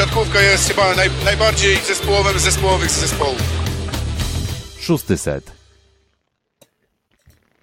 siatkówka jest chyba naj, najbardziej zespołowym z zespołowych zespołów. Szósty set.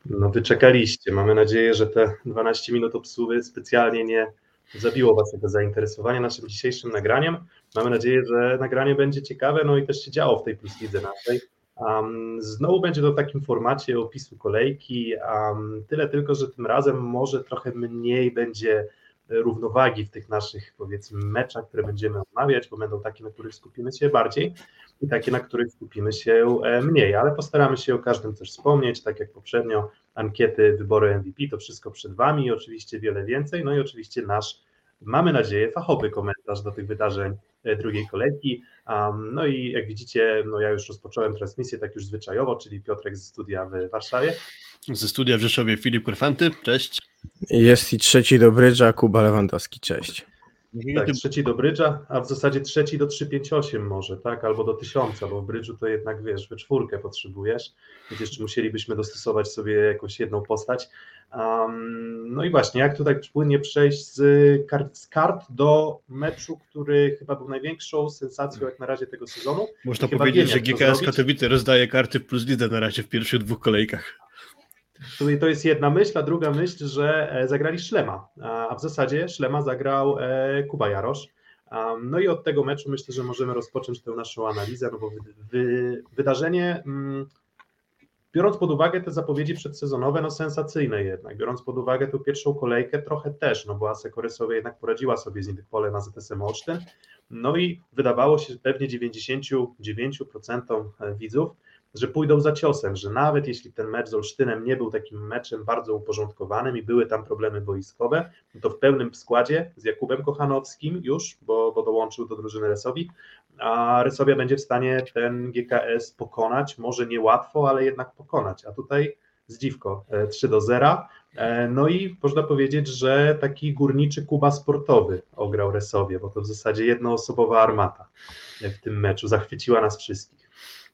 No wyczekaliście. Mamy nadzieję, że te 12 minut obsługi specjalnie nie zabiło waszego zainteresowania naszym dzisiejszym nagraniem. Mamy nadzieję, że nagranie będzie ciekawe, no i też się działo w tej Plus Lidze naszej. Um, znowu będzie to w takim formacie opisu kolejki, um, tyle tylko, że tym razem może trochę mniej będzie równowagi w tych naszych powiedzmy meczach, które będziemy omawiać, bo będą takie, na których skupimy się bardziej i takie, na których skupimy się e, mniej, ale postaramy się o każdym też wspomnieć, tak jak poprzednio, ankiety, wybory MVP, to wszystko przed Wami i oczywiście wiele więcej, no i oczywiście nasz, mamy nadzieję, fachowy komentarz do tych wydarzeń e, drugiej kolejki. Um, no i jak widzicie, no ja już rozpocząłem transmisję tak już zwyczajowo, czyli Piotrek ze studia w Warszawie. Ze studia w Rzeszowie Filip Kurfanty, cześć. Jest i trzeci do brydża, Kuba Lewandowski, cześć. Tak, trzeci do brydża, a w zasadzie trzeci do 358 może, tak, albo do 1000, bo w brydżu to jednak, wiesz, we czwórkę potrzebujesz, więc jeszcze musielibyśmy dostosować sobie jakąś jedną postać. Um, no i właśnie, jak tutaj płynnie przejść z kart, z kart, do meczu, który chyba był największą sensacją jak na razie tego sezonu. Można powiedzieć, że GKS Katowice rozdaje karty plus lidze na razie w pierwszych dwóch kolejkach. Tutaj to jest jedna myśl, a druga myśl, że e, zagrali Szlema, a w zasadzie Szlema zagrał e, Kuba Jarosz. No i od tego meczu myślę, że możemy rozpocząć tę naszą analizę, no bo wy, wy, wydarzenie, mm, biorąc pod uwagę te zapowiedzi przedsezonowe, no sensacyjne jednak, biorąc pod uwagę tę pierwszą kolejkę trochę też, no bo Asekoresowie jednak poradziła sobie z Nidykpole na ZSM Olsztyn, no i wydawało się pewnie 99% widzów, że pójdą za ciosem, że nawet jeśli ten mecz z Olsztynem nie był takim meczem bardzo uporządkowanym i były tam problemy boiskowe, to w pełnym składzie z Jakubem Kochanowskim już, bo, bo dołączył do drużyny Resowi, a Resowia będzie w stanie ten GKS pokonać, może nie łatwo, ale jednak pokonać, a tutaj zdziwko, 3 e, do 0, e, no i można powiedzieć, że taki górniczy Kuba sportowy ograł Resowie, bo to w zasadzie jednoosobowa armata w tym meczu zachwyciła nas wszystkich.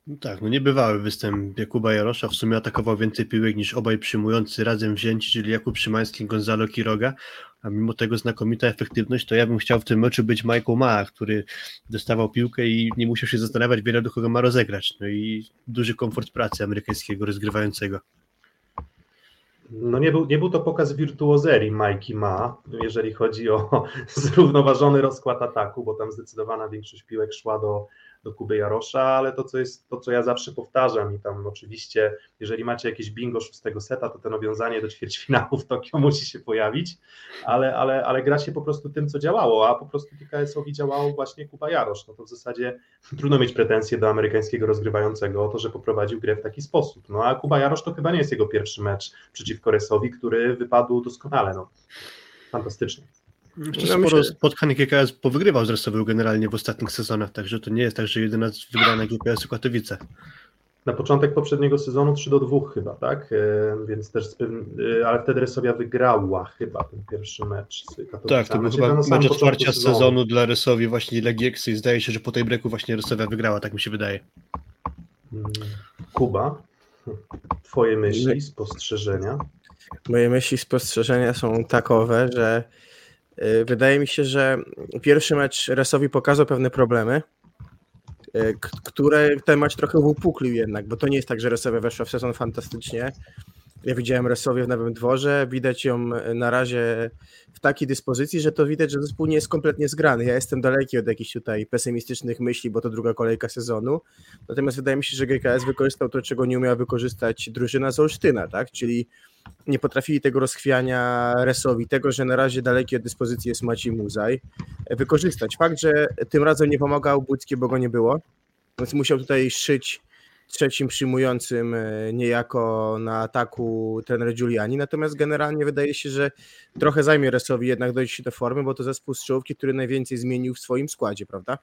No tak, no niebywały występ Jakuba Jarosza, w sumie atakował więcej piłek niż obaj przyjmujący razem wzięci, czyli Jakub Szymański Gonzalo Quiroga, a mimo tego znakomita efektywność, to ja bym chciał w tym meczu być Michael Maa, który dostawał piłkę i nie musiał się zastanawiać wiele do kogo ma rozegrać, no i duży komfort pracy amerykańskiego rozgrywającego. No nie był, nie był to pokaz wirtuozerii Mikey Ma, jeżeli chodzi o zrównoważony rozkład ataku, bo tam zdecydowana większość piłek szła do do Kuby Jarosza, ale to, co jest, to, co ja zawsze powtarzam i tam oczywiście, jeżeli macie jakieś bingo szóstego seta, to to nawiązanie do ćwierćfinału w Tokio musi się pojawić, ale, ale, ale gra się po prostu tym, co działało, a po prostu PKS-owi działał właśnie Kuba Jarosz, no to w zasadzie trudno mieć pretensje do amerykańskiego rozgrywającego o to, że poprowadził grę w taki sposób, no a Kuba Jarosz to chyba nie jest jego pierwszy mecz przeciwko Resowi, który wypadł doskonale, no. Fantastycznie. Jeszcze no, sporo myślę... spotkań GKS powygrywał z Resowią generalnie w ostatnich sezonach, także to nie jest tak, że jedyna wygrana GKS-u Katowice. Na początek poprzedniego sezonu 3 do 2 chyba, tak? E, więc też, e, ale wtedy Resowia wygrała chyba ten pierwszy mecz z Katowicami. Tak, to był znaczy, chyba mecz otwarcia sezonu. sezonu dla Resowi właśnie Legii i zdaje się, że po tej breaku właśnie Resowia wygrała, tak mi się wydaje. Mm, Kuba, twoje myśli, spostrzeżenia? Moje myśli, spostrzeżenia są takowe, że wydaje mi się, że pierwszy mecz Resowi pokazał pewne problemy, y, które ten mecz trochę wypuklił jednak, bo to nie jest tak, że Resowia weszła w sezon fantastycznie. Ja widziałem Resowię w Nowym Dworze, widać ją na razie w takiej dyspozycji, że to widać, że zespół nie jest kompletnie zgrany. Ja jestem daleki od jakichś tutaj pesymistycznych myśli, bo to druga kolejka sezonu. Natomiast wydaje mi się, że GKS wykorzystał to, czego nie umiała wykorzystać drużyna z Olsztyna, tak? Czyli nie potrafili tego rozchwiania Resowi, tego, że na razie daleki od dyspozycji jest Maciej Muzaj, wykorzystać. Fakt, że tym razem nie pomagał Budzkie, bo go nie było, więc musiał tutaj szyć trzecim przyjmującym e, niejako na ataku trener Giuliani, natomiast generalnie wydaje się, że trochę zajmie Resowi jednak dojść do formy, bo to zespół z który najwięcej zmienił w swoim składzie, prawda?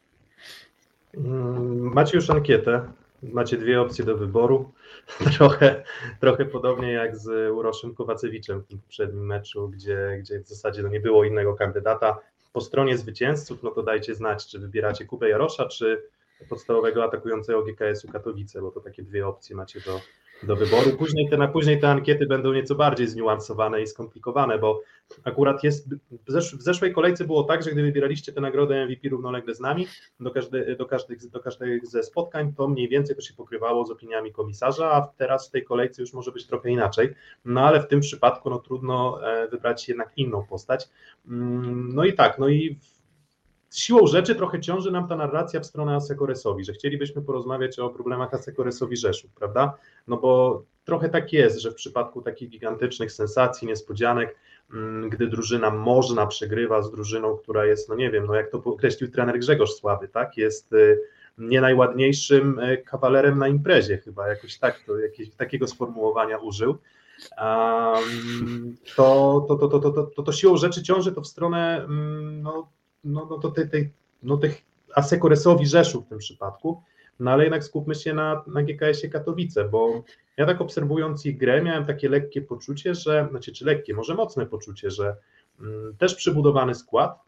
Mm, macie już ankietę, macie dwie opcje do wyboru. Trochę, trochę podobnie jak z Uroszem Kowacewiczem w poprzednim meczu, gdzie, gdzie w zasadzie no nie było innego kandydata. Po stronie zwycięzców, no to dajcie znać, czy wybieracie Kubę Jarosza, czy podstawowego atakującego GKS-u Katowice, bo to takie dwie opcje macie do, do wyboru. Później te, na później te ankiety będą nieco bardziej zniuansowane i skomplikowane, bo akurat jest, w, zesz, w zeszłej kolejce było tak, że gdy wybieraliście tę nagrodę MVP równolegle z nami, do, każdy, do, każdych, do każdych ze spotkań, to mniej więcej to się pokrywało z opiniami komisarza, a teraz w tej kolejce już może być trochę inaczej, no ale w tym przypadku no trudno e, wybrać jednak inną postać. Mm, no i tak, no i siłą rzeczy trochę ciąży nam ta narracja w stronę Asekoresowi, że chcielibyśmy porozmawiać o problemach Asekoresowi Rzeszów, prawda? No bo trochę tak jest, że w przypadku takich gigantycznych sensacji, niespodzianek, mm, gdy drużyna można przegrywa z drużyną, która jest, no nie wiem, no jak to określił trener Grzegorz Słaby, tak? Jest y, nie najładniejszym y, kawalerem na imprezie chyba, jakoś tak, to jakieś, takiego sformułowania użył. Um, to, to, to, to, to, to, to siłą rzeczy ciąży to w stronę mm, no, no, no to tej, tej, no tych Asekoresowi Rzeszów w tym przypadku, no ale jednak skupmy się na, na GKS-ie Katowice, bo ja tak obserwując ich grę miałem takie lekkie poczucie, że, znaczy czy lekkie, może mocne poczucie, że mm, też przybudowany skład,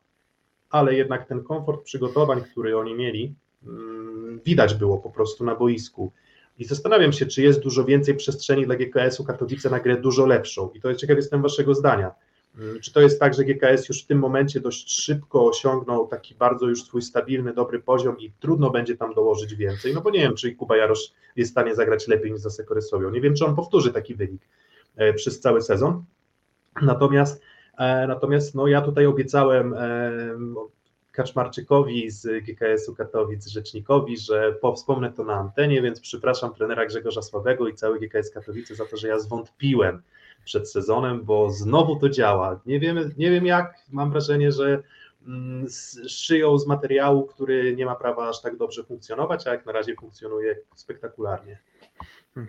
ale jednak ten komfort przygotowań, który oni mieli, mm, widać było po prostu na boisku. I zastanawiam się, czy jest dużo więcej przestrzeni dla GKS-u Katowice na grę dużo lepszą. I to jest ciekaw jestem waszego zdania. Mm, czy to jest tak, że GKS już w tym momencie dość szybko osiągnął taki bardzo już swój stabilny, dobry poziom i trudno będzie tam dołożyć więcej? No bo nie wiem, czy Kuba Jarosz jest w stanie zagrać lepiej niż za Sekoresowią. Nie wiem, czy on powtórzy taki wynik e, przez cały sezon. Natomiast, e, natomiast no ja tutaj obiecałem e, Kaczmarczykowi z GKS-u Katowic, rzecznikowi, że wspomnę to na antenie, więc przepraszam trenera Grzegorza Sławego i cały GKS Katowice za to, że ja zwątpiłem przed sezonem, bo znowu to działa. Nie wiem, nie wiem jak, mam wrażenie, że mm, szyją z materiału, który nie ma prawa aż tak dobrze funkcjonować, a jak na razie funkcjonuje spektakularnie.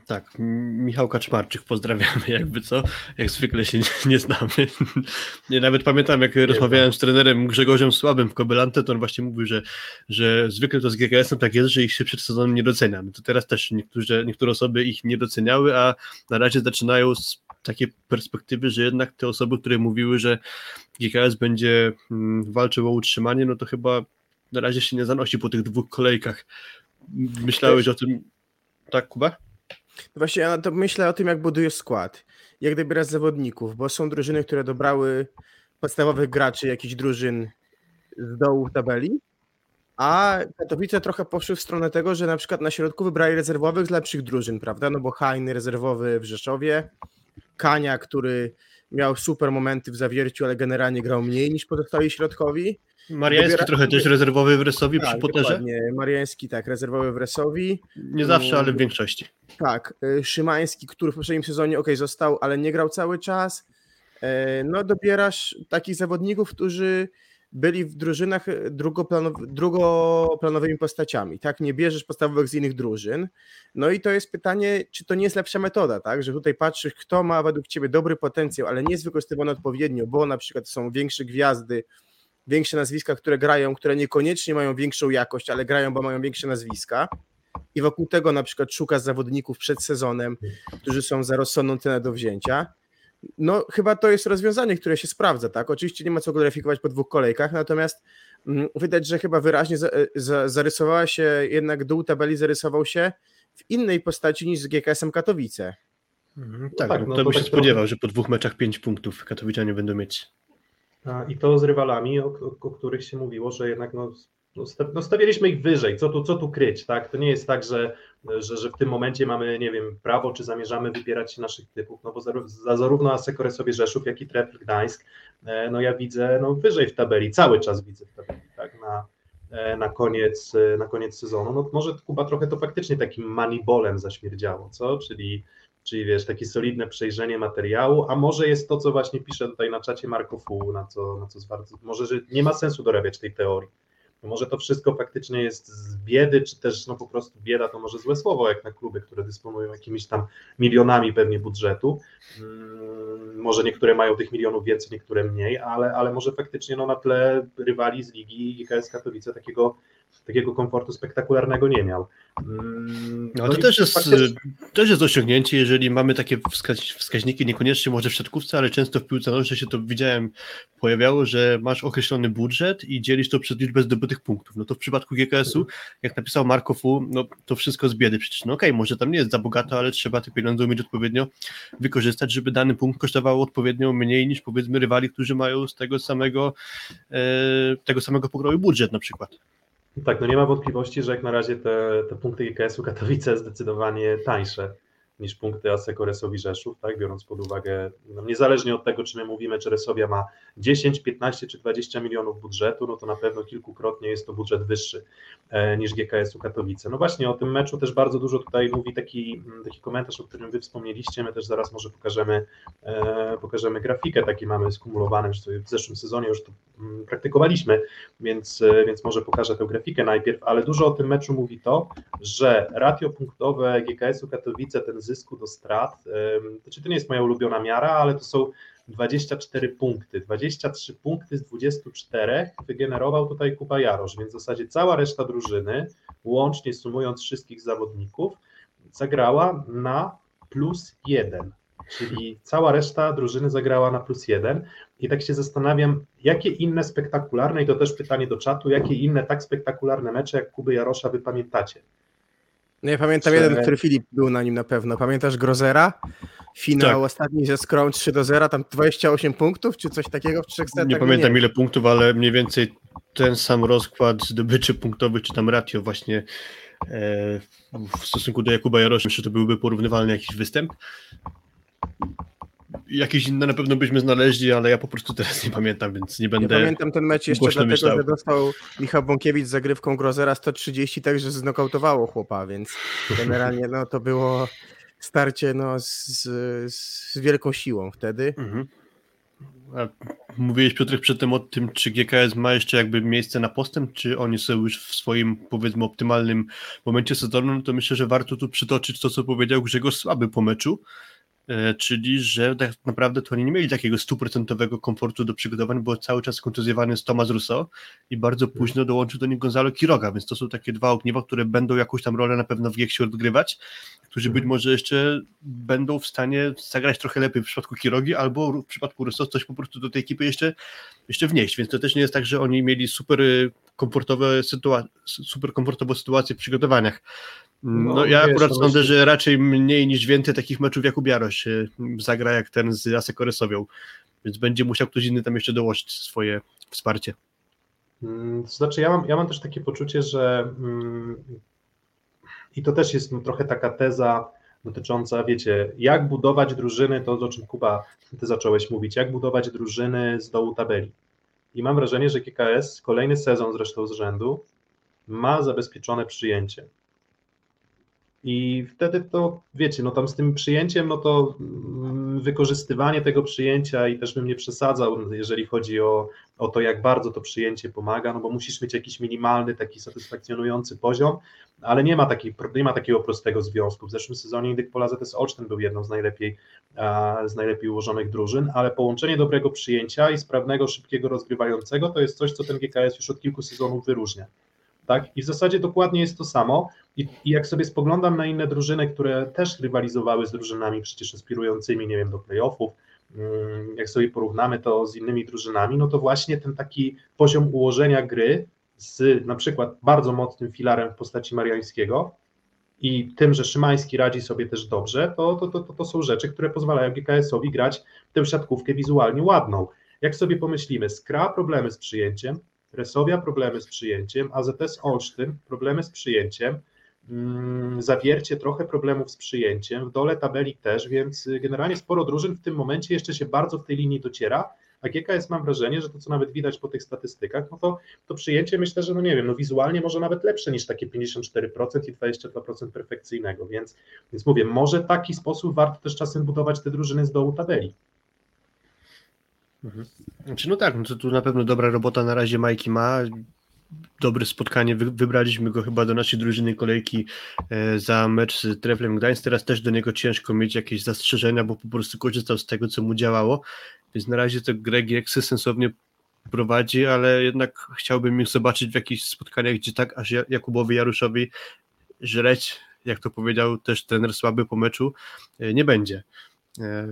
Tak, Michał Kaczmarczyk, pozdrawiamy, jakby co, jak zwykle się nie, nie znamy. Nawet pamiętam, jak nie rozmawiałem znam. z trenerem Grzegorzem Słabym w Kobylante, to on właśnie mówił, że, że zwykle to z GKS-em tak jest, że ich się przed sezonem nie docenia. To teraz też niektóre, niektóre osoby ich nie doceniały, a na razie zaczynają z takie perspektywy, że jednak te osoby, które mówiły, że GKS będzie mm, walczył o utrzymanie, no to chyba na razie się nie zanosi po tych dwóch kolejkach. Myślałeś o tym, tak Kuba? Właśnie ja to myślę o tym, jak buduje skład, jak dobierać zawodników, bo są drużyny, które dobrały podstawowych graczy jakichś drużyn z dołu tabeli, a Katowice trochę poszły w stronę tego, że na przykład na środku wybrali rezerwowych z lepszych drużyn, prawda? No bo Hajny rezerwowy w Rzeszowie, Kania, który miał super momenty w zawierciu, ale generalnie grał mniej niż pozostali środkowi. Mariański Dobiera... trochę też rezerwowy w Resowi tak, przy Poterze? Mariański tak, rezerwowy w Resowi. Nie zawsze, ale w większości. Tak, y, Szymański, który w poprzednim sezonie ok, został, ale nie grał cały czas. E, no dobierasz takich zawodników, którzy byli w drużynach drugoplanowymi postaciami, tak? Nie bierzesz podstawowych z innych drużyn. No i to jest pytanie, czy to nie jest lepsza metoda, tak? Że tutaj patrzysz, kto ma według ciebie dobry potencjał, ale nie jest wykorzystywany odpowiednio, bo na przykład są większe gwiazdy, większe nazwiska, które grają, które niekoniecznie mają większą jakość, ale grają, bo mają większe nazwiska. I wokół tego na przykład szukasz zawodników przed sezonem, którzy są za rozsądną cenę do wzięcia no, chyba to jest rozwiązanie, które się sprawdza, tak? Oczywiście nie ma co gloryfikować po dwóch kolejkach, natomiast mm, widać, że chyba wyraźnie za, za, zarysowała się, jednak dół tabeli zarysował się w innej postaci niż z GKS-em Katowice. Mhm, tak, no tak no, to by się tak spodziewał, że po dwóch meczach pięć punktów Katowiczanie będą mieć. I to z rywalami, o, o, o których się mówiło, że jednak no, no, no, stawialiśmy ich wyżej, co tu, co tu kryć, tak? To nie jest tak, że, że, że w tym momencie mamy, nie wiem, prawo, czy zamierzamy wybierać naszych typów, no bo za, za zarówno Asekore sobie Rzeszów, jak i Trefl Gdańsk, e, no ja widzę no, wyżej w tabeli, cały czas widzę w tabeli, tak, na, e, na, koniec, e, na koniec sezonu. No może Kuba trochę to faktycznie takim moneybolem zaśmierdziało, co? Czyli czyli wiesz, takie solidne przejrzenie materiału, a może jest to, co właśnie pisze tutaj na czacie Marko Fu, na co, na co bardzo, może, że nie ma sensu dorabiać tej teorii może to wszystko faktycznie jest z biedy, czy też no po prostu bieda to może złe słowo, jak na kluby, które dysponują jakimiś tam milionami pewnie budżetu. Hmm, może niektóre mają tych milionów więcej, niektóre mniej, ale, ale może faktycznie no na tle rywali z ligi IKS Katowice takiego takiego komfortu spektakularnego nie miał. Mm, No, to i też jest, faktycznie- też jest osiągnięcie, jeżeli mamy takie wska- wskaźniki, niekoniecznie może w siatkówce, ale często w piłce nożnej się to widziałem, pojawiało, że masz określony budżet i dzielisz to przez liczbę zdobytych punktów. No to w przypadku GKS-u, jak napisał Marko Fu, no to wszystko z biedy przecież. No okej, może tam nie jest za bogato, ale trzeba te pieniądze umieć odpowiednio wykorzystać, żeby dany punkt kosztował odpowiednio mniej niż powiedzmy rywali, którzy mają z tego samego e, tego samego pokroju budżet na przykład. Tak, no nie ma wątpliwości, że jak na razie te, te punkty GKS-u Katowice zdecydowanie tańsze niż punkty Aseko Resowi Rzeszów, tak, biorąc pod uwagę, no niezależnie od tego, czy my mówimy, czy Resowia ma 10, 15 czy 20 milionów budżetu, no to na pewno kilkukrotnie jest to budżet wyższy e, niż GKS-u Katowice. No właśnie o tym meczu też bardzo dużo tutaj mówi taki, taki komentarz, o którym wy wspomnieliście, my też zaraz może pokażemy, e, pokażemy grafikę, taki mamy skumulowany, że w zeszłym sezonie już to praktykowaliśmy, więc, e, więc może pokażę tę grafikę najpierw, ale dużo o tym meczu mówi to, że ratio punktowe GKS-u Katowice, ten zysku do strat, znaczy to nie jest moja ulubiona miara, ale to są 24 punkty. 23 punkty z 24 wygenerował tutaj Kuba Jarosz, więc w zasadzie cała reszta drużyny, łącznie sumując wszystkich zawodników, zagrała na plus jeden. Czyli cała reszta drużyny zagrała na plus jeden. I tak się zastanawiam, jakie inne spektakularne, i to też pytanie do czatu, jakie inne tak spektakularne mecze jak Kuby Jarosza wy pamiętacie? No ja pamiętam Że- jeden, który Filip był na nim na pewno. Pamiętasz Grozera? Finał Tak. ostatni ze Scrum 3 do 0, tam 28 punktów, czy coś takiego w trzech setach? Nie pamiętam wiem. ile punktów, ale mniej więcej ten sam rozkład zdobyczy punktowych, czy tam ratio właśnie e, w stosunku do Jakuba Jarosza, myślę, że to byłby porównywalny jakiś występ. Jakieś inne na pewno byśmy znaleźli, ale ja po prostu teraz nie pamiętam, więc nie Ja będę... pamiętam ten mecz jeszcze dlatego, myślał. że dostał Michał Bąkiewicz zagrywką Grozera 130, także znokautowało chłopa, więc generalnie no, to było starcie no, z, z wielką siłą wtedy. Mhm. A mówiłeś Piotrek przedtem o tym, czy GKS ma jeszcze jakby miejsce na postęp, czy oni są już w swoim powiedzmy optymalnym momencie sezonu, no to myślę, że warto tu przytoczyć to, co powiedział Grzegorz Słaby po meczu, czyli że tak naprawdę to oni nie mieli takiego stuprocentowego komfortu do przygotowań, bo cały czas kontuzjowany jest Tomasz Russo i bardzo późno dołączył do nich Gonzalo Quiroga, więc to są takie dwa ogniwa, które będą jakąś tam rolę na pewno w Gieksie odgrywać, którzy być może jeszcze będą w stanie zagrać trochę lepiej w przypadku Kirogi, albo w przypadku Russo coś po prostu do tej ekipy jeszcze, jeszcze wnieść, więc to też nie jest tak, że oni mieli super y, komfortowe sytua- super komfortową sytuację w przygotowaniach. No, No, ja akurat no sądzę, że raczej mniej niż więcej takich meczów Jakub Jarosz y, zagra jak ten z Asekoresowią, więc będzie musiał ktoś inny tam jeszcze dołożyć swoje wsparcie. Mm, To znaczy, ja mam, ja mam też takie poczucie, że mm, i to też jest no, trochę taka teza dotycząca, wiecie, jak budować drużyny, to o czym Kuba, ty zacząłeś mówić, jak budować drużyny z dołu tabeli. I mam wrażenie, że GKS kolejny sezon zresztą z rzędu ma zabezpieczone przyjęcie. I wtedy to, wiecie, no tam z tym przyjęciem, no to mm, wykorzystywanie tego przyjęcia i też bym nie przesadzał, jeżeli chodzi o, o to, jak bardzo to przyjęcie pomaga, no bo musisz mieć jakiś minimalny, taki satysfakcjonujący poziom, ale nie ma, takiej, nie ma takiego prostego związku. W zeszłym sezonie Indyk Pola ZS Olsztyn był jedną z najlepiej, z najlepiej ułożonych drużyn, ale połączenie dobrego przyjęcia i sprawnego, szybkiego rozgrywającego to jest coś, co ten GKS już od kilku sezonów wyróżnia. Tak? I w zasadzie dokładnie jest to samo. I, I jak sobie spoglądam na inne drużyny, które też rywalizowały z drużynami przecież aspirującymi, nie wiem, do playoffów, mm, jak sobie porównamy to z innymi drużynami, no to właśnie ten taki poziom ułożenia gry z na przykład bardzo mocnym filarem w postaci Mariańskiego i tym, że Szymański radzi sobie też dobrze, to, to, to, to są rzeczy, które pozwalają GKS-owi grać tę siatkówkę wizualnie ładną. Jak sobie pomyślimy, Skra problemy z przyjęciem, Resowia problemy z przyjęciem, AZS Olsztyn problemy z przyjęciem, mm, Zawiercie trochę problemów z przyjęciem, w dole tabeli też, więc generalnie sporo drużyn w tym momencie jeszcze się bardzo w tej linii dociera, a GKS mam wrażenie, że to co nawet widać po tych statystykach, no to, to przyjęcie myślę, że no nie wiem, no wizualnie może nawet lepsze niż takie 54% i 22% perfekcyjnego, więc, więc mówię, może taki sposób warto też czasem budować te drużyny z dołu tabeli. Znaczy, no tak, no to tu na pewno dobra robota na razie Majki ma. Dobre spotkanie, Wy, wybraliśmy go chyba do naszej drużyny kolejki e, za mecz z Treflem Gdańsk. Teraz też do niego ciężko mieć jakieś zastrzeżenia, bo po prostu korzystał z tego, co mu działało. Więc na razie to Greg Jeksy sensownie prowadzi, ale jednak chciałbym ich zobaczyć w jakichś spotkaniach, gdzie tak aż Jakubowi Jaruszowi żreć, jak to powiedział też trener słaby po meczu, e, nie będzie. E,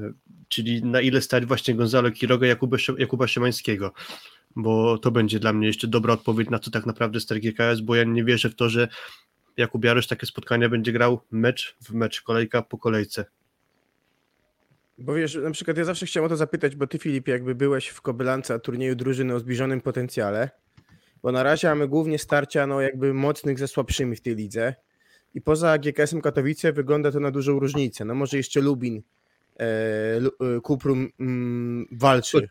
czyli na ile stać właśnie Gonzalo Kiroga Jakuba, Jakuba Szymańskiego, bo to będzie dla mnie jeszcze dobra odpowiedź na co tak naprawdę stary GKS, bo ja nie wierzę w to, że Jakub Jarosz takie spotkania będzie grał mecz w mecz, kolejka po kolejce. Bo wiesz, na przykład ja zawsze chciałem o to zapytać, bo ty Filip jakby byłeś w Kobylance turnieju drużyny o zbliżonym potencjale, bo na razie mamy głównie starcia no jakby mocnych ze słabszymi w tej lidze i poza GKS-em Katowice wygląda to na dużą różnicę. No może jeszcze Lubin, Kuprum mm, walczy.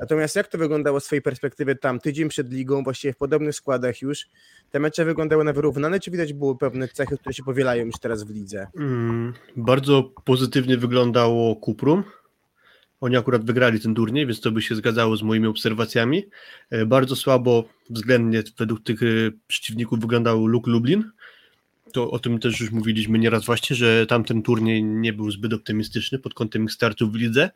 Natomiast jak to wyglądało z twojej perspektywy tam tydzień przed ligą, właściwie w podobnych składach już? Te mecze wyglądały na wyrównane, czy widać było pewne cechy, które się powielają już teraz w lidze? Mm, bardzo pozytywnie wyglądało Kuprum. Oni akurat wygrali ten turniej, więc to by się zgadzało z moimi obserwacjami. E, bardzo słabo względnie według tych e, przeciwników wyglądał Luke Lublin. To o tym też już mówiliśmy nieraz właśnie, że tamten turniej nie był zbyt optymistyczny pod kątem ich startu w lidze.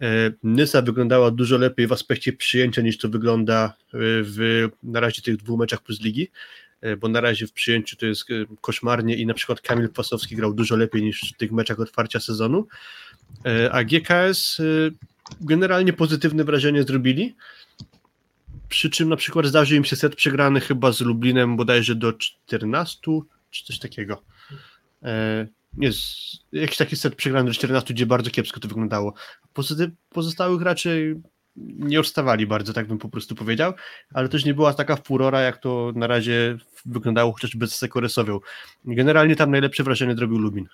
E, Nysa wyglądała dużo lepiej w aspekcie przyjęcia niż to wygląda e, w na razie tych dwóch meczach plus ligi, e, bo na razie w przyjęciu to jest koszmarnie i na przykład Kamil Pasowski grał dużo lepiej niż w tych meczach otwarcia sezonu, a GKS generalnie pozytywne wrażenie zrobili, przy czym na przykład zdarzył im się set przegrany chyba z Lublinem bodajże do 14 czy coś takiego nie, jakiś taki set przegrany do 14, gdzie bardzo kiepsko to wyglądało. Pozostałych raczej nie odstawali bardzo, tak bym po prostu powiedział, ale też nie była taka furora, jak to na razie wyglądało chociażby z Sekoresowią. Generalnie tam najlepsze wrażenie zrobił Lubin.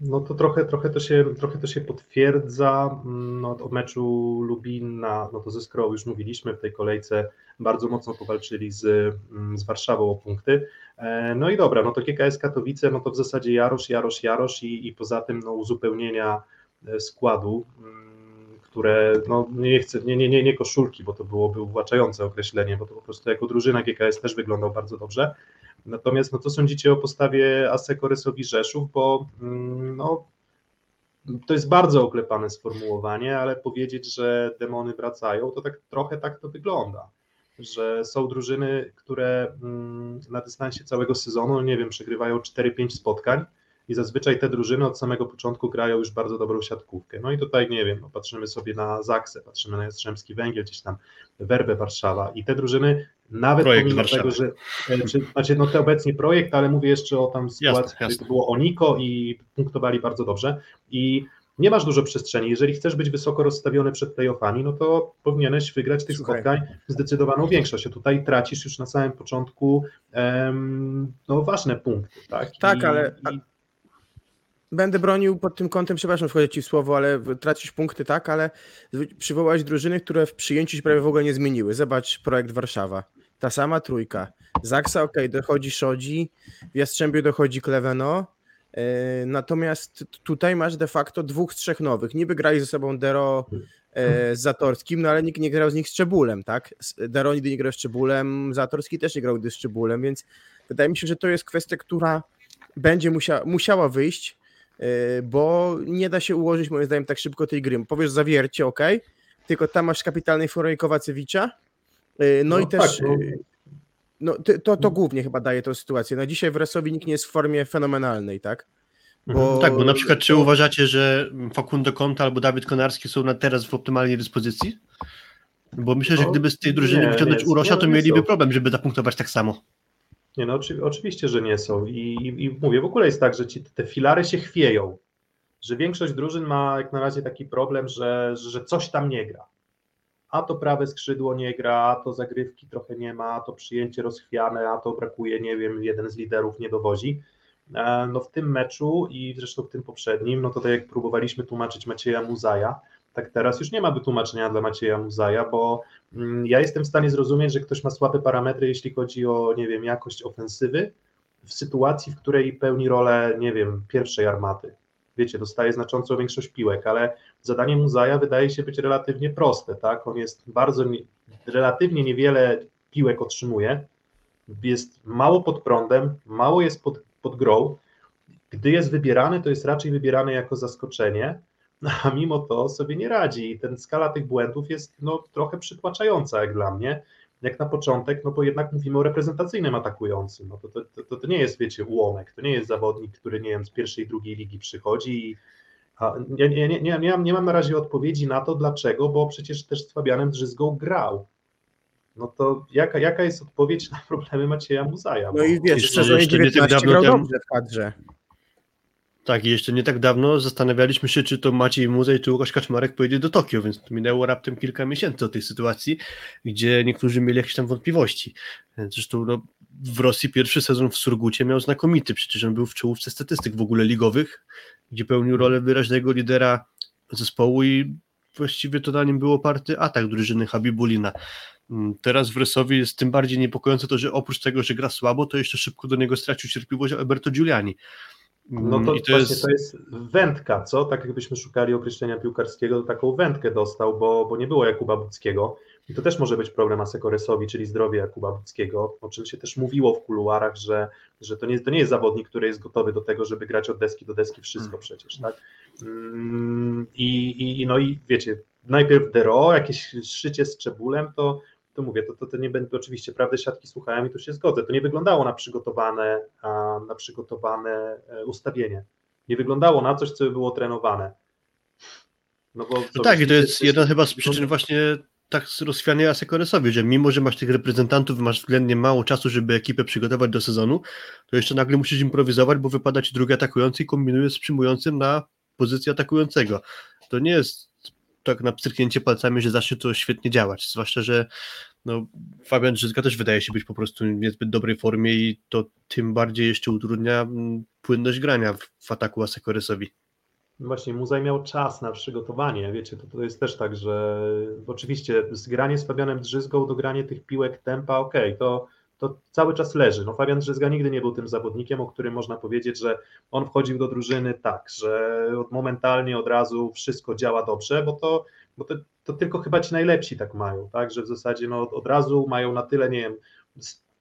No to trochę, trochę, to, się, trochę to się potwierdza. No, o meczu Lubina, no to ze Skrą już mówiliśmy w tej kolejce, bardzo mocno powalczyli z, z Warszawą o punkty. E, no i dobra, no to GKS Katowice, no to w zasadzie Jarosz, Jarosz, Jarosz i, i poza tym no, uzupełnienia e, składu, mm, które, no nie chcę, nie, nie, nie, nie koszulki, bo to byłoby uwłaczające określenie, bo to po prostu jako drużyna GKS też wyglądał bardzo dobrze. Natomiast no co sądzicie o postawie Aseko Rysowi Rzeszów, bo mm, no, to jest bardzo oklepane sformułowanie, ale powiedzieć, że demony wracają, to tak trochę tak to wygląda że są drużyny, które mm, na dystansie całego sezonu, nie wiem, przegrywają 4-5 spotkań i zazwyczaj te drużyny od samego początku grają już bardzo dobrą siatkówkę. No i tutaj, nie wiem, no patrzymy sobie na Zaksę, patrzymy na Jastrzębski Węgiel, gdzieś tam Werbę Warszawa i te drużyny nawet projekt pomimo Warszawa. tego, że e, czy, znaczy no to obecnie projekt, ale mówię jeszcze o tam sytuacji, jasne, jasne. to było Oniko i punktowali bardzo dobrze i nie masz dużo przestrzeni. Jeżeli chcesz być wysoko rozstawiony przed playoffami, no to powinieneś wygrać tych Słuchaj. spotkań zdecydowaną większość. A tutaj tracisz już na samym początku um, no, ważne punkty. Tak, tak I, ale. I... Będę bronił pod tym kątem, przepraszam, wchodzę ci w słowo, ale tracisz punkty, tak, ale przywołałeś drużyny, które w przyjęciu się prawie w ogóle nie zmieniły. Zobacz projekt Warszawa. Ta sama trójka. Zaksa, ok, dochodzi Szodzi, w Jastrzębiu dochodzi Kleveno, E, natomiast tutaj masz de facto dwóch z trzech nowych. Niby grali ze sobą Dero e, z Zatorskim, no ale nikt nie grał z nich z Czebulem, tak? Dero nigdy nie grał z Czebulem, Zatorski też nie grał nigdy z Czebulem, więc wydaje mi się, że to jest kwestia, która będzie musia, musiała wyjść, bo nie da się ułożyć moim zdaniem tak szybko tej gry. Powiesz zawiercie, ok, tylko tam masz kapitalnej Foroj Kowacewicza, no, no i też... Tak, no no, to, to głównie chyba daje tą sytuację. No dzisiaj w Resowi nikt nie jest w formie fenomenalnej, tak? Mhm. Bo... Tak, bo na przykład czy uważacie, że Facundo Conta albo Dawid Konarski są na teraz w optymalnej dyspozycji? Bo myślę, że no, gdyby z tej drużyny wyciągnąć Urosia, to mieliby problem, żeby zapunktować tak samo. Nie, no oczy, oczywiście, że nie są. I, i, I, mówię, w ogóle jest tak, że ci, te filary się chwieją. Że większość drużyn ma jak na razie taki problem, że, że coś tam nie gra a to prawe skrzydło nie gra, a to zagrywki trochę nie ma, a to przyjęcie rozchwiane, a to brakuje, nie wiem, jeden z liderów nie dowozi. E, no w tym meczu i zresztą w tym poprzednim, no to tak jak próbowaliśmy tłumaczyć Macieja Muzaja, tak teraz już nie ma wytłumaczenia dla Macieja Muzaja, bo mm, ja jestem w stanie zrozumieć, że ktoś ma słabe parametry, jeśli chodzi o, nie wiem, jakość ofensywy, w sytuacji, w której pełni rolę, nie wiem, pierwszej armaty wiecie, dostaje znaczącą większość piłek, ale zadanie Muzaja wydaje się być relatywnie proste, tak? On jest bardzo, relatywnie niewiele piłek otrzymuje, jest mało pod prądem, mało jest pod, pod grą. Gdy jest wybierany, to jest raczej wybierany jako zaskoczenie. a mimo to sobie nie radzi i ten skala tych błędów jest no, trochę przytłaczająca jak dla mnie, jak na początek, no bo jednak mówimy o reprezentacyjnym atakującym, no to, to, to, to nie jest, wiecie, ułomek, to nie jest zawodnik, który, nie wiem, z pierwszej, drugiej ligi przychodzi i a nie, nie, nie, nie, nie, mam, nie mam na razie odpowiedzi na to, dlaczego, bo przecież też z Fabianem Drzyzgą grał. No to jaka, jaka jest odpowiedź na problemy Macieja Muzaja? No i wiesz, w sezonie jeszcze nie tak 19 dawno grał dobrze w kadrze. Tak, i jeszcze nie tak dawno zastanawialiśmy się, czy to Maciej Muzej, czy Łukasz Kaczmarek pojedzie do Tokio, więc to minęło raptem kilka miesięcy od tej sytuacji, gdzie niektórzy mieli jakieś tam wątpliwości. Zresztą no, w Rosji pierwszy sezon w Surgucie miał znakomity, przecież on był w czołówce statystyk w ogóle ligowych, gdzie pełnił rolę wyraźnego lidera zespołu i właściwie to na nim był oparty atak drużyny Habibulina. Mm, Teraz w Resowi jest tym bardziej niepokojące to, że oprócz tego, że gra słabo, to jeszcze szybko do niego stracił cierpliwość Alberto Giuliani. No to, Mm, I właśnie to jest wędka, co? Tak jakbyśmy szukali określenia piłkarskiego, to taką wędkę dostał, bo, bo nie było Jakuba Buckiego. I to też może być problem Asekoresowi, czyli zdrowie Jakuba Buckiego, o czym się też mówiło w kuluarach, że, że to, nie, to nie jest zawodnik, który jest gotowy do tego, żeby grać od deski do deski wszystko przecież, tak? Mm, I, i, i no i wiecie, najpierw Dero, jakieś szycie z czebulem, to, to mówię, to, to, to nie będę, oczywiście prawdę siatki słuchałem i tu się zgodzę, to nie wyglądało na przygotowane, na przygotowane e, ustawienie. Nie wyglądało na coś, co by było trenowane. No, bo, No tak, i to jest jedna chyba z przyczyn właśnie tak rozchwiania Asekoresowi, że mimo, że masz tych reprezentantów, masz względnie mało czasu, żeby ekipę przygotować do sezonu, to jeszcze nagle musisz improwizować, bo wypada ci drugi atakujący i kombinujesz z przyjmującym na pozycję atakującego. To nie jest tak na pstryknięcie palcami, że zacznie to świetnie działać, zwłaszcza, że no, Fabian Drzyzga też wydaje się być po prostu w niezbyt dobrej formie i to tym bardziej jeszcze utrudnia mm, płynność grania w, w ataku Asekoresowi. Właśnie Muzaj miał czas na przygotowanie, wiecie, to, to jest też tak, że oczywiście zgranie z Fabianem Drzyzgą do granie tych piłek tempa, okej, to, to cały czas leży. No Fabian Drzyzga nigdy nie był tym zawodnikiem, o którym można powiedzieć, że on wchodził do drużyny tak, że momentalnie od razu wszystko działa dobrze, bo to, bo to, to tylko chyba ci najlepsi tak mają, tak, że w zasadzie no, od, razu mają na tyle, nie wiem,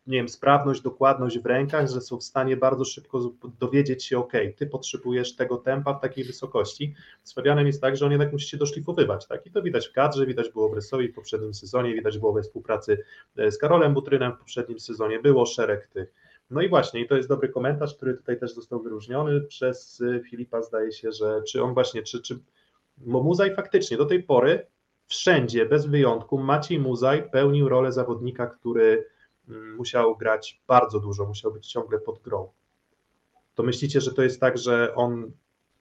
nie wiem, sprawność, dokładność w rękach, że są w stanie bardzo szybko dowiedzieć się, ok, ty potrzebujesz tego tempa w takiej wysokości. Z Fabianem jest tak, że on jednak musi się doszlifowywać, tak? I to widać w kadrze, widać było w Resowi w poprzednim sezonie, widać było we współpracy e, z Karolem Butrynem w poprzednim sezonie, było szereg tych. No i właśnie, i to jest dobry komentarz, który tutaj też został wyróżniony przez e, Filipa, zdaje się, że czy on właśnie, czy, czy Muzaj faktycznie do tej pory wszędzie, bez wyjątku, Maciej Muzaj pełnił rolę zawodnika, który musiał grać bardzo dużo, musiał być ciągle pod grą. To myślicie, że to jest tak, że on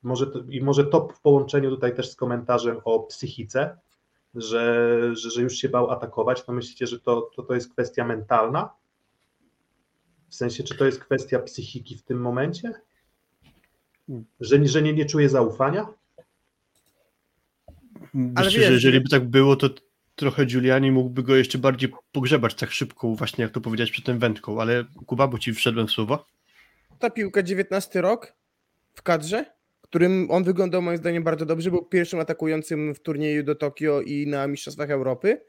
może to, i może to w połączeniu tutaj też z komentarzem o psychice, że, że, że już się bał atakować, to myślicie, że to, to, to jest kwestia mentalna? W sensie, czy to jest kwestia psychiki w tym momencie? Że, nie- że nie, nie czuje zaufania? Ale Myślę, wiesz, że jeżeli by tak było, to trochę Giuliani mógłby go jeszcze bardziej pogrzebać tak szybko, właśnie jak to powiedziałeś przed tym wędką, ale Kuba, bo ci wszedłem w słowo. Ta piłka 19 rok w kadrze, którym on wyglądał moim zdaniem bardzo dobrze, był pierwszym atakującym w turnieju do Tokio i na Mistrzostwach Europy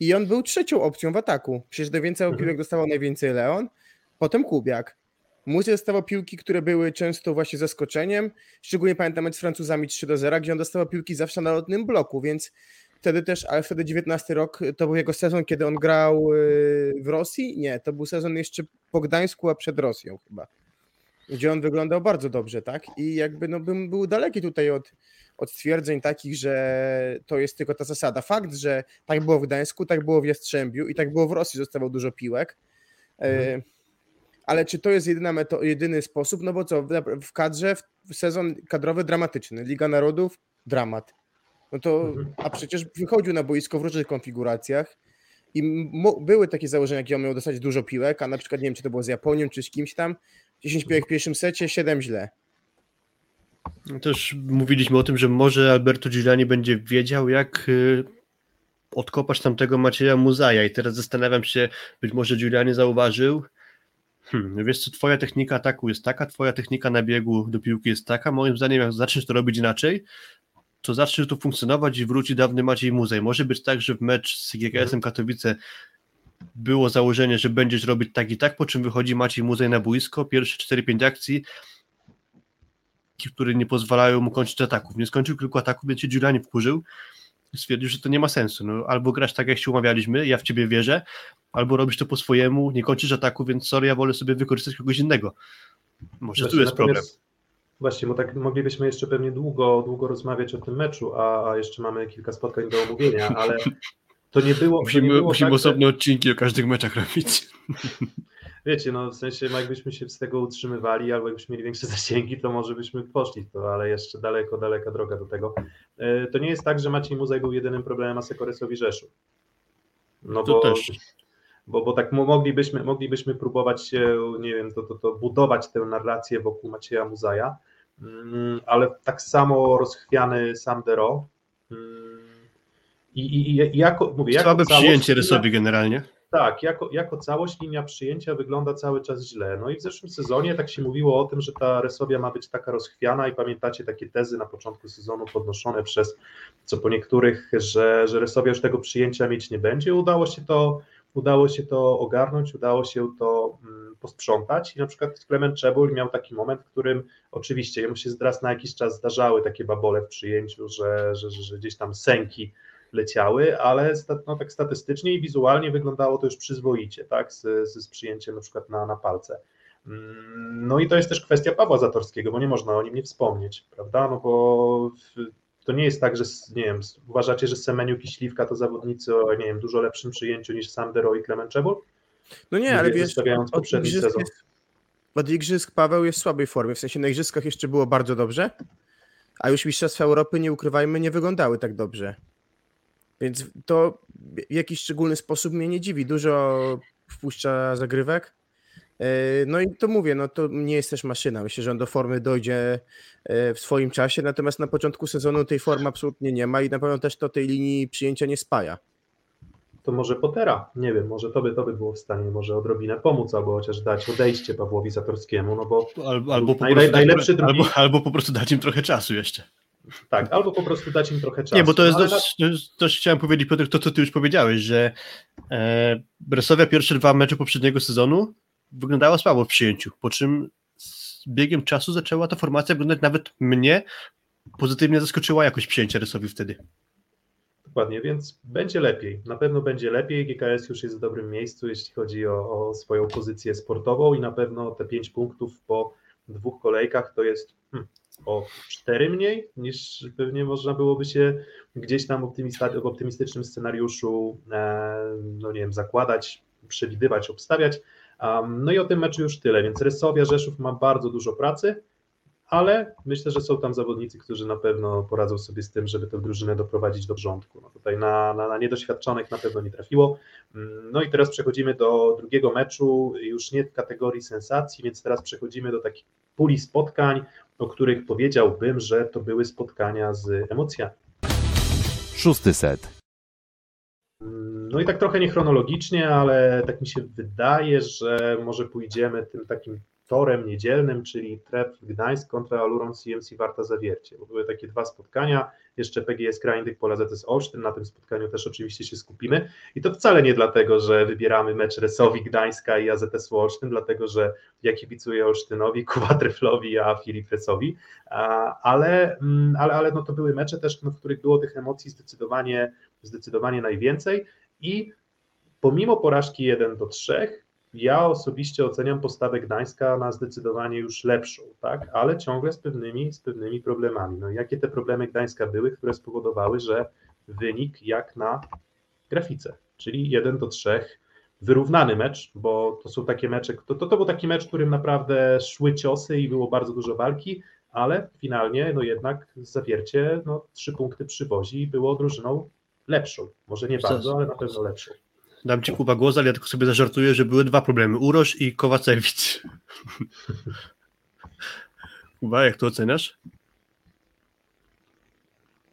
i on był trzecią opcją w ataku. Przecież najwięcej Mhm. piłek dostawał najwięcej Leon, potem Kubiak. Musi dostawał piłki, które były często właśnie zaskoczeniem. Szczególnie pamiętam mecz z Francuzami 3 do 0, gdzie on dostawał piłki zawsze na lotnym bloku, więc wtedy też, ale wtedy 19 rok to był jego sezon, kiedy on grał yy, w Rosji. Nie, to był sezon jeszcze po Gdańsku, a przed Rosją chyba. Gdzie on wyglądał bardzo dobrze, tak? I jakby no, bym był daleki tutaj od, od stwierdzeń takich, że to jest tylko ta zasada. Fakt, że tak było w Gdańsku, tak było w Jastrzębiu i tak było w Rosji, dostawał dużo piłek. E, ale czy to jest jedyna meto- jedyny sposób? No bo co, w, kadrze w sezon kadrowy dramatyczny, Liga Narodów dramat. No to, Mhm. a przecież wychodził na boisko w różnych konfiguracjach i były takie założenia, jak on miał dostać dużo piłek, a na przykład nie wiem, czy to było z Japonią, czy z kimś tam, 10 piłek w pierwszym secie, 7 źle. Też mówiliśmy o tym, że może Alberto Giuliani będzie wiedział, jak y, odkopać tamtego Macieja Muzaja i teraz zastanawiam się, być może Giuliani zauważył, hmm, wiesz co, twoja technika ataku jest taka, twoja technika na biegu do piłki jest taka, moim zdaniem jak zaczniesz to robić inaczej, to zacznie to funkcjonować i wróci dawny Maciej Muzaj. Może być tak, że w mecz z GKS-em Katowice było założenie, że będziesz robić tak i tak, po czym wychodzi Maciej Muzaj na boisko, pierwsze 4-5 akcji, które nie pozwalają mu kończyć ataków. Nie skończył kilku ataków, więc się Giuliani wkurzył stwierdził, że to nie ma sensu. No, albo grasz tak, jak się umawialiśmy, ja w ciebie wierzę, albo robisz to po swojemu, nie kończysz ataku, więc sorry, ja wolę sobie wykorzystać kogoś innego. Może tu Właśnie, jest problem. Właśnie, bo tak moglibyśmy jeszcze pewnie długo, długo rozmawiać o tym meczu, a, jeszcze mamy kilka spotkań do omówienia, ale to nie było. to nie Musimy, było musimy tak, że- osobne odcinki o każdych meczach robić. Wiecie, no w sensie jakbyśmy się z tego utrzymywali, albo jakbyśmy mieli większe zasięgi, to może byśmy poszli w to, ale jeszcze daleko, daleka droga do tego. E, To nie jest tak, że Maciej Muzaj był jedynym problemem, a Sekoresowi Rzeszów. No To bo, też. Bo, bo tak mo- moglibyśmy, moglibyśmy próbować się, nie wiem, to, to, to budować tę narrację wokół Macieja Muzaja, mm, ale tak samo rozchwiany Sam Dero. mm, I, i, i jako, mówię, Słabe całość przyjęcie Rysowi generalnie. tak, jako, jako całość linia przyjęcia wygląda cały czas źle. No i w zeszłym sezonie tak się mówiło o tym, że ta Resowia ma być taka rozchwiana i pamiętacie takie tezy na początku sezonu podnoszone przez co po niektórych, że, że Resowia już tego przyjęcia mieć nie będzie. Udało się to, udało się to ogarnąć, udało się to mm, posprzątać i na przykład Klement Czebul miał taki moment, w którym oczywiście jemu się raz na jakiś czas zdarzały takie babole w przyjęciu, że, że, że, gdzieś tam sęki leciały, ale no, tak statystycznie i wizualnie wyglądało to już przyzwoicie, tak, z, z, przyjęciem na przykład na, na palce. Mm, No i to jest też kwestia Pawła Zatorskiego, bo nie można o nim nie wspomnieć, prawda, no bo to nie jest tak, że, nie wiem, uważacie, że Semeniuk i Śliwka to zawodnicy o, nie wiem, dużo lepszym przyjęciu niż Sandero i Clement Czebul? No nie, ale wiesz, od poprzedni igrzysk, sezon. jest, od igrzysk Paweł jest w słabej formie, w sensie na igrzyskach jeszcze było bardzo dobrze, a już Mistrzostwa Europy, nie ukrywajmy, nie wyglądały tak dobrze. Więc to w jakiś szczególny sposób mnie nie dziwi. Dużo wpuszcza zagrywek. Yy, No i to mówię, no to nie jest też maszyna. Myślę, że on do formy dojdzie yy, w swoim czasie, natomiast na początku sezonu tej formy absolutnie nie ma i na pewno też to tej linii przyjęcia nie spaja. To może Potera, nie wiem, może to by, to by było w stanie może odrobinę pomóc, albo chociaż dać odejście Pawłowi Zatorskiemu, no bo Albo, albo, po Najle- najlepszy dać, drugi- albo, albo po prostu dać im trochę czasu jeszcze. tak, albo po prostu dać im trochę czasu. Nie, bo to jest no, ale dość, to jest- też chciałem powiedzieć, Piotr, to co ty już powiedziałeś, że e, Bresowia pierwsze dwa mecze poprzedniego sezonu wyglądała słabo w przyjęciu, po czym z biegiem czasu zaczęła ta formacja wyglądać nawet mnie pozytywnie zaskoczyła jakość przyjęcia Rysowi wtedy. Dokładnie, więc będzie lepiej. Na pewno będzie lepiej. GKS już jest w dobrym miejscu, jeśli chodzi o, o swoją pozycję sportową i na pewno te pięć punktów po dwóch kolejkach to jest hmm, o cztery mniej niż pewnie można byłoby się gdzieś tam w optymistycznym scenariuszu e, no nie wiem, zakładać, przewidywać, obstawiać. Um, no i o tym meczu już tyle, więc Resowia Rzeszów ma bardzo dużo pracy, ale myślę, że są tam zawodnicy, którzy na pewno poradzą sobie z tym, żeby tę drużynę doprowadzić do rządku. No tutaj na, na, na niedoświadczonych na pewno nie trafiło. Mm, No i teraz przechodzimy do drugiego meczu, już nie w kategorii sensacji, więc teraz przechodzimy do takich puli spotkań, o których powiedziałbym, że to były spotkania z emocjami. Szósty set. No i tak trochę niechronologicznie, ale tak mi się wydaje, że może pójdziemy tym takim torem niedzielnym, czyli Tref Gdańsk kontra Aluron CMC Warta Zawiercie. Były takie dwa spotkania, jeszcze PGS Kraindyk Pola ZS Olsztyn, na tym spotkaniu też oczywiście się skupimy. I to wcale nie dlatego, że wybieramy mecz Resowi Gdańska i AZS Olsztyn, dlatego że ja kibicuję Olsztynowi, Kuba Treflowi, a Filip Resowi, ale, mm, ale, ale no to były mecze też, no, w których było tych emocji zdecydowanie, zdecydowanie najwięcej i pomimo porażki 1 do 3, ja osobiście oceniam postawę Gdańska na zdecydowanie już lepszą, tak? ale ciągle z pewnymi, z pewnymi problemami. No, jakie te problemy Gdańska były, które spowodowały, że wynik jak na grafice, czyli 1 do 3, wyrównany mecz, bo to są takie mecze, to, to, to był taki mecz, w którym naprawdę szły ciosy i było bardzo dużo walki, ale finalnie no jednak zawiercie no, trzy punkty przywozi i było drużyną lepszą. Może nie bardzo, ale na pewno lepszą. Dam ci Kuba głos, ale ja tylko sobie zażartuję, że były dwa problemy, Uroż i Kowacewicz. Kuba, jak to oceniasz?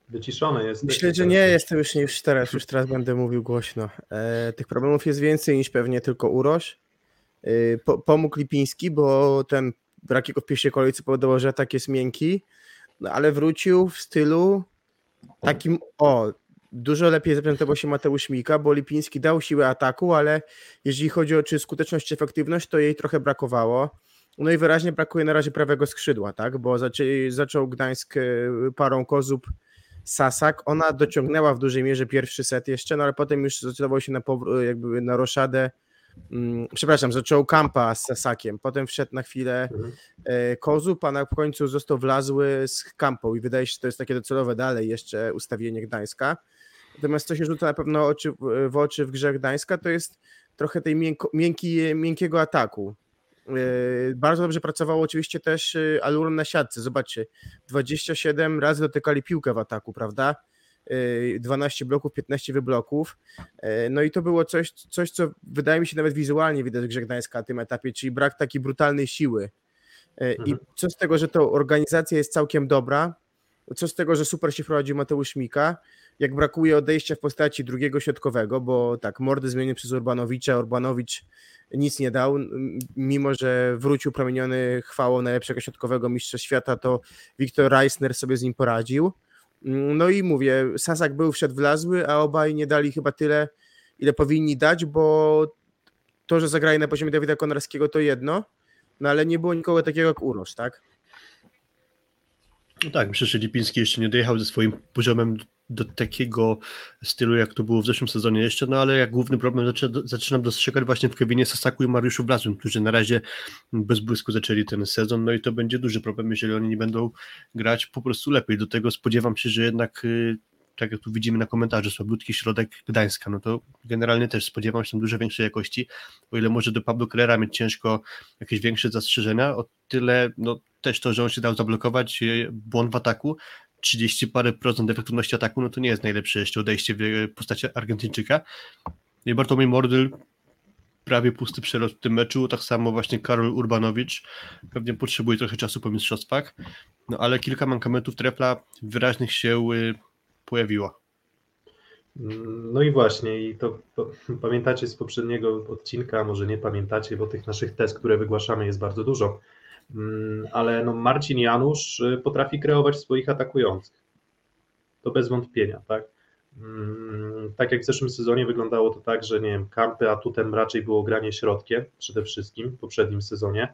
Wyciszone jest. Myślę, że nie jestem już, już teraz, już teraz będę mówił głośno. E, tych problemów jest więcej niż pewnie tylko Uroś. E, po, pomógł Lipiński, bo ten brak jego w pierwszej kolejce powodował, że atak jest miękki, no ale wrócił w stylu takim, o, dużo lepiej zaprezentował się Mateusz Mika, bo Lipiński dał siłę ataku, ale jeżeli chodzi o czy skuteczność, czy efektywność, to jej trochę brakowało. No i wyraźnie brakuje na razie prawego skrzydła, tak? Bo zaczęli, zaczął Gdańsk e, parą Kozub Sasak. Ona dociągnęła w dużej mierze pierwszy set jeszcze, no ale potem już zdecydował się na, jakby na roszadę. Mm, przepraszam, zaczął Kampa z Sasakiem, potem wszedł na chwilę Mhm. e, Kozub, a na końcu został wlazły z Kampą i wydaje się, że to jest takie docelowe dalej jeszcze ustawienie Gdańska. Natomiast co się rzuca na pewno oczy, w oczy w grze Gdańska, to jest trochę tej miękko, miękki, miękkiego ataku. Yy, Bardzo dobrze pracowało oczywiście też yy, Aluron na siatce. Zobaczcie, 27 razy dotykali piłkę w ataku, prawda? Yy, 12 bloków, 15 wybloków. Yy, No i to było coś, coś, co wydaje mi się nawet wizualnie widać w grze Gdańska na tym etapie, czyli brak takiej brutalnej siły. I Mhm. co z tego, że to organizacja jest całkiem dobra, co z tego, że super się prowadzi Mateusz Mika, jak brakuje odejścia w postaci drugiego środkowego, bo tak, mordy zmienił przez Urbanowicza, Urbanowicz nic nie dał, mimo że wrócił promieniony chwałą najlepszego środkowego mistrza świata, to Wiktor Reisner sobie z nim poradził. No i mówię, Sasak był wszedł wlazły, a obaj nie dali chyba tyle, ile powinni dać, bo to, że zagrali na poziomie Dawida Konarskiego to jedno, no ale nie było nikogo takiego jak Urosz, tak? No tak, myślę, że Lipiński jeszcze nie dojechał ze swoim poziomem do, takiego stylu, jak to było w zeszłym sezonie jeszcze, no ale jak główny problem zaczyna, zaczynam dostrzegać właśnie w Kevinie Sasaku i Mariuszu Blazym, którzy na razie bez błysku zaczęli ten sezon, no i to będzie duży problem, jeżeli oni nie będą grać po prostu lepiej. Do tego spodziewam się, że jednak y, tak jak tu widzimy na komentarzu, słabiutki środek Gdańska, no to generalnie też spodziewam się tam dużo większej jakości, o ile może do Pablo Krera mieć ciężko jakieś większe zastrzeżenia, o tyle no też to, że on się dał zablokować, y, błąd w ataku, 30 parę procent efektywności ataku, no to nie jest najlepsze jeszcze odejście w y, postaci Argentyńczyka. No I Bartłomiej Mordyl prawie pusty przelot w tym meczu, tak samo właśnie Karol Urbanowicz, pewnie potrzebuje trochę czasu po mistrzostwach, no ale kilka mankamentów trefla wyraźnych się y, pojawiło. No i właśnie, i to, to pamiętacie z poprzedniego odcinka, może nie pamiętacie, bo tych naszych test, które wygłaszamy jest bardzo dużo, ale no Marcin Janusz y, potrafi kreować swoich atakujących. To bez wątpienia, tak? Mm, Tak jak w zeszłym sezonie wyglądało to tak, że nie wiem, kampy atutem raczej było granie środkiem przede wszystkim w poprzednim sezonie.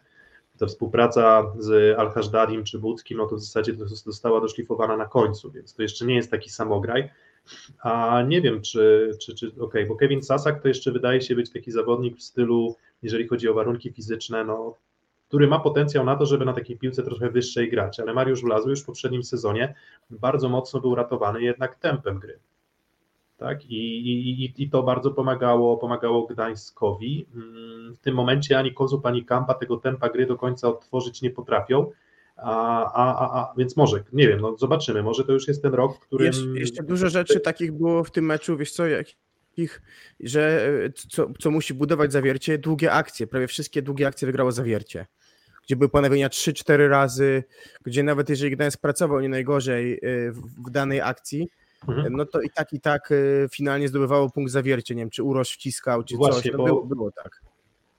Ta współpraca z Al-Hajdadim czy Budzkim, no to w zasadzie została doszlifowana na końcu, więc to jeszcze nie jest taki samograj. A nie wiem, czy, czy, czy okej, bo Kevin Sasak to jeszcze wydaje się być taki zawodnik w stylu, jeżeli chodzi o warunki fizyczne, no, który ma potencjał na to, żeby na takiej piłce trochę wyższej grać, ale Mariusz Wlazły już w poprzednim sezonie bardzo mocno był ratowany jednak tempem gry. Tak? I, i, i- to bardzo pomagało, pomagało Gdańskowi. Mm, W tym momencie ani Kozub, ani Kampa tego tempa gry do końca odtworzyć nie potrafią. A, a, a, a, więc może, nie wiem, no zobaczymy, może to już jest ten rok, w którym... Jeszcze, jeszcze dużo rzeczy takich było w tym meczu, wiesz co, jakich, że e, co, co musi budować zawiercie, długie akcje, prawie wszystkie długie akcje wygrało zawiercie, gdzie były ponawienia 3-4 razy, gdzie nawet jeżeli Gdańsk pracował nie najgorzej e, w, danej akcji, Mhm. no to i tak, i tak e, finalnie zdobywało punkt zawiercie, nie wiem, czy Uroż wciskał, czy Właśnie, coś, no bo- było, było tak.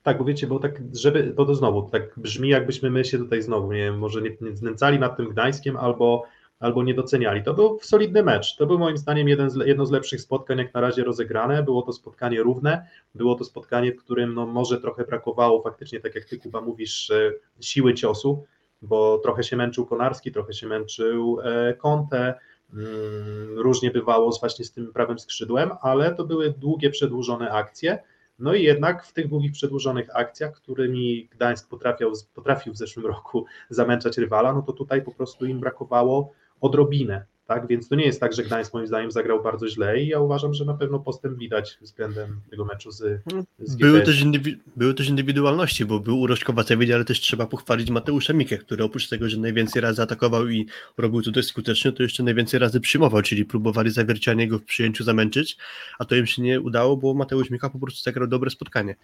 Tak, bo wiecie, bo tak, żeby, bo to znowu, tak brzmi jakbyśmy my się tutaj znowu, nie wiem, może nie, nie znęcali nad tym Gdańskiem albo, albo nie doceniali. To był solidny mecz, to był moim zdaniem jeden z, jedno z lepszych spotkań jak na razie rozegrane, było to spotkanie równe, było to spotkanie, w którym no, może trochę brakowało faktycznie, tak jak ty Kuba mówisz, e, siły ciosu, bo trochę się męczył Konarski, trochę się męczył e, Conte, mm, różnie bywało właśnie z tym prawym skrzydłem, ale to były długie, przedłużone akcje, no i jednak w tych długich, przedłużonych akcjach, którymi Gdańsk potrafił, potrafił w zeszłym roku zamęczać rywala, no to tutaj po prostu im brakowało odrobinę. Tak? Więc to nie jest tak, że Gdańsk moim zdaniem zagrał bardzo źle i ja uważam, że na pewno postęp widać względem tego meczu z, z Były też, indywi- były też indywidualności, bo był Uroś Kowacewicz, ale też trzeba pochwalić Mateusza Mikę, który oprócz tego, że najwięcej razy atakował i robił to dość skutecznie, to jeszcze najwięcej razy przyjmował, czyli próbowali zawiercianie go w przyjęciu zamęczyć, a to im się nie udało, bo Mateusz Mika po prostu zagrał dobre spotkanie.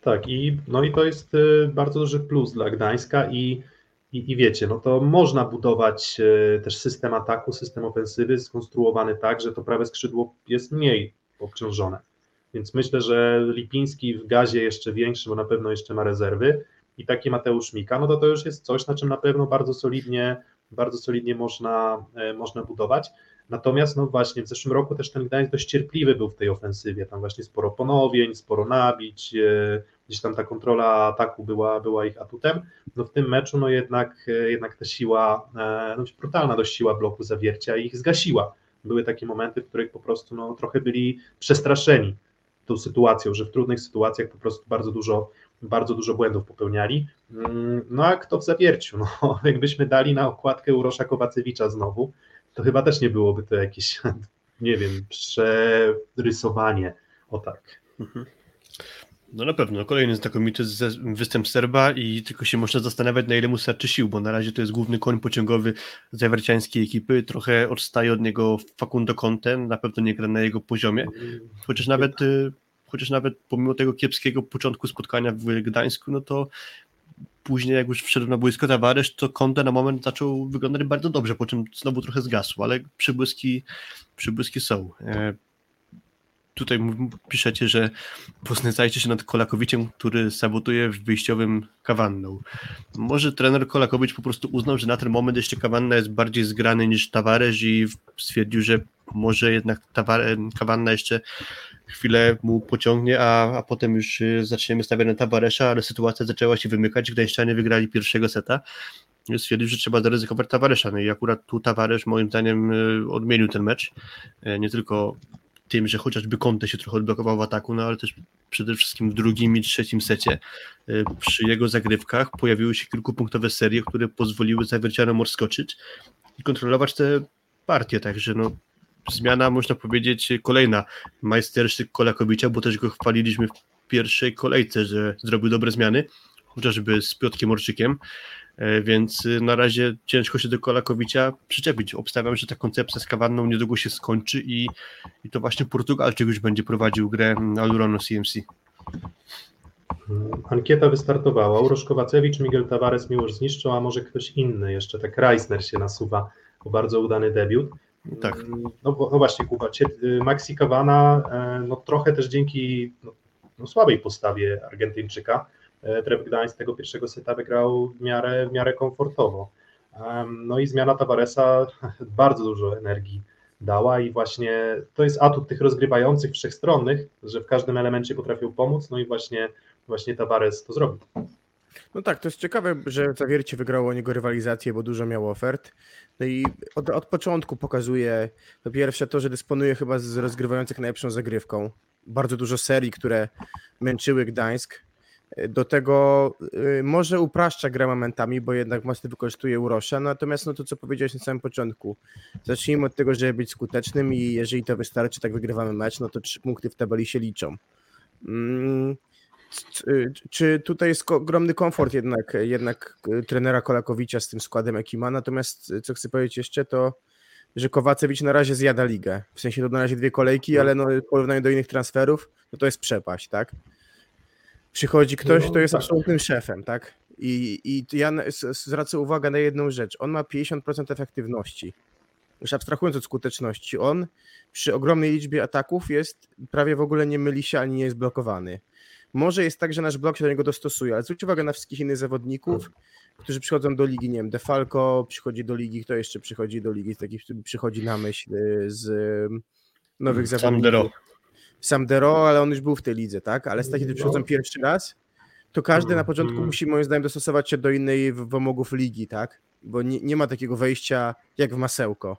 Tak, i, no i to jest y, bardzo duży plus dla Gdańska i, i, i wiecie, no to można budować y, też system ataku, system ofensywy skonstruowany tak, że to prawe skrzydło jest mniej obciążone. Więc myślę, że Lipiński w gazie jeszcze większy, bo na pewno jeszcze ma rezerwy i taki Mateusz Mika, no to to już jest coś, na czym na pewno bardzo solidnie, bardzo solidnie można, e, można budować. Natomiast no właśnie w zeszłym roku też ten Gdańsk dość cierpliwy był w tej ofensywie, tam właśnie sporo ponowień, sporo nabić, e, gdzieś tam ta kontrola ataku była, była ich atutem, no w tym meczu no jednak, e, jednak ta siła, e, no brutalna dość siła bloku zawiercia ich zgasiła. Były takie momenty, w których po prostu no, trochę byli przestraszeni tą sytuacją, że w trudnych sytuacjach po prostu bardzo dużo, bardzo dużo błędów popełniali. Mm, no a kto w zawierciu? No, jakbyśmy dali na okładkę Urosza Kowacewicza znowu, to chyba też nie byłoby to jakieś, nie wiem, przerysowanie. O tak. Mhm. No na pewno, kolejny znakomity występ Serba i tylko się można zastanawiać, na ile mu starczy sił, bo na razie to jest główny koń pociągowy zawierciańskiej ekipy, trochę odstaje od niego Facundo Conte, na pewno nie gra na jego poziomie, chociaż nawet, y, chociaż nawet pomimo tego kiepskiego początku spotkania w Gdańsku, no to później jak już wszedł na boisko Tavares, to Conte na moment zaczął wyglądać bardzo dobrze, po czym znowu trochę zgasł, ale przybłyski, przybłyski są. Tutaj piszecie, że poznajcie się nad Kolakowiciem, który sabotuje w wyjściowym kawanną. Może trener Kolakowicz po prostu uznał, że na ten moment jeszcze kawanna jest bardziej zgrany niż Tavares i stwierdził, że może jednak kawanna jeszcze chwilę mu pociągnie, a, a potem już y, zaczniemy stawiać na Tavaresa, ale sytuacja zaczęła się wymykać, Gdańszczanie wygrali pierwszego seta stwierdził, że trzeba zaryzykować Tavaresza. No i akurat tu Tavares moim zdaniem y, odmienił ten mecz. Y, nie tylko tym, że chociażby Conte się trochę odblokował w ataku, no ale też przede wszystkim w drugim i trzecim secie. Y, przy jego zagrywkach pojawiły się kilkupunktowe serie, które pozwoliły zawiercianom odskoczyć i kontrolować te partie, także no zmiana można powiedzieć kolejna. Majstersztyk Kolakowicza, bo też go chwaliliśmy w pierwszej kolejce, że zrobił dobre zmiany, chociażby z Piotkiem Orczykiem, E, więc y, na razie ciężko się do Kolakowicza przyczepić. Obstawiam, że ta koncepcja z kawanną niedługo się skończy i, i to właśnie Portugalczyk już będzie prowadził grę Alurono CMC. Ankieta wystartowała. Urosz Kowacewicz, Miguel Tavares, Miłosz zniszczą, a może ktoś inny jeszcze, tak Reisner się nasuwa, bo bardzo udany debiut. Tak. No, no właśnie, Kuba, y, Maxi Kawana, e, no trochę też dzięki no, no, słabej postawie Argentyńczyka, E, Trep Gdańsk tego pierwszego seta wygrał w miarę, w miarę komfortowo. No i zmiana Tavaresa bardzo dużo energii dała i właśnie to jest atut tych rozgrywających wszechstronnych, że w każdym elemencie potrafią pomóc, no i właśnie, właśnie Tavares to zrobił. No tak, to jest ciekawe, że Zawiercie wygrało o niego rywalizację, bo dużo miał ofert. No i od, od początku pokazuje po pierwsze to, że dysponuje chyba z rozgrywających najlepszą zagrywką. Bardzo dużo serii, które męczyły Gdańsk. Do tego y, może upraszcza grę momentami, bo jednak mocno wykorzystuje Urosza, natomiast no to, co powiedziałeś na samym początku, zacznijmy od tego, żeby być skutecznym i jeżeli to wystarczy, tak wygrywamy mecz, no to trzy punkty w tabeli się liczą. Mm, czy tutaj jest ogromny komfort jednak, jednak y, trenera Kolakowicza z tym składem, jaki ma, natomiast y, co chcę powiedzieć jeszcze, to że Kowacewicz na razie zjada ligę, w sensie to na razie dwie kolejki, ale no, w porównaniu do innych transferów, no to jest przepaść, tak? Przychodzi ktoś, kto jest tak. absolutnym szefem, tak? I, I ja zwracam uwagę na jedną rzecz. On ma 50% efektywności. Już abstrahując od skuteczności, on przy ogromnej liczbie ataków jest prawie w ogóle nie myli się ani nie jest blokowany. Może jest tak, że nasz blok się do niego dostosuje, ale zwróć uwagę na wszystkich innych zawodników, którzy przychodzą do ligi, nie wiem, Defalco przychodzi do ligi, kto jeszcze przychodzi do ligi, taki przychodzi na myśl y, z nowych zawodników. Samdero, ale on już był w tej lidze, tak? Ale z takich, kiedy przychodzą pierwszy raz, to każdy na początku mm. musi moim zdaniem dostosować się do innej wymogów ligi, tak? Bo nie, nie ma takiego wejścia jak w masełko.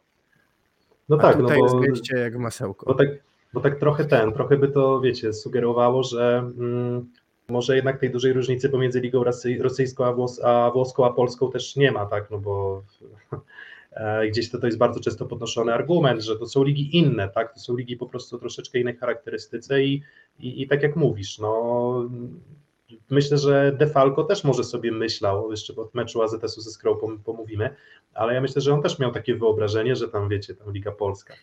No A tak, no tutaj no bo, jest wejście jak w masełko. Bo tak, bo tak trochę ten, trochę by to, wiecie, sugerowało, że mm, może jednak tej dużej różnicy pomiędzy ligą rosyjską a, włos a włoską a polską też nie ma, tak? No bo gdzieś to, to jest bardzo często podnoszony argument, że to są ligi inne, tak? To są ligi po prostu troszeczkę innej charakterystyce i, i, i tak jak mówisz, no myślę, że Defalco też może sobie myślał, jeszcze od meczu AZS-u ze Skrą pomówimy, ale ja myślę, że on też miał takie wyobrażenie, że tam wiecie, tam Liga Polska,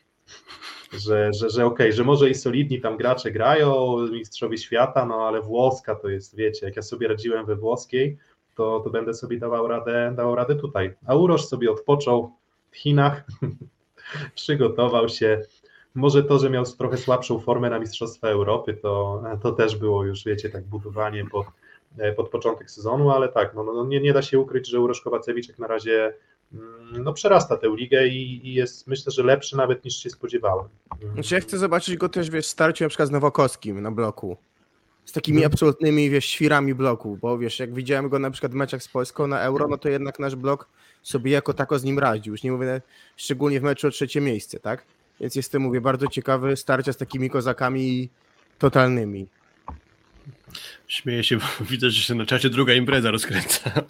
że, że, że okej, okay, że może i solidni tam gracze grają, mistrzowie świata, no ale włoska to jest, wiecie, jak ja sobie radziłem we włoskiej, to, to będę sobie dawał radę, dawał radę tutaj. A Uroż sobie odpoczął, w Chinach, przygotował się. Może to, że miał trochę słabszą formę na Mistrzostwa Europy, to, to też było już, wiecie, tak budowanie pod, pod początek sezonu, ale tak, no, no, nie, nie da się ukryć, że Urosz Kowacewicz jak na razie mm, no przerasta tę ligę i, i jest myślę, że lepszy nawet niż się spodziewałem. Mm. Znaczy ja chcę zobaczyć go też, wiesz, w starciu na przykład z Nowakowskim na bloku. Z takimi Mhm. absolutnymi, wiesz, świrami bloku, bo wiesz, jak widziałem go na przykład w meczach z Polską na Euro, no to jednak nasz blok sobie jako tako z nim radził. Już nie mówię szczególnie w meczu o trzecie miejsce, tak? Więc jestem, mówię, bardzo ciekawy starcia z takimi kozakami totalnymi. Śmieję się, bo widzę, że się na czacie druga impreza rozkręca.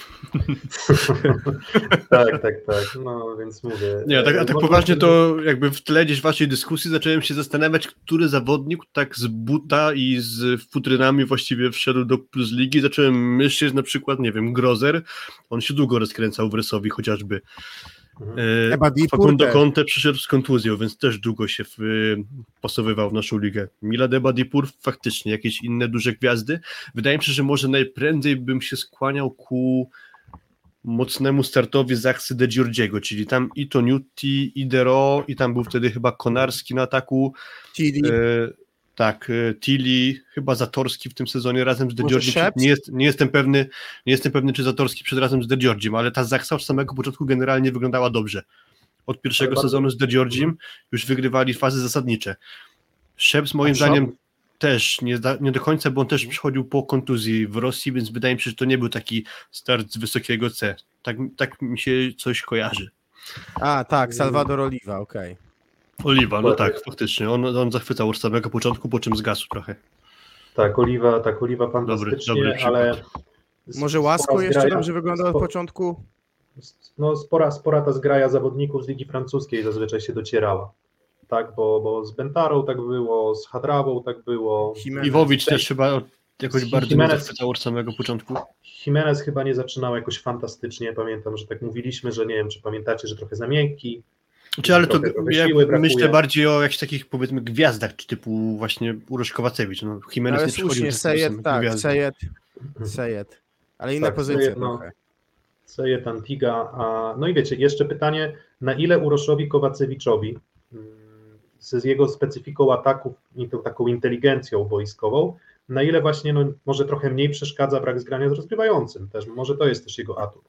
tak, tak, tak. No więc mówię. Nie, a tak, a tak e, poważnie może- to jakby w tle gdzieś waszej dyskusji zacząłem się zastanawiać, który zawodnik tak z buta i z futrynami właściwie wszedł do Plus Ligi. Zacząłem myśleć na przykład, nie wiem, Grozer, on się długo rozkręcał w Resowi chociażby. Mhm. E, Facundo też. Conte przyszedł z kontuzją, więc też długo się w, pasowywał w naszą ligę. Mila Deba Dipur faktycznie, jakieś inne duże gwiazdy. Wydaje mi się, że może najprędzej bym się skłaniał ku mocnemu startowi Zachsy de Giorgiego, czyli tam i Toniutti, i Dero, i tam był wtedy chyba Konarski na ataku, Chili. e, tak, e, Tilly, chyba Zatorski w tym sezonie razem z Giorgim. Szeps? Nie, jest, nie, jestem pewny, nie jestem pewny, czy Zatorski przed razem z De Giorgim, ale ta Zachsa od samego początku generalnie wyglądała dobrze. Od pierwszego Ale bardzo- sezonu z De Giorgim już wygrywali fazy zasadnicze. Szeps moim zdaniem też nie, nie do końca, bo on też przychodził po kontuzji w Rosji, więc wydaje mi się, że to nie był taki start z wysokiego C. Tak, tak mi się coś kojarzy. A, tak, Salvador Oliva, okej. Oliwa, no tak, faktycznie. On, on zachwycał od samego początku, po czym zgasł trochę. Tak, Oliwa, tak, Oliwa fantastycznie, dobry przykład. ale. Może Łasko jeszcze zgraja- dobrze wyglądał od początku? No, spora, spora ta zgraja zawodników z Ligi Francuskiej zazwyczaj się docierała. Tak, bo, bo z Bentarą tak było, z Hadrawą tak było. Jimenez. Iwowicz też chyba jakoś Jimenez- bardzo mnie zachwycał od samego początku. Jimenez chyba nie zaczynał jakoś fantastycznie. Pamiętam, że tak mówiliśmy, że nie wiem, czy pamiętacie, że trochę za miękki. Czy ale to ja myślę bardziej o jakichś takich powiedzmy gwiazdach, czy typu właśnie Urosz Kowacewicz. No, Jimenez Ale nie słusznie, Sejet, tak. Sejet, Sejet. Ale inna Tak, pozycja Sejet, no. Sejet Antiga. A, no i wiecie, jeszcze pytanie, na ile Uroszowi Kowacewiczowi mm, z jego specyfiką ataków i tą taką inteligencją boiskową, na ile właśnie no, może trochę mniej przeszkadza brak zgrania z rozgrywającym też, może to jest też jego atut,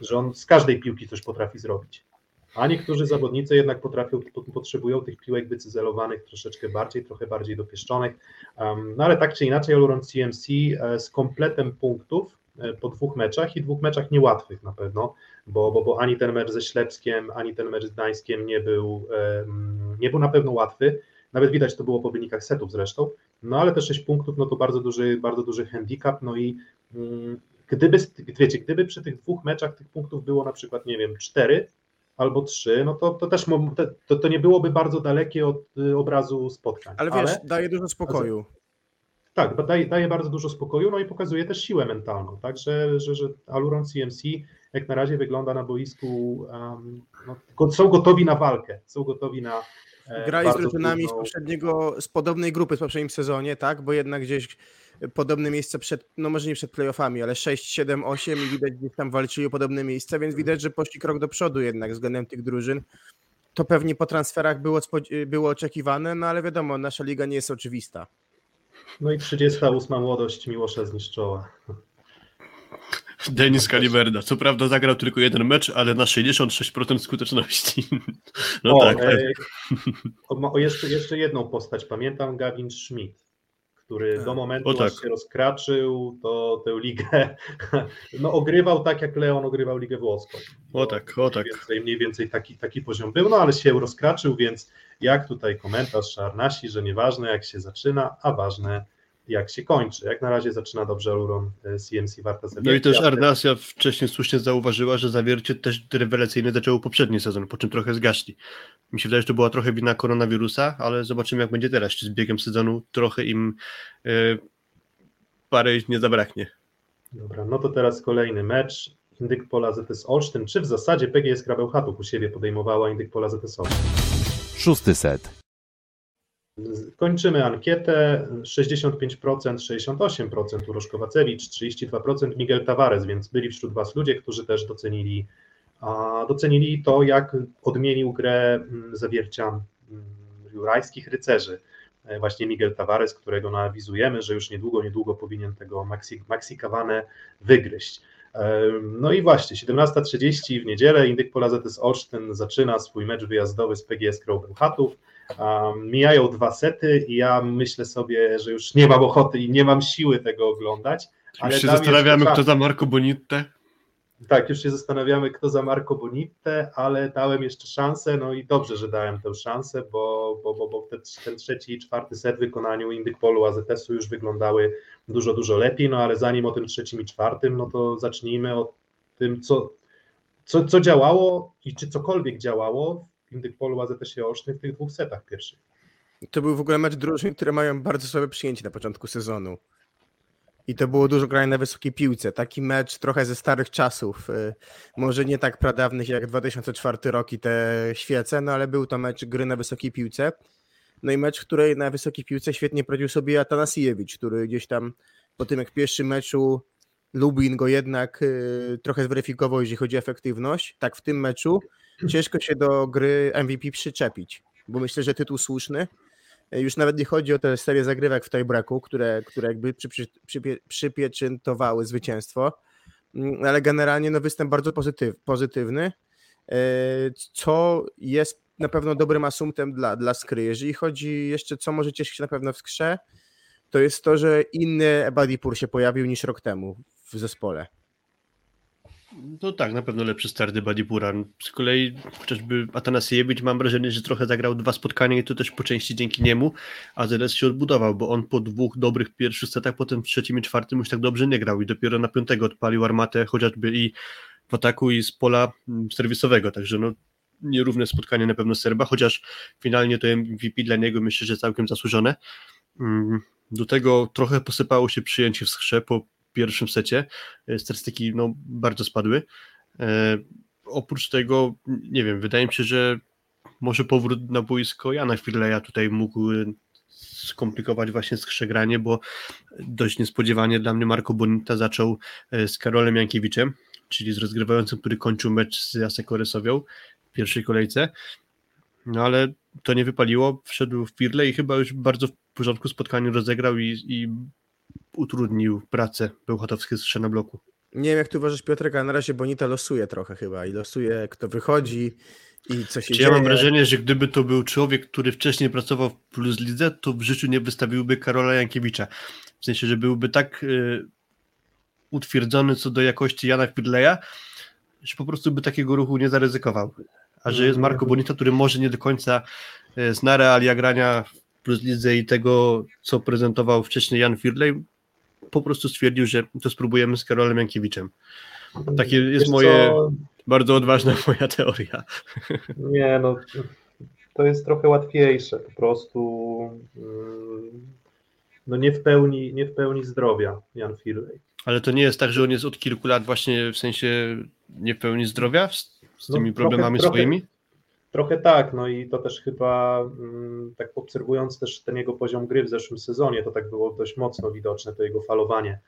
że on z każdej piłki coś potrafi zrobić. A niektórzy zawodnicy jednak potrafią, po- potrzebują tych piłek wycyzelowanych troszeczkę bardziej, trochę bardziej dopieszczonych. No ale tak czy inaczej, Aluron CMC e, z kompletem punktów e, po dwóch meczach i dwóch meczach niełatwych na pewno, bo, bo, bo ani ten mecz ze Ślepskiem, ani ten mecz z Gdańskiem nie był, nie był na pewno łatwy. Nawet widać to było po wynikach setów zresztą. No ale te 6 punktów, no to bardzo duży, bardzo duży handicap. No i mm, gdyby, wiecie, gdyby przy tych dwóch meczach tych punktów było na przykład, nie wiem, 4 albo 3, no to, to też to, to nie byłoby bardzo dalekie od y, obrazu spotkań. Ale wiesz, daje dużo spokoju. Tak, bo daje, daje bardzo dużo spokoju, no i pokazuje też siłę mentalną, tak, że, że, że Aluron CMC jak na razie wygląda na boisku, um, no, są gotowi na walkę, są gotowi na e, Grali z drużynami z poprzedniego, z podobnej grupy w poprzednim sezonie, tak? Bo jednak gdzieś podobne miejsca przed, no może nie przed playoffami, ale 6, 7, 8 i widać gdzieś tam walczyli o podobne miejsca, więc widać, że poszli krok do przodu jednak względem tych drużyn. To pewnie po transferach było, było oczekiwane, no ale wiadomo, nasza liga nie jest oczywista. No i 38 młodość Miłosza zniszczyła. Denis Kaliberda. Co prawda zagrał tylko jeden mecz, ale na 66% skuteczności. No o, tak. tak. e, o, o jeszcze, jeszcze jedną postać pamiętam, Gavin Schmidt, który do momentu, tak. aż się rozkraczył, to tę ligę, no ogrywał tak, jak Leon ogrywał ligę włoską. O tak, o tak. Mniej więcej, mniej więcej taki, taki poziom był, no ale się rozkraczył, więc jak tutaj komentarz Szarnasi, że nieważne jak się zaczyna, a ważne jak się kończy. Jak na razie zaczyna dobrze Aluron e, CMC Warta No i też Arnasia wcześniej słusznie zauważyła, że zawiercie też rewelacyjnie zaczęło poprzedni sezon, po czym trochę zgaśli. Mi się wydaje, że to była trochę wina koronawirusa, ale zobaczymy jak będzie teraz, czy z biegiem sezonu trochę im e, pary nie zabraknie. Dobra, no to teraz kolejny mecz. Indyk Pola ZS Olsztyn. Czy w zasadzie PGS Krabełchatów u siebie podejmowała Indyk Pola ZS Olsztyn? Szósty set. Kończymy ankietę. 65%, 68% Urosz Kowacewicz, 32% Miguel Tavares, więc byli wśród Was ludzie, którzy też docenili, docenili to, jak odmienił grę mm, zawiercia mm, jurajskich rycerzy. E, Właśnie Miguel Tavares, którego nawizujemy, że już niedługo, niedługo powinien tego Maxi, Maxi Cavanę wygryźć. No i właśnie, 17.30 w niedzielę Indyk Pola ZS Olsztyn zaczyna swój mecz wyjazdowy z PGS Crow Bełchatów. Um, mijają dwa sety i ja myślę sobie, że już nie mam ochoty i nie mam siły tego oglądać. Ale już się zastanawiamy, kto za Marco Bonitte. Tak, już się zastanawiamy, kto za Marco Bonitte, ale dałem jeszcze szansę, no i dobrze, że dałem tę szansę, bo, bo, bo, bo ten, ten trzeci i czwarty set w wykonaniu Indyk Polu AZS-u już wyglądały dużo, dużo lepiej, no ale zanim o tym trzecim i czwartym, no to zacznijmy od tym, co, co, co działało i czy cokolwiek działało w Indyk Polu AZS-ie Olsztyn w tych dwóch setach pierwszych. To był w ogóle mecz drużyn, które mają bardzo słabe przyjęcie na początku sezonu. I to było dużo grania na wysokiej piłce. Taki mecz trochę ze starych czasów. Y, może nie tak pradawnych jak 2004 rok i te świece, no ale był to mecz gry na wysokiej piłce. No i mecz, w której na wysokiej piłce świetnie prowadził sobie Atanasiewicz, który gdzieś tam po tym jak w pierwszym meczu Lubin go jednak y, trochę zweryfikował, jeśli chodzi o efektywność. Tak w tym meczu ciężko się do gry MVP przyczepić, bo myślę, że tytuł słuszny już nawet nie chodzi o tę serię zagrywek w tiebreaku, które, które jakby przy, przy, przy, przypieczętowały zwycięstwo, mm, ale generalnie no, występ bardzo pozytyw, pozytywny, e, co jest na pewno dobrym asumptem dla, dla skry. Jeżeli chodzi jeszcze, co może cieszyć się na pewno w skrze, to jest to, że inny Ebadipur się pojawił niż rok temu w zespole. No tak, na pewno lepszy start Badipura. Z kolei chociażby Atanasiewicz mam wrażenie, że trochę zagrał dwa spotkania i to też po części dzięki niemu, a ZS się odbudował, bo on po dwóch dobrych pierwszych setach, potem w trzecim i czwartym już tak dobrze nie grał i dopiero na piątego odpalił armatę chociażby i w ataku i z pola mm, serwisowego, także no nierówne spotkanie na pewno Serba, chociaż finalnie to MVP dla niego myślę, że całkiem zasłużone. Mm, do tego trochę posypało się przyjęcie w skrze po pierwszym secie. E, statystyki no, bardzo spadły. E, oprócz tego, nie wiem, wydaje mi się, że może powrót na boisko Jana Firleja tutaj mógł e, skomplikować właśnie skrzegranie, bo dość niespodziewanie dla mnie Marco Bonita zaczął z Karolem Jankiewiczem, czyli z rozgrywającym, który kończył mecz z Jaseko Resowią w pierwszej kolejce. No ale to nie wypaliło, wszedł w Firle i chyba już bardzo w porządku spotkaniu rozegrał i, i utrudnił pracę Bełchatowskiej z na bloku. Nie wiem, jak ty uważasz, Piotrek, a na razie Bonita losuje trochę chyba i losuje, kto wychodzi i co się Czy dzieje. Ja mam wrażenie, że gdyby to był człowiek, który wcześniej pracował w Plus Lidze, to w życiu nie wystawiłby Karola Jankiewicza. W sensie, że byłby tak y, utwierdzony co do jakości Jana Firleja, że po prostu by takiego ruchu nie zaryzykował. A że jest Marco Bonita, który może nie do końca y, zna realia grania w Plus Lidze i tego, co prezentował wcześniej Jan Firley, po prostu stwierdził, że to spróbujemy z Karolem Jankiewiczem. Takie jest Wiesz moje, co? bardzo odważna moja teoria. Nie, no to jest trochę łatwiejsze, po prostu mm, no nie w pełni, nie w pełni zdrowia Jan Firley. Ale to nie jest tak, że on jest od kilku lat właśnie w sensie nie w pełni zdrowia z, z tymi no, problemami trochę, swoimi? Trochę, Trochę tak, no i to też chyba mm, tak obserwując też ten jego poziom gry w zeszłym sezonie, to tak było dość mocno widoczne, to jego falowanie,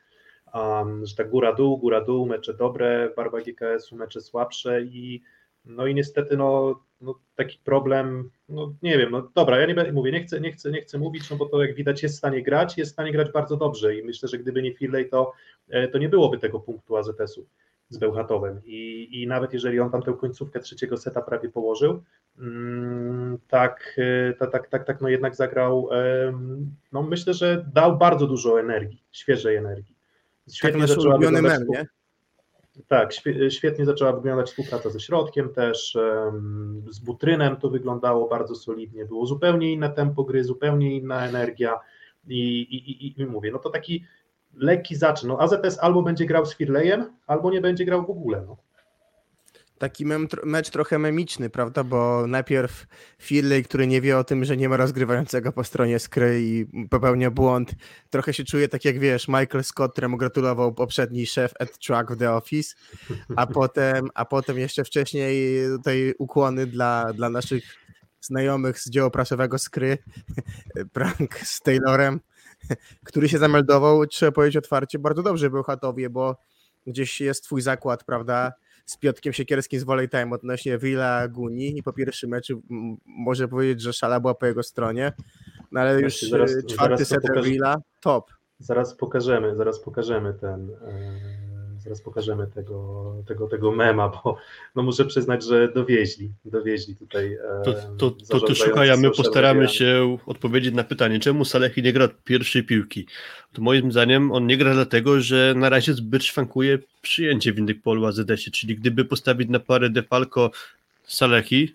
um, że tak góra-dół, góra-dół, mecze dobre, barwa GKS-u, mecze słabsze i no i niestety no, no taki problem, no nie wiem, no dobra, ja nie mówię, nie chcę, nie chcę, nie chcę mówić, no bo to jak widać jest w stanie grać, jest w stanie grać bardzo dobrze i myślę, że gdyby nie Firley, to, e, to nie byłoby tego punktu AZS-u z Bełchatowem I, i nawet jeżeli on tam tę końcówkę trzeciego seta prawie położył, mm, tak, e, tak, tak, tak, tak, no jednak zagrał, no myślę, że dał bardzo dużo energii, świeżej energii. Świetnie tak zaczęła wyglądać, mem, Tak, świetnie zaczęła wyglądać współpraca ze środkiem też, z Butrynem to wyglądało bardzo solidnie, było zupełnie inne tempo gry, zupełnie inna energia i, i, i, i mówię, no to taki lekki zaczyn. No AZS albo będzie grał z Firlejem, albo nie będzie grał w ogóle. No. Taki mem, mecz trochę memiczny, prawda? Bo najpierw Firley, który nie wie o tym, że nie ma rozgrywającego po stronie skry i popełnia błąd, trochę się czuje tak jak wiesz, Michael Scott, któremu gratulował poprzedni szef Ed Truck w The Office, a potem, a potem jeszcze wcześniej tutaj ukłony dla, dla naszych znajomych z dzieła prasowego skry, prank z Taylorem, który się zameldował, trzeba powiedzieć otwarcie, bardzo dobrze był Chatowie, bo gdzieś jest twój zakład, prawda, z Piotkiem Siekierskim z Volley Time odnośnie Villa Guni i po pierwszym meczu może powiedzieć, że szala była po jego stronie, no ale już zaraz, czwarty set Villa, top. Zaraz pokażemy, zaraz pokażemy ten, e, zaraz pokażemy tego, tego, tego mema, bo no muszę przyznać, że dowieźli, dowieźli tutaj. e, To, to, to szukaj, a my postaramy mediami. się odpowiedzieć na pytanie, czemu Salehi nie gra pierwszej piłki. To moim zdaniem on nie gra dlatego, że na razie zbyt szwankuje przyjęcie w Indykpolu AZS-ie, czyli gdyby postawić na parę Defalco Salehi,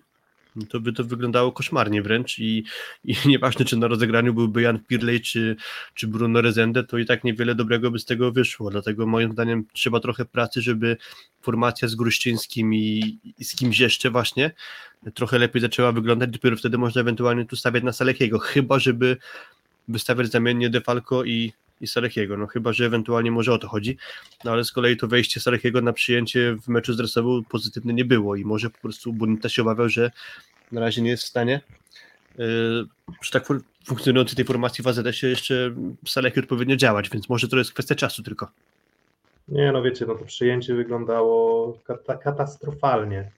to by to wyglądało koszmarnie wręcz i, i nieważne czy na rozegraniu byłby Jan Pirley czy, czy Bruno Rezende, to i tak niewiele dobrego by z tego wyszło, dlatego moim zdaniem trzeba trochę pracy, żeby formacja z Gruszczyńskim i, i z kimś jeszcze właśnie trochę lepiej zaczęła wyglądać, dopiero wtedy można ewentualnie tu stawiać na Salechiego, chyba żeby wystawiać zamiennie Defalco i, i Salechiego, no chyba, że ewentualnie może o to chodzi, no ale z kolei to wejście Salechiego na przyjęcie w meczu z Resową pozytywne nie było i może po prostu Bonita się obawiał, że na razie nie jest w stanie yy, przy tak fu- funkcjonującej tej formacji w AZS-ie jeszcze Salechi odpowiednio działać, więc może to jest kwestia czasu tylko. Nie, no wiecie, no to przyjęcie wyglądało kata, katastrofalnie.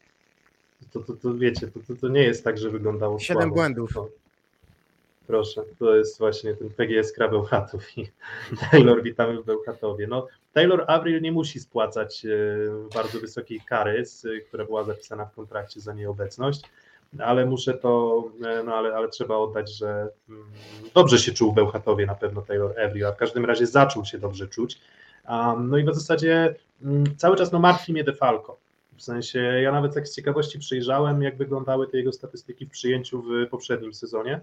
To, to, to wiecie, to, to, to nie jest tak, że wyglądało Siedem słabo. błędów. To, proszę, to jest właśnie ten PGS Kra Bełchatów i Taylor witamy w Bełchatowie. No, Taylor Avril nie musi spłacać e, bardzo wysokiej kary, która była zapisana w kontrakcie za nieobecność, ale muszę to, e, no ale, ale trzeba oddać, że mm, dobrze się czuł w Bełchatowie na pewno Taylor Avril, a w każdym razie zaczął się dobrze czuć. No i w zasadzie mm, cały czas no, martwi mnie Defalco. W sensie ja nawet tak z ciekawości przyjrzałem, jak wyglądały te jego statystyki w przyjęciu w poprzednim sezonie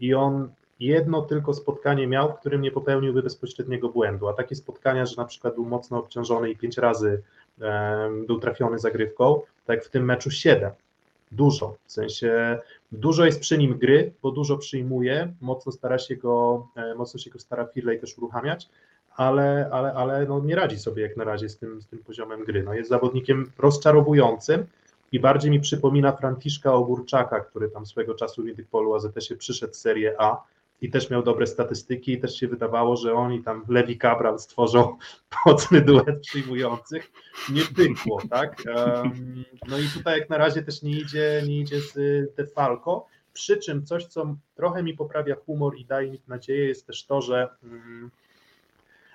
i on jedno tylko spotkanie miał, w którym nie popełniłby bezpośredniego błędu, a takie spotkania, że na przykład był mocno obciążony i pięć razy em, był trafiony zagrywką, tak w tym meczu siedem. Dużo, w sensie dużo jest przy nim gry, bo dużo przyjmuje, mocno stara się go, e, mocno się go stara Firley też uruchamiać, ale, ale, ale no nie radzi sobie jak na razie z tym, z tym poziomem gry. No jest zawodnikiem rozczarowującym i bardziej mi przypomina Franciszka Ogórczaka, który tam swego czasu w Indykpolu AZS-ie przyszedł z Serie A i też miał dobre statystyki i też się wydawało, że oni tam Lewi Cabral stworzą mocny duet przyjmujących. Nie pykło, tak? No i tutaj jak na razie też nie idzie, nie idzie z Defalco, przy czym coś, co trochę mi poprawia humor i daje mi nadzieję jest też to, że mm,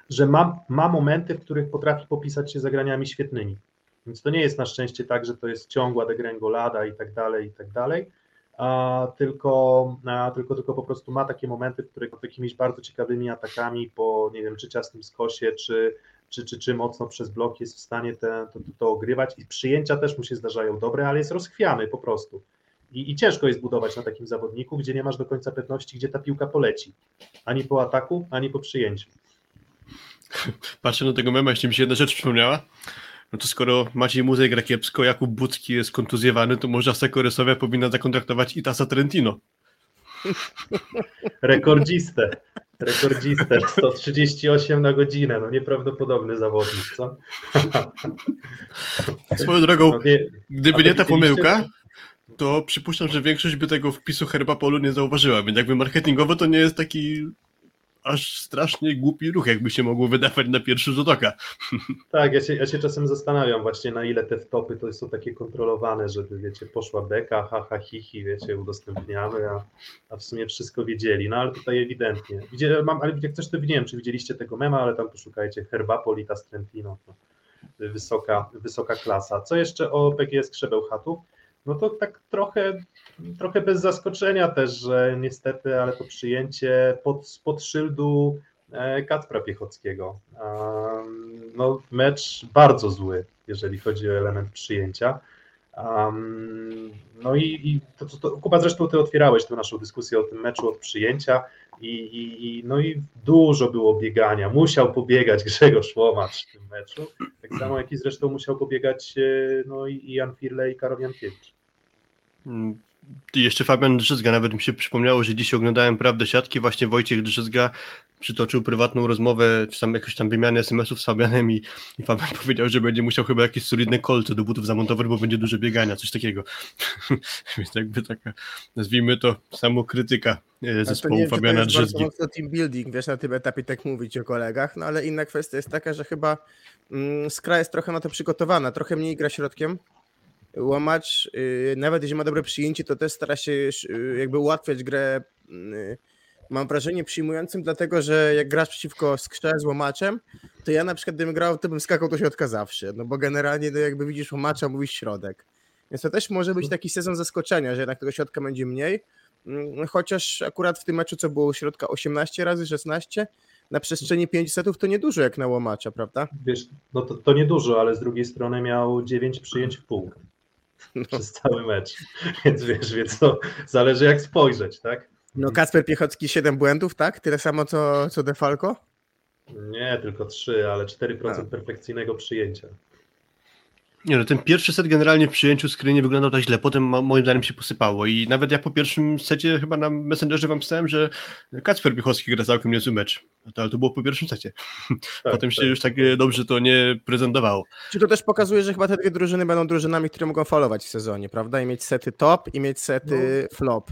że ma, ma momenty, w których potrafi popisać się zagraniami świetnymi. Więc to nie jest na szczęście tak, że to jest ciągła degrengolada i tak dalej, i tak dalej, a tylko, a tylko, tylko po prostu ma takie momenty, w których jakimiś bardzo ciekawymi atakami po, nie wiem, czy ciasnym skosie, czy, czy, czy, czy mocno przez blok jest w stanie te, to, to, ogrywać i przyjęcia też mu się zdarzają dobre, ale jest rozchwiany po prostu. I, I ciężko jest budować na takim zawodniku, gdzie nie masz do końca pewności, gdzie ta piłka poleci. Ani po ataku, ani po przyjęciu. Patrzę na tego mema, jeszcze mi się jedna rzecz przypomniała. No to skoro Maciej Muzej gra kiepsko, Jakub Bucki jest kontuzjowany, to może Aseko Resowia powinna zakontraktować Itasa Trentino. Rekordzistę. Rekordzistę. 138 na godzinę. No nieprawdopodobny zawodnik, co? Swoją drogą, No nie, gdyby nie ta pomyłka, to przypuszczam, że większość by tego wpisu Herbapolu nie zauważyła, więc jakby marketingowo to nie jest taki aż strasznie głupi ruch, jakby się mogło wydawać na pierwszy rzut oka. Tak, ja się, ja się czasem zastanawiam właśnie na ile te wtopy to są takie kontrolowane, żeby wiecie, poszła beka, ha, ha, hi, hi, wiecie, udostępniamy, a, a w sumie wszystko wiedzieli, no ale tutaj ewidentnie. Widzieli, mam, ale jak coś to nie wiem, czy widzieliście tego mema, ale tam poszukajcie Herbapolita Strentino, wysoka, wysoka klasa. Co jeszcze o PGS Krzebeł Chatów? No to tak trochę, trochę bez zaskoczenia też, że niestety, ale to przyjęcie pod, spod szyldu e, Kacpra Piechockiego. No, mecz bardzo zły, jeżeli chodzi o element przyjęcia. No i, i to, to, to, Kuba, zresztą ty otwierałeś tę naszą dyskusję o tym meczu od przyjęcia i, i, no i dużo było biegania. Musiał pobiegać Grzegorz Łomacz w tym meczu, tak samo jak i zresztą musiał pobiegać e, no, i Jan Firle i Karol Jankiewicz. Mm, jeszcze Fabian Drzyzga, nawet mi się przypomniało, że dzisiaj oglądałem Prawdę Siatki, właśnie Wojciech Drzyzga przytoczył prywatną rozmowę, czy tam jakąś tam wymianę SMS-ów z Fabianem i, i Fabian powiedział, że będzie musiał chyba jakieś solidne kolce do butów zamontować, bo będzie dużo biegania, coś takiego. Więc jakby taka, nazwijmy to, samokrytyka e, Ale to nie zespołu wiem, czy to Fabiana jest Drzyzgi. team building, wiesz, na tym etapie tak mówić o kolegach, no ale inna kwestia jest taka, że chyba mm, Skra jest trochę na to przygotowana, trochę mniej gra środkiem. Łamacz, y, nawet jeśli ma dobre przyjęcie, to też stara się y, jakby ułatwiać grę, y, mam wrażenie, przyjmującym, dlatego że jak grasz przeciwko Skrze z Łomaczem, To ja na przykład gdybym grał, to bym skakał do środka zawsze, no bo generalnie no jakby widzisz u macza, mówisz środek. Więc to też może być taki sezon zaskoczenia, że jednak tego środka będzie mniej, Mm, chociaż akurat w tym meczu, co było środka 18 razy 16, na przestrzeni 5 setów to niedużo jak na łomacza, prawda? Wiesz, no to, to niedużo, ale z drugiej strony miał 9 przyjęć w pół przez cały mecz. Więc wiesz, więc to zależy jak spojrzeć, tak? No Kacper Piechocki 7 błędów, tak? Tyle samo co, co Defalco? Nie, tylko 3, ale 4% A. perfekcyjnego przyjęcia. Nie no, ten pierwszy set generalnie w przyjęciu skry nie wyglądał tak źle, potem mo- moim zdaniem się posypało i nawet ja po pierwszym secie chyba na Messengerze wam pisałem, że Kacper Piechowski gra całkiem niezły mecz, to, ale to było po pierwszym secie. Tak, potem się tak. już tak e, dobrze to nie prezentowało. Czy to też pokazuje, że chyba te dwie drużyny będą drużynami, które mogą falować w sezonie, prawda? I mieć sety top i mieć sety flop.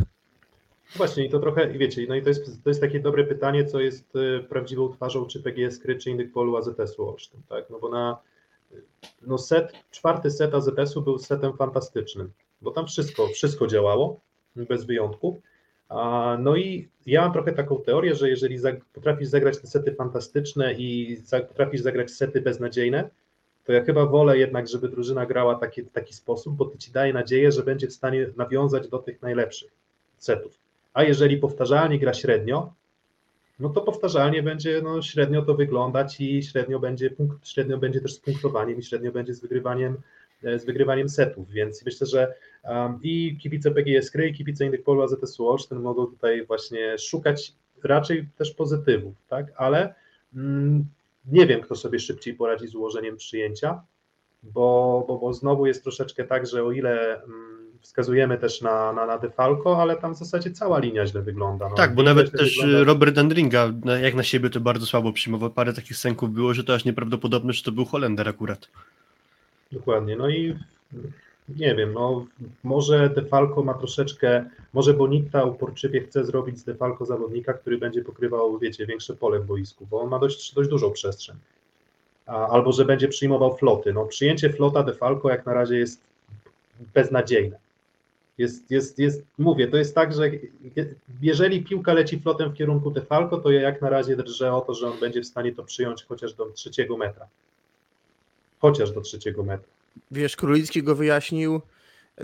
Właśnie i to trochę, i wiecie, no i to jest, to jest takie dobre pytanie, co jest y, prawdziwą twarzą czy PGS Kry, czy innych polu AZS-u Olsztyn, tak? No bo na no set, czwarty set AZS-u był setem fantastycznym, bo tam wszystko, wszystko działało, bez wyjątków. A, no i ja mam trochę taką teorię, że jeżeli potrafisz zagrać te sety fantastyczne i potrafisz zagrać sety beznadziejne, to ja chyba wolę jednak, żeby drużyna grała taki, taki sposób, bo to ci daje nadzieję, że będzie w stanie nawiązać do tych najlepszych setów. A jeżeli powtarzalnie gra średnio, no to powtarzalnie będzie no, średnio to wyglądać i średnio będzie, punkt, średnio będzie też z punktowaniem i średnio będzie z wygrywaniem, e, z wygrywaniem setów, więc myślę, że um, i kibice PGS Kry i kibice innych polu AZS-u Olsztyn mogą tutaj właśnie szukać raczej też pozytywów, tak, ale mm, nie wiem, kto sobie szybciej poradzi z ułożeniem przyjęcia, bo, bo, bo znowu jest troszeczkę tak, że o ile mm, wskazujemy też na, na, na Defalco, ale tam w zasadzie cała linia źle wygląda. No, Tak, bo nawet też wygląda. e, Robert Andringa, jak na siebie to bardzo słabo przyjmował, parę takich sęków było, że to aż nieprawdopodobne, że to był Holender akurat. Dokładnie, no i nie wiem, no może Defalco ma troszeczkę, może Bonita uporczywie chce zrobić z Defalco zawodnika, który będzie pokrywał, wiecie, większe pole w boisku, bo on ma dość, dość dużą przestrzeń. A, albo że będzie przyjmował floty. No przyjęcie flota Defalco jak na razie jest beznadziejne. Jest, jest, jest, mówię, to jest tak, że je- jeżeli piłka leci flotem w kierunku Defalco, to ja jak na razie drżę o to, że on będzie w stanie to przyjąć chociaż do trzeciego metra. Chociaż do trzeciego metra. Wiesz, Królicki go wyjaśnił,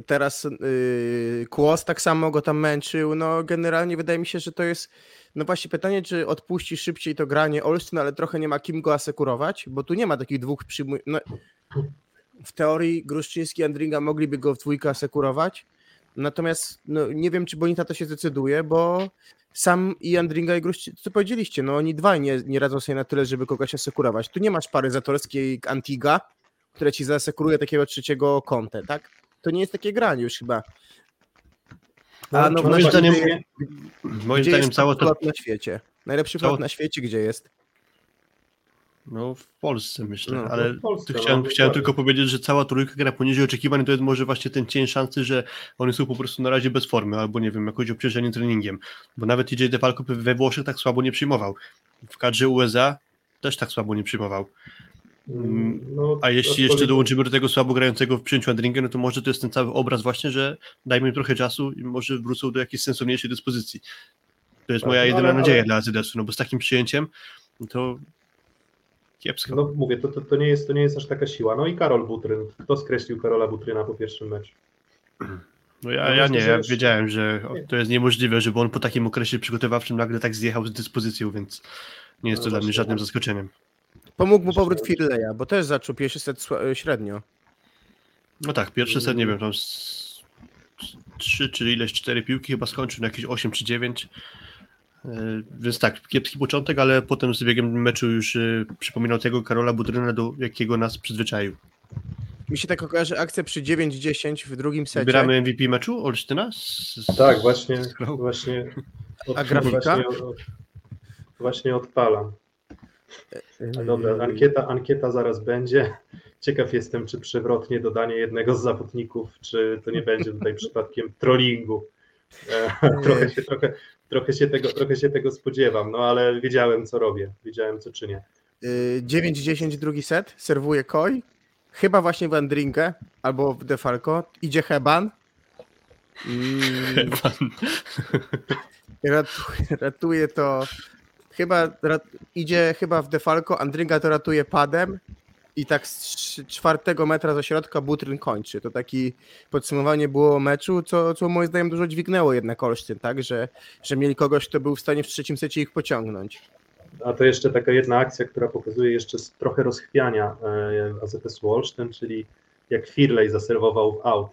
teraz yy, Kłos tak samo go tam męczył, no generalnie wydaje mi się, że to jest, no właśnie pytanie, czy odpuści szybciej to granie Olsztyn, ale trochę nie ma kim go asekurować, bo tu nie ma takich dwóch przyjmuj... No, w teorii Gruszczyński i Andringa mogliby go w dwójkę asekurować, natomiast no, nie wiem, czy Bonita to się zdecyduje, bo sam i Andringa i Gruszczyński, co powiedzieliście, no oni dwaj nie, nie radzą sobie na tyle, żeby kogoś asekurować. Tu nie masz pary zatorskiej Antiga, które ci zasekuruje takiego trzeciego kątę, tak? To nie jest takie granie już chyba. A no, Moim zdaniem- gdzie, Moim gdzie zdaniem jest cała top to, na świecie? Najlepszy flot na świecie gdzie jest? No w Polsce myślę, No, ale w Polsce, no, chciałem, dokładnie. chciałem tylko powiedzieć, że cała trójka gra poniżej oczekiwań, to jest może właśnie ten cień szansy, że oni są po prostu na razie bez formy, albo nie wiem, jakoś obciążeni treningiem, bo nawet TJ DeFalco we Włoszech tak słabo nie przyjmował. W kadrze USA też tak słabo nie przyjmował. Mm, No, A jeśli jeszcze dołączymy do tego słabo grającego w przyjęciu Andringa, no to może to jest ten cały obraz właśnie, że dajmy im trochę czasu i może wrócą do jakiejś sensowniejszej dyspozycji. To jest Tak, moja no jedyna ale- nadzieja ale- dla AZS-u, no bo z takim przyjęciem no to kiepsko. No mówię, to, to, to, nie jest, to nie jest aż taka siła. No i Karol Butryn. Kto skreślił Karola Butryna po pierwszym meczu? No ja, no ja nie, ja już- wiedziałem, że to jest niemożliwe, żeby on po takim okresie przygotowawczym nagle tak zjechał z dyspozycją, więc nie jest No to dla mnie żadnym tak. zaskoczeniem. Pomógł mu powrót Firleja, bo też zaczął pierwszy set sła- średnio. No tak, pierwszy set, nie wiem, tam 3 czy ileś, 4 piłki chyba skończył na jakieś 8 czy 9. Yy, Więc tak, kiepski początek, ale potem z biegiem meczu już yy, przypominał tego Karola Budryna, do jakiego nas przyzwyczaił. Mi się tak kojarzy akcja przy 9-10 w drugim secie. Wybieramy MVP meczu Olsztyna? Z, z, Tak, właśnie, właśnie, od, A grafika? właśnie, od, właśnie odpalam. Yy, Dobra, ankieta, ankieta zaraz będzie. Ciekaw jestem, czy przewrotnie dodanie jednego z zawodników, czy to nie będzie tutaj przypadkiem trollingu. E, trochę, się, trochę, trochę, się tego, trochę się tego spodziewam, no ale wiedziałem, co robię, wiedziałem, co czynię. Yy, 9-10 drugi set, serwuje Koi, chyba właśnie w Andringę albo w Defalco, idzie Heban. Mm, ratuje, ratuje to. Chyba ra- idzie chyba w defalco, Andringa to ratuje padem i tak z czwartego metra ze środka Butryn kończy. To takie podsumowanie było meczu, co, co moim zdaniem dużo dźwignęło jednak Olsztyn, tak? Że, że mieli kogoś, kto był w stanie w trzecim secie ich pociągnąć. A to jeszcze taka jedna akcja, która pokazuje jeszcze trochę rozchwiania e, AZS Olsztyn, czyli jak Firley zaserwował w out,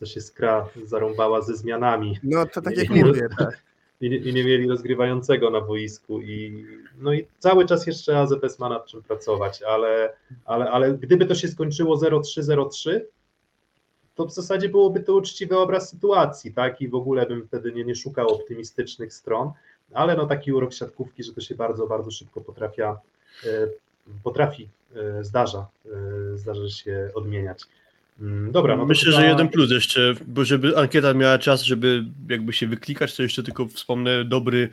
to się skra zarąbała ze zmianami No to tak jak mówię, tak. I nie, i nie mieli rozgrywającego na boisku i no i cały czas jeszcze AZS ma nad czym pracować, ale, ale, ale gdyby to się skończyło 0-3-0-3, to w zasadzie byłoby to uczciwy obraz sytuacji, tak? I w ogóle bym wtedy nie, nie szukał optymistycznych stron, ale no taki urok siatkówki, że to się bardzo, bardzo szybko potrafia, e, potrafi, e, zdarza, e, zdarza się odmieniać. Mm, Dobra, no Myślę, chyba- że jeden plus jeszcze, bo żeby ankieta miała czas, żeby jakby się wyklikać, to jeszcze tylko wspomnę dobry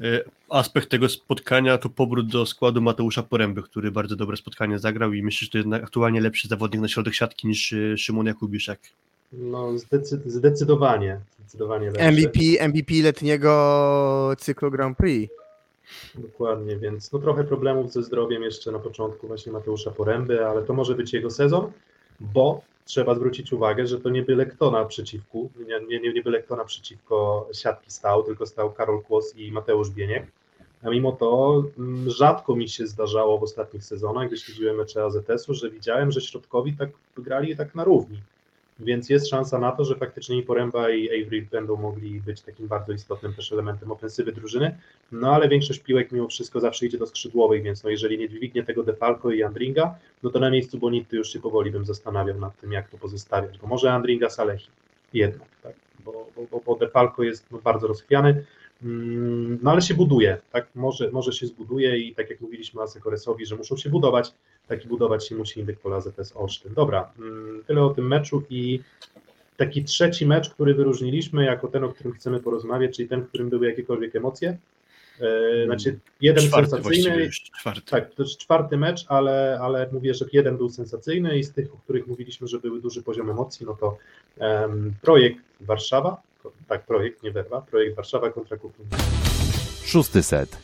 e, aspekt tego spotkania to powrót do składu Mateusza Poręby, który bardzo dobre spotkanie zagrał i myślę, że to jest aktualnie lepszy zawodnik na środek siatki niż e, Szymon Jakubiszek. No, zdecy- zdecydowanie, zdecydowanie lepszy. MVP, MVP letniego cyklu Grand Prix. Dokładnie, więc no trochę problemów ze zdrowiem jeszcze na początku właśnie Mateusza Poręby, ale to może być jego sezon, bo trzeba zwrócić uwagę, że to nie byle kto naprzeciwku, nie, nie, nie byle kto naprzeciwko siatki stał, tylko stał Karol Kłos i Mateusz Bieniek. A mimo to mm, rzadko mi się zdarzało w ostatnich sezonach, gdy śledziłem mecze AZS-u, że widziałem, że środkowi tak grali tak na równi. Więc jest szansa na to, że faktycznie i Poręba i Avery będą mogli być takim bardzo istotnym też elementem ofensywy drużyny. No ale większość piłek mimo wszystko zawsze idzie do skrzydłowych, więc no jeżeli nie dźwignie tego Defalco i Andringa, no to na miejscu Bonity już się powoli bym zastanawiał nad tym, jak to pozostawiać, bo może Andringa Salehi jednak, tak, bo, bo, bo, Defalco jest no, bardzo rozchwiany, no ale się buduje, tak, może, może się zbuduje i tak jak mówiliśmy Asekoresowi, że muszą się budować, tak i budować się musi Indyk Pola ZS Olsztyn. Dobra, mm, tyle o tym meczu i taki trzeci mecz, który wyróżniliśmy jako ten, o którym chcemy porozmawiać, czyli ten, w którym były jakiekolwiek emocje. E, Znaczy, jeden Czwarty sensacyjny, czwarty. tak, to jest czwarty mecz, ale, ale mówię, że jeden był sensacyjny i z tych, o których mówiliśmy, że były duży poziom emocji, no to em, projekt Warszawa, tak, projekt, nie Werwa, projekt Warszawa kontra Kuchni. Szósty set.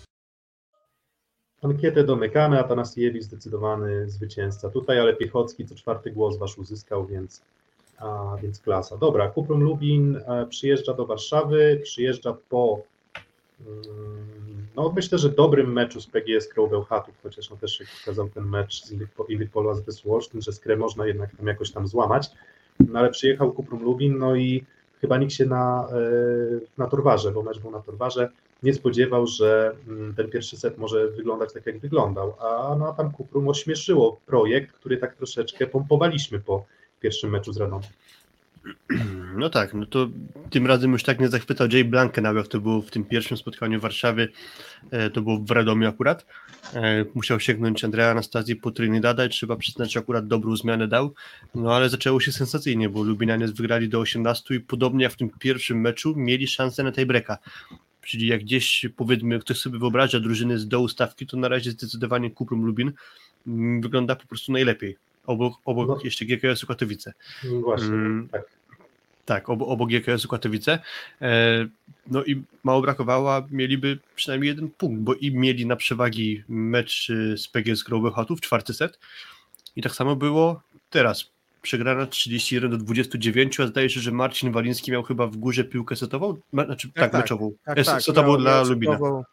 Ankietę domykamy, Atanasiewicz zdecydowany zwycięzca tutaj, ale Piechocki co czwarty głos wasz uzyskał, więc, a, więc klasa. Dobra, Kuprum Lubin e, przyjeżdża do Warszawy, przyjeżdża po mm, no myślę, że dobrym meczu z PGS Crow Bełchatów, chociaż no też pokazał ten mecz z Indyk Polo z Wolsztyn, że skrę można jednak tam jakoś tam złamać, no ale przyjechał Kuprum Lubin, no i chyba nikt się na, e, na Torwarze, bo mecz był na Torwarze, nie spodziewał, że mm, ten pierwszy set może wyglądać tak, jak wyglądał. A no, tam Kuprum ośmieszyło projekt, który tak troszeczkę pompowaliśmy po pierwszym meczu z Radomem. No tak, no to tym razem już tak nie zachwytał Jay Blankenau, jak to było w tym pierwszym spotkaniu w Warszawie, e, to było w Radomiu akurat. E, Musiał sięgnąć Andrea Anastazji po Trinidada i trzeba przyznać, że akurat dobrą zmianę dał, no ale zaczęło się sensacyjnie, bo Lubinianiec wygrali do 18 i podobnie jak w tym pierwszym meczu mieli szansę na tiebreaka. Czyli jak gdzieś powiedzmy ktoś sobie wyobraża drużyny z dołu stawki, to na razie zdecydowanie Kuprum Lubin mm, wygląda po prostu najlepiej. Obok, obok No. jeszcze GKS-u Katowice. Mm, Właśnie, Mm. tak. Tak, ob, obok GKS-u Katowice. E, no i mało brakowało, a mieliby przynajmniej jeden punkt, bo i mieli na przewagi mecz y, z PGS Grobełchatów, czwarty set. I tak samo było teraz. Przegrana 31 do 29, a zdaje się, że Marcin Waliński miał chyba w górze piłkę setową, znaczy tak, Tak, tak. meczową. Tak, tak. dla Lubina. setową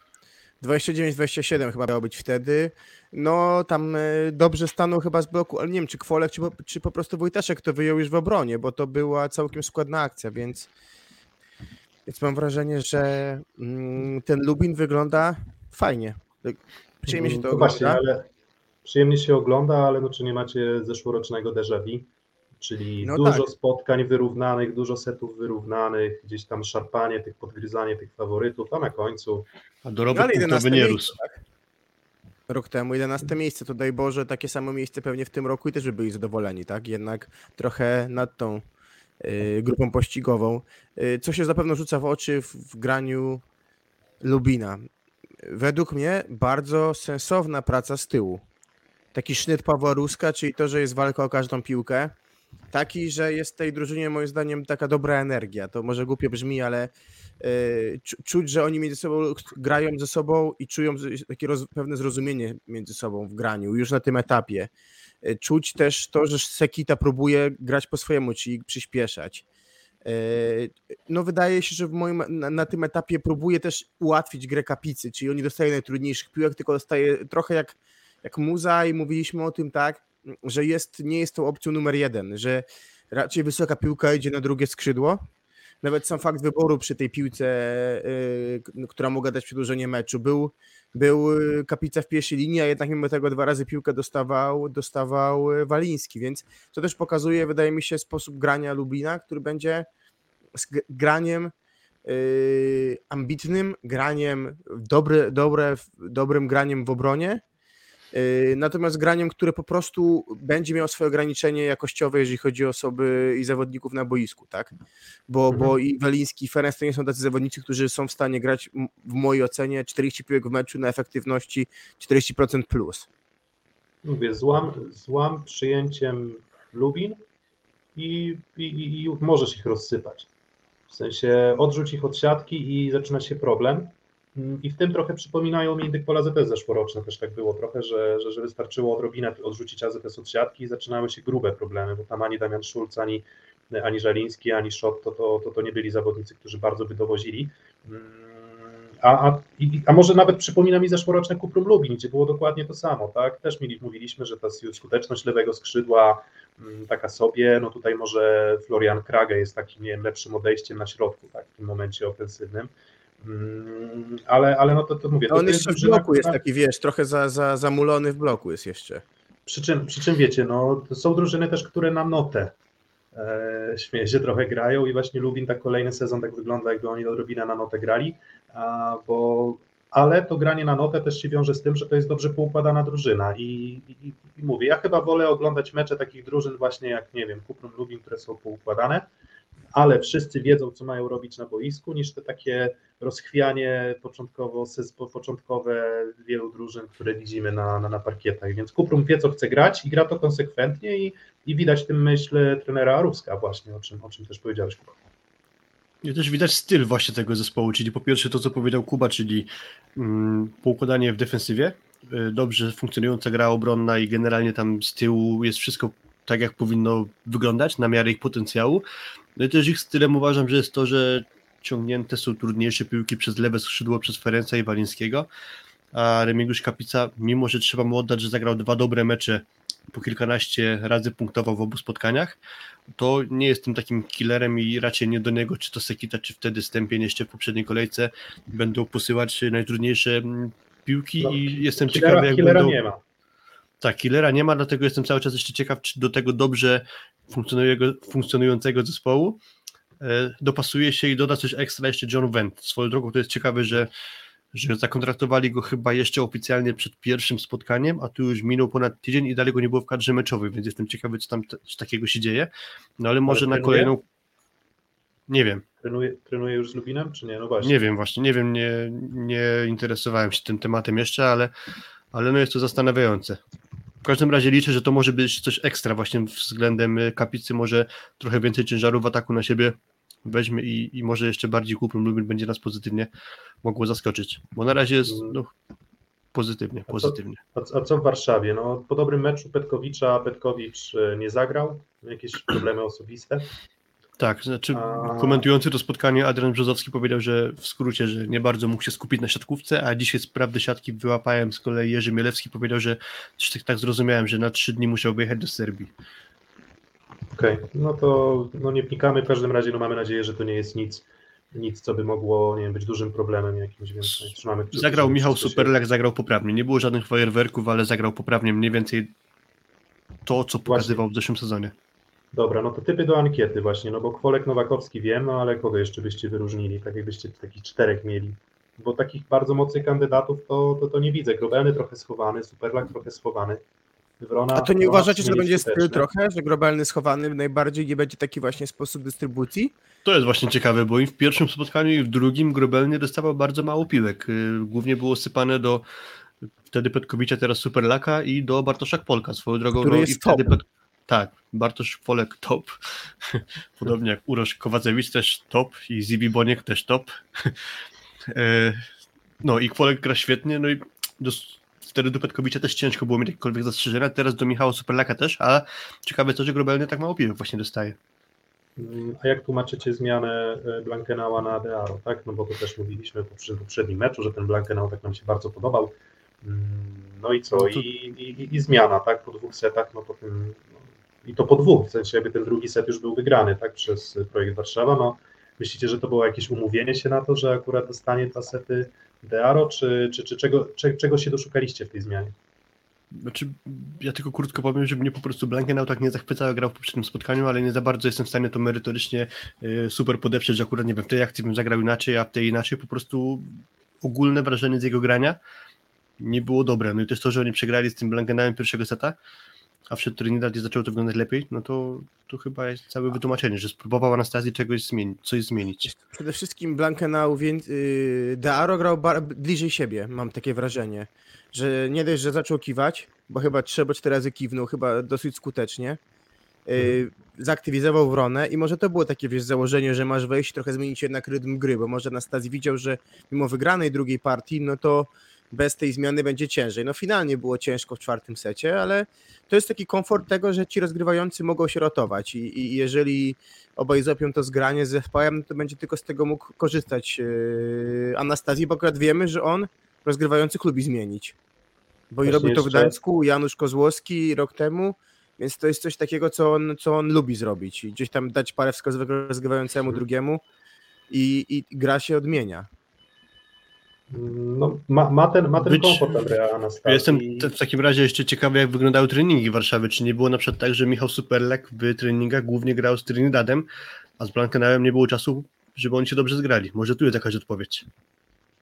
29-27 chyba miało być wtedy. No tam e, dobrze stanął chyba z bloku, ale nie wiem czy Kwolek, czy po, czy po prostu Wojtaszek to wyjął już w obronie, bo to była całkiem składna akcja, więc, więc mam wrażenie, że mm, ten Lubin wygląda fajnie. Przyjemnie się to No właśnie, ogląda. ale przyjemnie się ogląda, ale no, czy nie macie zeszłorocznego déjà vu? Czyli No dużo tak. spotkań wyrównanych, dużo setów wyrównanych, gdzieś tam szarpanie tych, podgryzanie tych faworytów, a na końcu A dorobek ale punktowy 11 nie miejsce, rósł. tak? Rok temu 11 miejsce, to daj Boże takie samo miejsce pewnie w tym roku i też by byli zadowoleni, tak? Jednak trochę nad tą y, grupą pościgową. Y, co się zapewne rzuca w oczy w, w graniu Lubina. Według mnie bardzo sensowna praca z tyłu. Taki sznyt Pawła Ruska, czyli to, że jest walka o każdą piłkę. Taki, że jest w tej drużynie moim zdaniem taka dobra energia. To może głupio brzmi, ale y, czu- czuć, że oni między sobą grają ze sobą i czują takie roz, pewne zrozumienie między sobą w graniu już na tym etapie. Y, Czuć też to, że Sekita próbuje grać po swojemu, czyli przyspieszać. Y, No wydaje się, że w moim, na, na tym etapie próbuje też ułatwić grę kapicy, czyli oni dostają najtrudniejszych piłek, tylko dostaje trochę jak, jak muza i mówiliśmy o tym tak, że jest, nie jest tą opcją numer jeden, że raczej wysoka piłka idzie na drugie skrzydło. Nawet sam fakt wyboru przy tej piłce, y, k- która mogła dać przedłużenie meczu, był, był y, kapica w pierwszej linii, a jednak mimo tego dwa razy piłkę dostawał, dostawał y, Waliński, więc to też pokazuje, wydaje mi się, sposób grania Lubina, który będzie graniem y, ambitnym, graniem dobre, dobre, dobrym graniem w obronie, natomiast graniem, które po prostu będzie miało swoje ograniczenie jakościowe, jeżeli chodzi o osoby i zawodników na boisku, tak? Bo, Mhm. bo i Weliński, i Ferenc to nie są tacy zawodnicy, którzy są w stanie grać w mojej ocenie 40 piłek w meczu na efektywności 40% plus. Mówię, złam, złam przyjęciem Lubin i, i, i, i możesz ich rozsypać. W sensie odrzuć ich od siatki i zaczyna się problem. Mm, I w tym trochę przypominają mi Indyk AZS zeszłoroczne, też tak było trochę, że, że, że wystarczyło odrobinę odrzucić AZS od siatki i zaczynały się grube problemy, bo tam ani Damian Szulc, ani, ani Żaliński, ani Szot to, to, to, to nie byli zawodnicy, którzy bardzo by dowozili. Mm, A, a, a może nawet przypomina mi zeszłoroczne Kuprum Lubin, gdzie było dokładnie to samo, tak? Też mieli, mówiliśmy, że ta skuteczność lewego skrzydła mm, taka sobie, no tutaj może Florian Krage jest takim, nie wiem, lepszym odejściem na środku, tak, w tym momencie ofensywnym. Mm, Ale, ale no to, to mówię. A to on jeszcze w bloku jest taki, wiesz, trochę za, za, zamulony w bloku jest jeszcze. Przy czym, przy czym wiecie, no, to są drużyny też, które na notę e, śmieję się trochę grają i właśnie Lubin tak kolejny sezon tak wygląda, jakby oni odrobinę na notę grali, a, bo, ale to granie na notę też się wiąże z tym, że to jest dobrze poukładana drużyna i, i, i mówię, ja chyba wolę oglądać mecze takich drużyn właśnie jak, nie wiem, Kuprum Lubin, które są poukładane, ale wszyscy wiedzą, co mają robić na boisku, niż te takie rozchwianie początkowo, początkowe wielu drużyn, które widzimy na, na, na parkietach. Więc Kuprum wie, co chce grać i gra to konsekwentnie i, i widać tym myśl trenera Aruska właśnie, o czym, o czym też powiedziałeś. Kuba. I też widać styl właśnie tego zespołu, czyli po pierwsze to, co powiedział Kuba, czyli mm, poukładanie w defensywie, y, dobrze funkcjonująca gra obronna i generalnie tam z tyłu jest wszystko tak, jak powinno wyglądać, na miarę ich potencjału. No i też ich stylem uważam, że jest to, że ciągnięte są trudniejsze piłki przez lewe skrzydło, przez Ferenca i Walińskiego, a Remigiusz Kapica, mimo że trzeba mu oddać, że zagrał dwa dobre mecze, po kilkanaście razy punktował w obu spotkaniach, to nie jest tym takim killerem i raczej nie do niego, czy to Sekita, czy wtedy Stępień jeszcze w poprzedniej kolejce będą posyłać najtrudniejsze mm, piłki No, i jestem Killera, ciekawy, jak killera będą... nie ma. Tak, killera nie ma, dlatego jestem cały czas jeszcze ciekaw, czy do tego dobrze funkcjonującego, zespołu e, dopasuje się i doda coś ekstra jeszcze John Wendt. Swoją drogą to jest ciekawe, że, że zakontraktowali go chyba jeszcze oficjalnie przed pierwszym spotkaniem, a tu już minął ponad tydzień i dalej go nie było w kadrze meczowej, więc jestem ciekawy, co tam co takiego się dzieje. No ale może na trenuje? kolejną... Nie wiem, Trenuje, trenuje już z Lubinem, czy nie? No właśnie. nie wiem właśnie, nie wiem, nie, nie interesowałem się tym tematem jeszcze, ale, ale no jest to zastanawiające. W każdym razie liczę, że to może być coś ekstra właśnie względem y, kapicy, może trochę więcej ciężaru w ataku na siebie weźmie i, i może jeszcze bardziej Kuprum Lubin będzie nas pozytywnie mogło zaskoczyć, bo na razie jest no, pozytywnie, co- pozytywnie. A, a co w Warszawie? No, po dobrym meczu Petkowicza Petkowicz e, nie zagrał, jakieś problemy osobiste. Tak, znaczy A- komentujący to spotkanie Adrian Brzozowski powiedział, że w skrócie, że nie bardzo mógł się skupić na siatkówce, a dzisiaj z prawdy siatki wyłapałem z kolei Jerzy Mielewski powiedział, że tak, tak zrozumiałem, że na trzy dni musiał wyjechać do Serbii. Okej, no to no nie wnikamy, w każdym razie no mamy nadzieję, że to nie jest nic, nic co by mogło nie wiem, być dużym problemem jakimś, więc trzymamy kciuki, Zagrał Michał Superlak, zagrał poprawnie. Nie było żadnych fajerwerków, ale zagrał poprawnie mniej więcej to, co pokazywał w zeszłym sezonie. Dobra, no to typy do ankiety właśnie, no bo Kwolek Nowakowski wiem, no ale kogo jeszcze byście wyróżnili, tak jakbyście takich czterech mieli? Bo takich bardzo mocnych kandydatów to, to, to nie widzę. Grobelny trochę schowany, Superlak trochę schowany. Wrona, A to nie uważacie, że będzie styl trochę, że globalny schowany najbardziej nie będzie taki właśnie sposób dystrybucji? To jest właśnie ciekawe, bo i w pierwszym spotkaniu, i w drugim Grobelny dostawał bardzo mało piłek. Yy, Głównie było sypane do wtedy Petkowicza, teraz Superlaka i do Bartoszak Polka. Swoją drogą, Który no, jest i wtedy top. Pet... Tak, Bartosz Polek top, podobnie jak Urosz Kowacewicz też top i Zibi Boniek też top. E, No i Kwolek gra świetnie, no i do, wtedy do Petkowicza też ciężko było mieć jakiekolwiek zastrzeżenia, teraz do Michała Superlaka też, a ciekawe to, że globalnie tak mało piłek właśnie dostaje. Mm, A jak tłumaczycie zmianę e, Blankenała na Dearo, tak? No bo to też mówiliśmy po poprzednim meczu, że ten Blankenau tak nam się bardzo podobał. Mm, No i co? No to- I, i, I zmiana, tak? Po dwóch setach, no po tym, i to po dwóch, w sensie jakby ten drugi set już był wygrany, tak? Przez projekt Warszawa, no myślicie, że to było jakieś umówienie się na to, że akurat dostanie dwa sety Dearo, czy, czy, czy czego, cze- czego się doszukaliście w tej zmianie? Znaczy, ja tylko krótko powiem, że mnie po prostu Blankenau tak nie zachwycał, jak grał w poprzednim spotkaniu, ale nie za bardzo jestem w stanie to merytorycznie y, super podeprzeć, że akurat nie wiem, w tej akcji bym zagrał inaczej, a w tej inaczej, po prostu ogólne wrażenie z jego grania nie było dobre. No i też to, że oni przegrali z tym Blankenauem pierwszego seta, a wszedł Trinidad i zaczęło to wyglądać lepiej, no to, to chyba jest całe wytłumaczenie, że spróbował Anastazji czegoś zmienić, coś zmienić. Przede wszystkim Blankenau, więc yy, Dearo grał bliżej siebie, mam takie wrażenie. Że nie dość, że zaczął kiwać, bo chyba trzy albo cztery razy kiwnął, chyba dosyć skutecznie. Yy, zaktywizował Wronę i może to było takie wiesz, założenie, że masz wejść, trochę zmienić jednak rytm gry, bo może Anastazji widział, że mimo wygranej drugiej partii, no to bez tej zmiany będzie ciężej. No finalnie było ciężko w czwartym secie, ale to jest taki komfort tego, że ci rozgrywający mogą się rotować i, i jeżeli obaj złapią to zgranie z zespołem, to będzie tylko z tego mógł korzystać yy, Anastazji, bo akurat wiemy, że on rozgrywających lubi zmienić. Bo i robił to w Gdańsku, Janusz Kozłowski rok temu, więc to jest coś takiego, co on, co on lubi zrobić. I gdzieś tam dać parę wskazówek rozgrywającemu drugiemu i, i gra się odmienia. No, ma, ma ten, ma ten Być- komfort Andrea Anastazji. Jestem te- w takim razie jeszcze ciekawy, jak wyglądały treningi Warszawy. Czy nie było na przykład tak, że Michał Superlek w treningach głównie grał z Trinidadem, a z Blankenauem nie było czasu, żeby oni się dobrze zgrali? Może tu jest jakaś odpowiedź.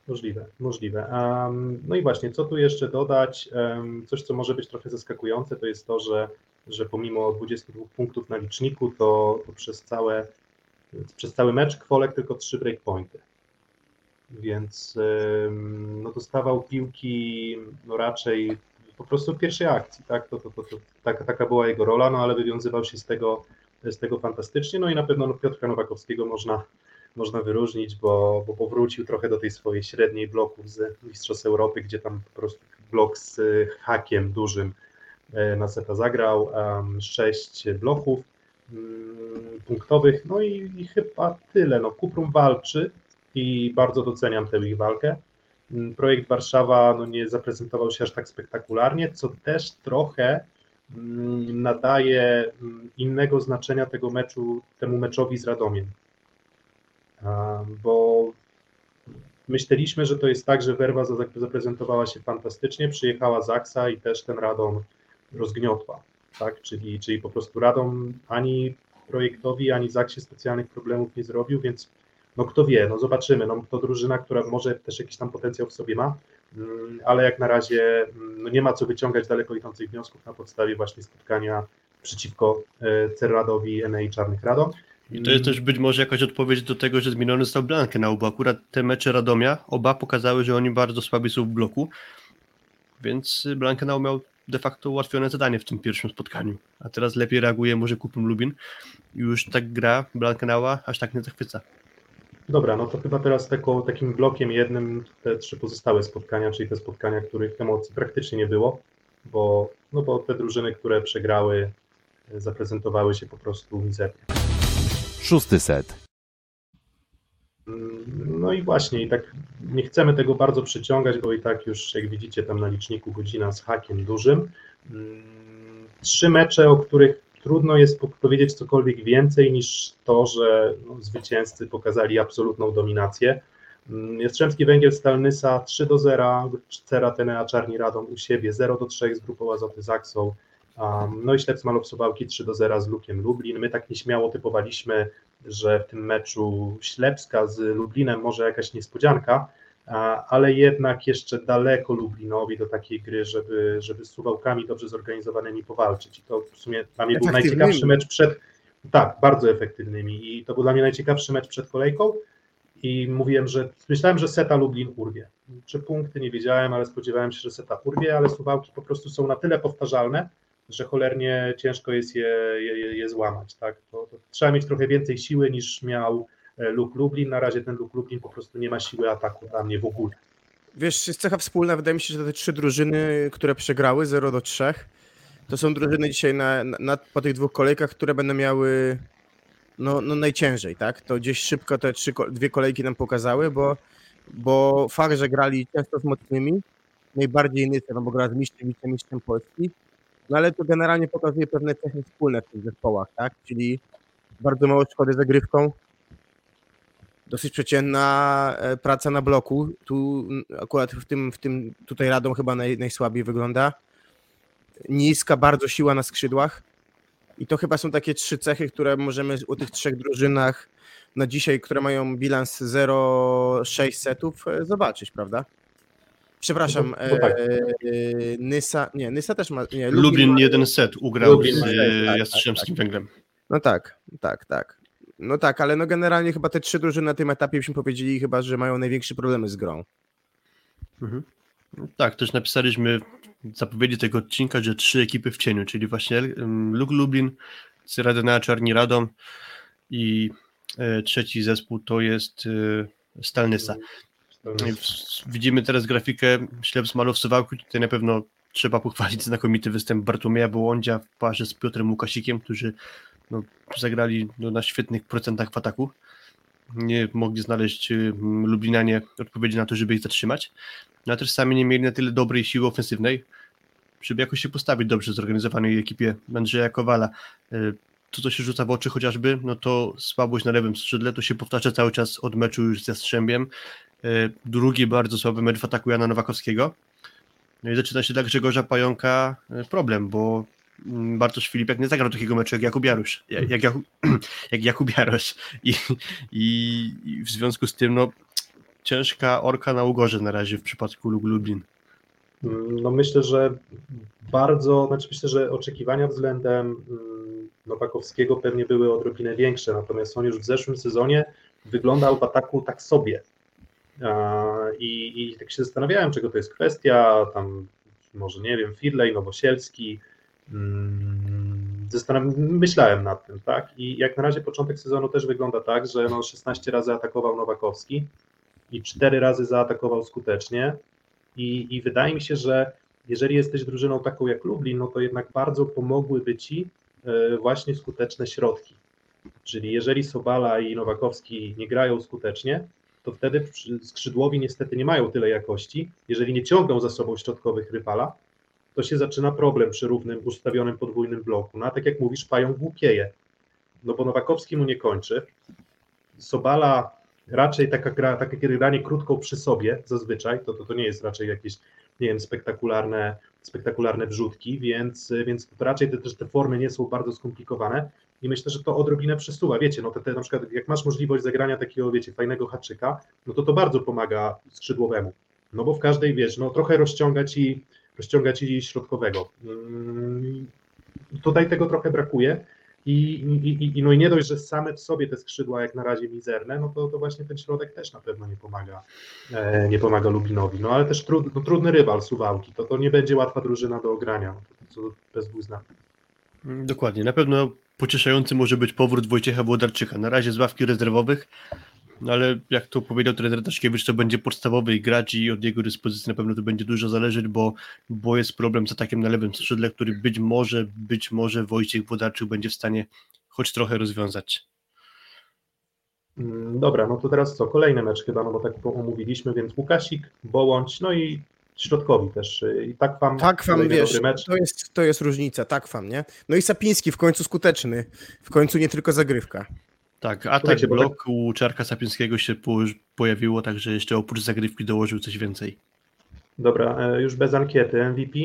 Możliwe, możliwe. Em, no i właśnie, co tu jeszcze dodać? Em, coś, co może być trochę zaskakujące, to jest to, że, że pomimo 22 punktów na liczniku, to, to przez, całe, przez cały mecz Kwolek tylko 3 breakpointy. Więc no, dostawał piłki no, raczej po prostu w pierwszej akcji. Tak? To, to, to, to, taka, taka była jego rola, no ale wywiązywał się z tego, z tego fantastycznie. No i na pewno no, Piotra Nowakowskiego można można wyróżnić, bo, bo powrócił trochę do tej swojej średniej bloków z Mistrzostw Europy, gdzie tam po prostu blok z hakiem dużym e, na seta zagrał, em, sześć bloków mm, punktowych, no i, i chyba tyle. No, Kuprum walczy i bardzo doceniam tę ich walkę. Mm, Projekt Warszawa no, nie zaprezentował się aż tak spektakularnie, co też trochę mm, nadaje mm, innego znaczenia tego meczu, temu meczowi z Radomiem. Bo myśleliśmy, że to jest tak, że Werwa za- zaprezentowała się fantastycznie, przyjechała Zaksa i też ten Radom rozgniotła, tak, czyli, czyli po prostu Radom ani projektowi, ani Zaksie specjalnych problemów nie zrobił, więc no kto wie, no zobaczymy, no to drużyna, która może też jakiś tam potencjał w sobie ma, mm, ale jak na razie mm, no nie ma co wyciągać daleko idących wniosków na podstawie właśnie spotkania przeciwko e, Cerradowi, NA Czarnych Radom. I to jest też być może jakaś odpowiedź do tego, że zmieniony został Blankenau, bo akurat te mecze Radomia oba pokazały, że oni bardzo słabi są w bloku, więc Blankenau miał de facto ułatwione zadanie w tym pierwszym spotkaniu, a teraz lepiej reaguje może Kuprum Lubin i już tak gra Blankenaua aż tak nie zachwyca. Dobra, no to chyba teraz tako, takim blokiem jednym te trzy pozostałe spotkania, czyli te spotkania, których emocji praktycznie nie było, bo, no bo te drużyny, które przegrały, e, zaprezentowały się po prostu mizernie. Szósty set. Mm, No i właśnie, i tak nie chcemy tego bardzo przyciągać, bo i tak już, jak widzicie, tam na liczniku godzina z hakiem dużym. Mm, Trzy mecze, o których trudno jest po- powiedzieć cokolwiek więcej niż to, że no, zwycięzcy pokazali absolutną dominację. Mm, Jastrzębski Węgiel Stalnysa 3 do 0, Cera Tenea Czarni Radom u siebie 0 do 3 z grupą Azoty Zaksą. Um, No i Ślep Malow Suwałki 3 do 0 z Lukiem Lublin. My tak nieśmiało typowaliśmy, że w tym meczu Ślepska z Lublinem może jakaś niespodzianka, ale jednak jeszcze daleko Lublinowi do takiej gry, żeby, żeby z Suwałkami dobrze zorganizowanymi powalczyć. I to w sumie dla mnie był najciekawszy mecz przed, tak, bardzo efektywnymi i to był dla mnie najciekawszy mecz przed kolejką i mówiłem, że myślałem, że Seta Lublin urwie. Czy punkty nie wiedziałem, ale spodziewałem się, że Seta urwie, ale Suwałki po prostu są na tyle powtarzalne, że cholernie ciężko jest je, je, je złamać. Tak? To, to trzeba mieć trochę więcej siły niż miał e, Luke Lublin. Na razie ten Luke Lublin po prostu nie ma siły ataku dla mnie w ogóle. Wiesz, jest cecha wspólna, wydaje mi się, że te trzy drużyny, które przegrały 0 do 3, to są drużyny dzisiaj na, na, po tych dwóch kolejkach, które będą miały no, no najciężej, tak? To gdzieś szybko te trzy, dwie kolejki nam pokazały, bo, bo fakt, że grali często z mocnymi, najbardziej Nysa, no bo gra z mistrzem, mistrzem, mistrzem Polski, no ale to generalnie pokazuje pewne cechy wspólne w tych zespołach, tak? Czyli bardzo mało szkody zagrywką, dosyć przeciętna e, praca na bloku. Tu akurat w tym, w tym tutaj Radom chyba naj, najsłabiej wygląda. Niska bardzo siła na skrzydłach. I to chyba są takie trzy cechy, które możemy u tych trzech drużynach na dzisiaj, które mają bilans 0,6 setów, e, zobaczyć, prawda? Przepraszam, No, no tak. e, Nysa, nie, Nysa też ma, nie, Lublin ma- jeden set ugrał Lublin z tak, e, tak, Jastrzębskim Węglem. No tak, tak, tak. No tak, ale no generalnie chyba te trzy drużyny na tym etapie byśmy powiedzieli chyba, że mają największe problemy z grą. Mhm. Tak, też napisaliśmy w zapowiedzi tego odcinka, że trzy ekipy w cieniu, czyli właśnie em, Luk Lublin, Cyradena Czarni Radom i e, trzeci zespół to jest e, Stalnysa. I w- Widzimy teraz grafikę Ślep z Malów Suwałki. Tutaj na pewno trzeba pochwalić znakomity występ Bartłomieja Bołądzia w parze z Piotrem Łukasikiem, którzy no, zagrali no, na świetnych procentach w ataku. Nie mogli znaleźć y, Lublinanie odpowiedzi na to, żeby ich zatrzymać. No a też sami nie mieli na tyle dobrej siły ofensywnej, żeby jakoś się postawić dobrze zorganizowanej ekipie Andrzeja Kowala. Y, To, co się rzuca w oczy chociażby, no to słabość na lewym skrzydle, to się powtarza cały czas od meczu już ze Strzębiem. E, Drugi bardzo słaby mecz w ataku Jana Nowakowskiego. No i zaczyna się dla Grzegorza Pająka e, problem, bo Bartosz Filipiak nie zagrał takiego meczu jak Jakub Jarusz, jak, jak, jak Jakub Jarosz. I, i, I w związku z tym no, ciężka orka na ugorze na razie w przypadku Lublin. No myślę, że bardzo, znaczy myślę, że oczekiwania względem mm, Nowakowskiego pewnie były odrobinę większe, natomiast on już w zeszłym sezonie wyglądał w ataku tak sobie. I, I tak się zastanawiałem, czego to jest kwestia, tam może nie wiem, Firlej, Nowosielski, mm, myślałem nad tym, tak, i jak na razie początek sezonu też wygląda tak, że no 16 razy atakował Nowakowski i 4 razy zaatakował skutecznie, i, I wydaje mi się, że jeżeli jesteś drużyną taką jak Lublin, no to jednak bardzo pomogłyby ci e, właśnie skuteczne środki. Czyli jeżeli Sobala i Nowakowski nie grają skutecznie, to wtedy skrzydłowi niestety nie mają tyle jakości. Jeżeli nie ciągną za sobą środkowych rywala, to się zaczyna problem przy równym, ustawionym podwójnym bloku. No a tak jak mówisz, Pająk głupieje. No bo Nowakowski mu nie kończy. Sobala raczej taka gra, takie granie krótką przy sobie zazwyczaj, to, to, to nie jest raczej jakieś, nie wiem, spektakularne, spektakularne wrzutki, więc, więc raczej te, te formy nie są bardzo skomplikowane i myślę, że to odrobinę przesuwa, wiecie, no te, te na przykład jak masz możliwość zagrania takiego, wiecie, fajnego haczyka, no to to bardzo pomaga skrzydłowemu, no bo w każdej, wiesz, no trochę rozciąga ci, rozciąga ci środkowego. Mm, Tutaj tego trochę brakuje, i, i, i- no i nie dość, że same w sobie te skrzydła jak na razie mizerne, no to, to właśnie ten środek też na pewno nie pomaga, e, nie pomaga Lubinowi. No ale też trud, no, trudny rywal Suwałki, to, to nie będzie łatwa drużyna do ogrania, co bez dwóch. Mm, Dokładnie. Na pewno pocieszający może być powrót Wojciecha Włodarczyka. Na razie z ławki rezerwowych, no ale jak to powiedział trener Taszkiewicz, to będzie podstawowy gracz i od jego dyspozycji na pewno to będzie dużo zależeć, bo, bo jest problem z atakiem na lewym skrzydle, który być może, być może Wojciech Włodarczyk będzie w stanie choć trochę rozwiązać. Mm, Dobra, no to teraz co, kolejny mecz chyba, no bo tak omówiliśmy, więc Łukasik, Bołądź, no i środkowi też. I tak wam Tak wam wiesz, to jest, to jest różnica, tak wam, nie? No i Sapiński w końcu skuteczny, w końcu nie tylko zagrywka. Tak, atak, Słuchajcie, bo blok u Czarka Sapińskiego się pojawiło, także jeszcze oprócz zagrywki dołożył coś więcej. Dobra, e, już bez ankiety, MVP,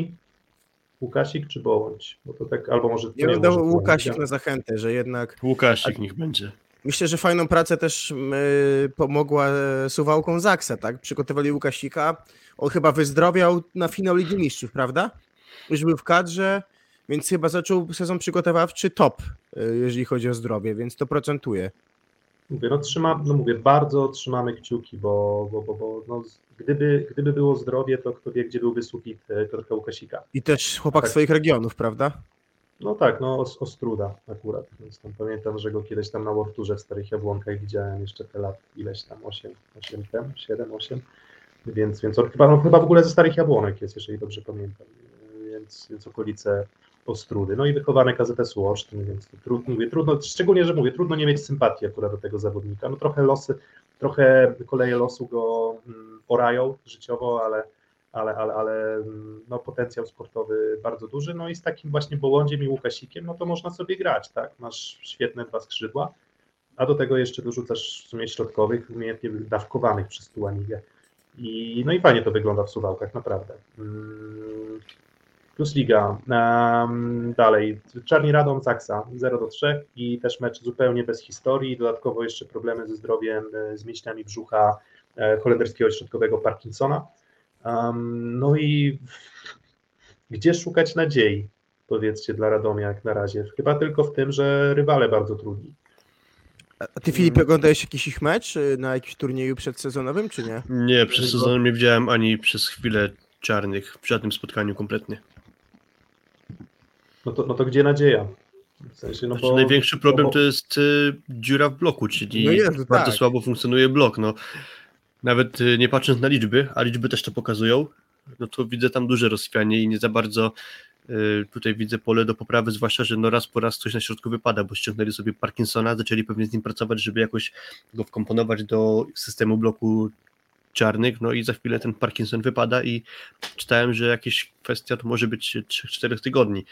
Łukasik czy Bołądź? Bo to tak, albo może... Ja nie, bym dał Łukasik na zachętę, że jednak Łukasik niech będzie. Myślę, że fajną pracę też y, pomogła e, Suwałką Zaksa, tak? Przygotowali Łukasika. On chyba wyzdrowiał na finał Ligi Mistrzów, prawda? Już był w kadrze, więc chyba zaczął sezon przygotowawczy top, y, jeżeli chodzi o zdrowie, więc to procentuje. Mówię, no trzyma, no mówię, bardzo trzymamy kciuki, bo, bo, bo, bo no, gdyby, gdyby było zdrowie, to kto wie, gdzie byłby Suchit e, Piotrka Łukasika. I też chłopak Tak. swoich regionów, prawda? No tak, no Os- Ostruda akurat, więc tam pamiętam, że go kiedyś tam na Łowturze w Starych Jabłonkach widziałem jeszcze te lat, ileś tam, 8, 8 tem, 7, 8, więc, więc on chyba, no, chyba w ogóle ze Starych Jabłonek jest, jeżeli dobrze pamiętam, więc, więc okolice Ostrudy, no i wychowany KZS-u Olsztyn, więc trudno, mówię, trudno, szczególnie, że mówię, trudno nie mieć sympatii akurat do tego zawodnika, no trochę losy, trochę koleje losu go mm, orają życiowo, ale ale, ale, ale mm, no, potencjał sportowy bardzo duży. No i z takim właśnie Bołądziem i Łukasikiem, no to można sobie grać, tak? Masz świetne dwa skrzydła, a do tego jeszcze dorzucasz w sumie środkowych, umiejętnie dawkowanych przez Tuanigę. I, no i fajnie to wygląda w Suwałkach, naprawdę. Plus Liga. Um, dalej, Czarni Radom, Zaksa 0 do 3 i też mecz zupełnie bez historii. Dodatkowo jeszcze problemy ze zdrowiem, e, z mięśniami brzucha e, holenderskiego środkowego Parkinsona. Um, no i gdzie szukać nadziei, powiedzcie, dla Radomia jak na razie? Chyba tylko w tym, że rywale bardzo trudni. A ty, Filip, oglądałeś jakiś ich mecz y, na jakimś turnieju przedsezonowym, czy nie? Nie, przez sezon nie widziałem ani przez chwilę czarnych w żadnym spotkaniu kompletnie. No to, no to gdzie nadzieja? W sensie, no Znaczy, bo, największy problem bo- to jest y, dziura w bloku, czyli No jest, bardzo tak. słabo funkcjonuje blok. No, nawet y, nie patrząc na liczby, a liczby też to pokazują, no to widzę tam duże rozchwianie i nie za bardzo y, tutaj widzę pole do poprawy, zwłaszcza, że no raz po raz coś na środku wypada, bo ściągnęli sobie Parkinsona, zaczęli pewnie z nim pracować, żeby jakoś go wkomponować do systemu bloku czarnych, no i za chwilę ten Parkinson wypada i czytałem, że jakieś kwestia to może być 3-4 tygodni.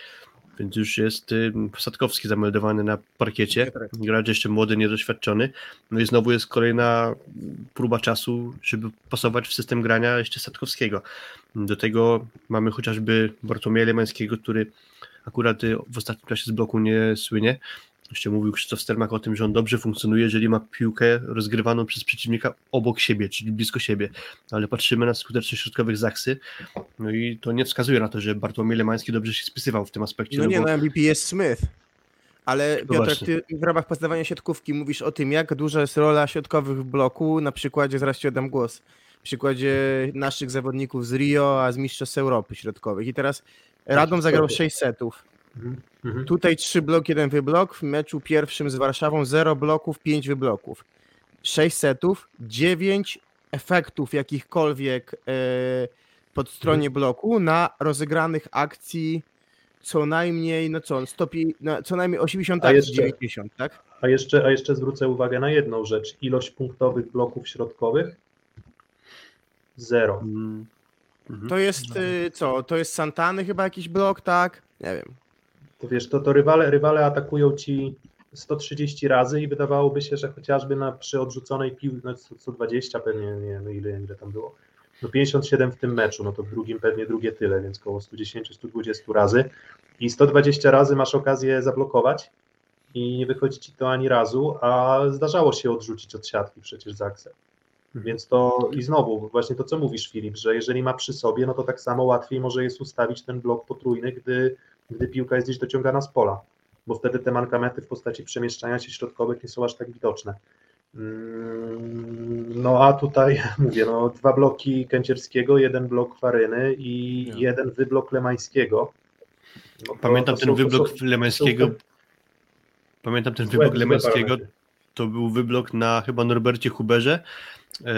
Więc już jest Sadkowski zameldowany na parkiecie. Gracz jeszcze młody, niedoświadczony. No i znowu jest kolejna próba czasu, żeby pasować w system grania jeszcze Sadkowskiego. Do tego mamy chociażby Bartłomieja Lemańskiego, który akurat y, w ostatnim czasie z bloku nie słynie. Jeszcze mówił Krzysztof Stermak o tym, że on dobrze funkcjonuje, jeżeli ma piłkę rozgrywaną przez przeciwnika obok siebie, czyli blisko siebie. Ale patrzymy na skuteczność środkowych Zaksy, no i to nie wskazuje na to, że Bartłomiej Lemański dobrze się spisywał w tym aspekcie. No nie, bo... no MVP jest Smith. Ale No Piotr, ty w ramach poznawania siatkówki mówisz o tym, jak duża jest rola środkowych w bloku. Na przykładzie, zaraz ci oddam głos, przykładzie naszych zawodników z Rio, a z Mistrzostw Europy Środkowych. I teraz Radom zagrał 6 setów. Mhm, mhm. Tutaj 3 blok, 1 wyblok. W meczu pierwszym z Warszawą 0 bloków, 5 wybloków. 6 setów, 9 efektów jakichkolwiek e, pod stronie bloku na rozegranych akcji co najmniej, no co, 100, pi- no, co najmniej 80 A jeszcze- 90, tak? A jeszcze, a jeszcze zwrócę uwagę na jedną rzecz. Ilość punktowych bloków środkowych zero. Mm, mhm. To jest y, co? To jest Santany chyba jakiś blok, tak? Nie wiem. To wiesz, to, to rywale, rywale atakują ci 130 razy i wydawałoby się, że chociażby na, przy odrzuconej piłce, no 120 pewnie, nie wiem ile, ile tam było, no 57 w tym meczu, no to w drugim pewnie drugie tyle, więc około 110-120 razy. I 120 razy masz okazję zablokować i nie wychodzi ci to ani razu, a zdarzało się odrzucić od siatki przecież Zaksę. Więc to i znowu właśnie to, co mówisz Filip, że jeżeli ma przy sobie, no to tak samo łatwiej może jest ustawić ten blok potrójny, gdy, gdy piłka jest gdzieś dociągana z pola, bo wtedy te mankamenty w postaci przemieszczania się środkowych nie są aż tak widoczne. Mm, No a tutaj mówię, no dwa bloki Kęcierskiego, jeden blok Faryny i jeden wyblok Lemańskiego. No Pamiętam ten są- wyblok są- Lemańskiego. są- Pamiętam ten wyblok Lemańskiego. parametry. To był wyblok na chyba Norbercie Huberze. E,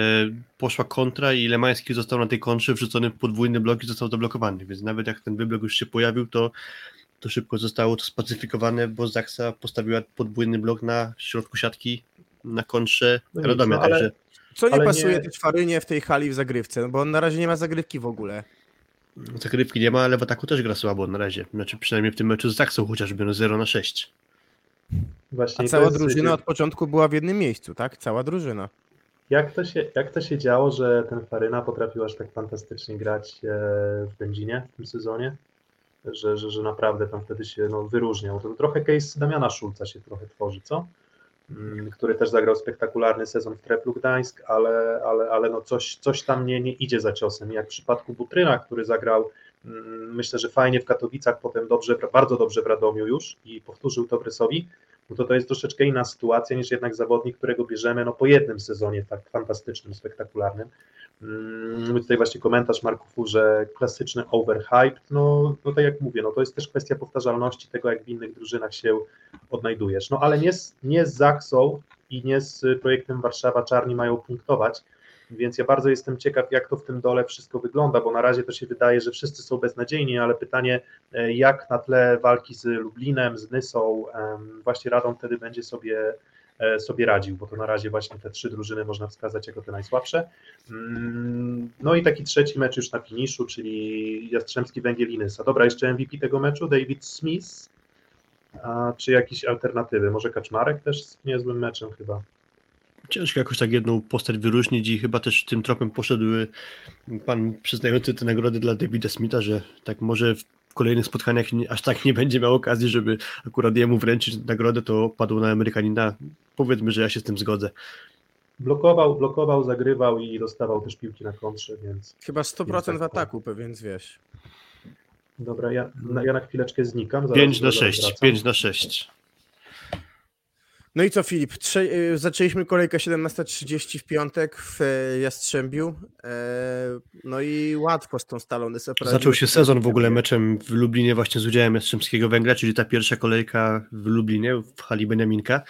poszła kontra i Lemański został na tej kontrze wrzucony w podwójny blok i został zablokowany. Więc nawet jak ten wyblok już się pojawił, to, to szybko zostało to spacyfikowane, bo Zaksa postawiła podwójny blok na środku siatki na kontrze No Radomia. no ale- Także Co nie Ale pasuje nie- też Farynie w tej hali w zagrywce? No bo on na razie nie ma zagrywki w ogóle. zagrywki nie ma, ale w ataku też gra słabo na razie. Znaczy przynajmniej w tym meczu z Zaksą chociażby no 0 na 6. Właśnie A cała jest- drużyna od początku była w jednym miejscu, tak? Cała drużyna. Jak to, się, jak to się działo, że ten Faryna potrafił aż tak fantastycznie grać e, w Będzinie w tym sezonie? Że, że, że naprawdę tam wtedy się no, wyróżniał. To trochę case Damiana Szulca się trochę tworzy, co? Mm, Który też zagrał spektakularny sezon w Treplu Gdańsk, ale, ale, ale no coś, coś tam nie, nie idzie za ciosem. Jak w przypadku Butryna, który zagrał myślę, że fajnie w Katowicach, potem dobrze, bardzo dobrze w Radomiu już i powtórzył to w Rysowi, no to to jest troszeczkę inna sytuacja niż jednak zawodnik, którego bierzemy no, po jednym sezonie tak fantastycznym, spektakularnym. Mm, Tutaj właśnie komentarz Marków, że klasyczny overhype, no, no tak jak mówię, no to jest też kwestia powtarzalności tego, jak w innych drużynach się odnajdujesz. No ale nie z, nie z i nie z projektem Warszawa Czarni mają punktować, więc ja bardzo jestem ciekaw, jak to w tym dole wszystko wygląda, bo na razie to się wydaje, że wszyscy są beznadziejni, ale pytanie, e, jak na tle walki z Lublinem, z Nysą, właśnie Radom wtedy będzie sobie, e, sobie radził, bo to na razie właśnie te trzy drużyny można wskazać jako te najsłabsze. Mm, No i taki trzeci mecz już na finiszu, czyli Jastrzębski Węgiel i Nysa. Dobra, jeszcze MVP tego meczu, David Smith, a, czy jakieś alternatywy? Może Kaczmarek też z niezłym meczem chyba. Ciężko jakoś tak jedną postać wyróżnić i chyba też tym tropem poszedł y, pan przyznający te nagrody dla Davida Smitha, że tak może w kolejnych spotkaniach nie, aż tak nie będzie miał okazji, żeby akurat jemu wręczyć nagrodę, to padł na Amerykanina. Powiedzmy, że ja się z tym zgodzę. Blokował, blokował, zagrywał i dostawał też piłki na kontrze, więc Chyba 100% w tak, ataku, więc wiesz. dobra, ja, na, ja na chwileczkę znikam. zaraz- 5 na zaraz 6, wracam. 5 na 6. No i co Filip, Trze- y, zaczęliśmy kolejkę 17.30 w piątek w e, Jastrzębiu. E, No i łatwo z tą stalą Nysą Zaczął się sezon w ogóle meczem w Lublinie właśnie z udziałem Jastrzębskiego Węgla, czyli ta pierwsza kolejka w Lublinie, w hali Beniaminka.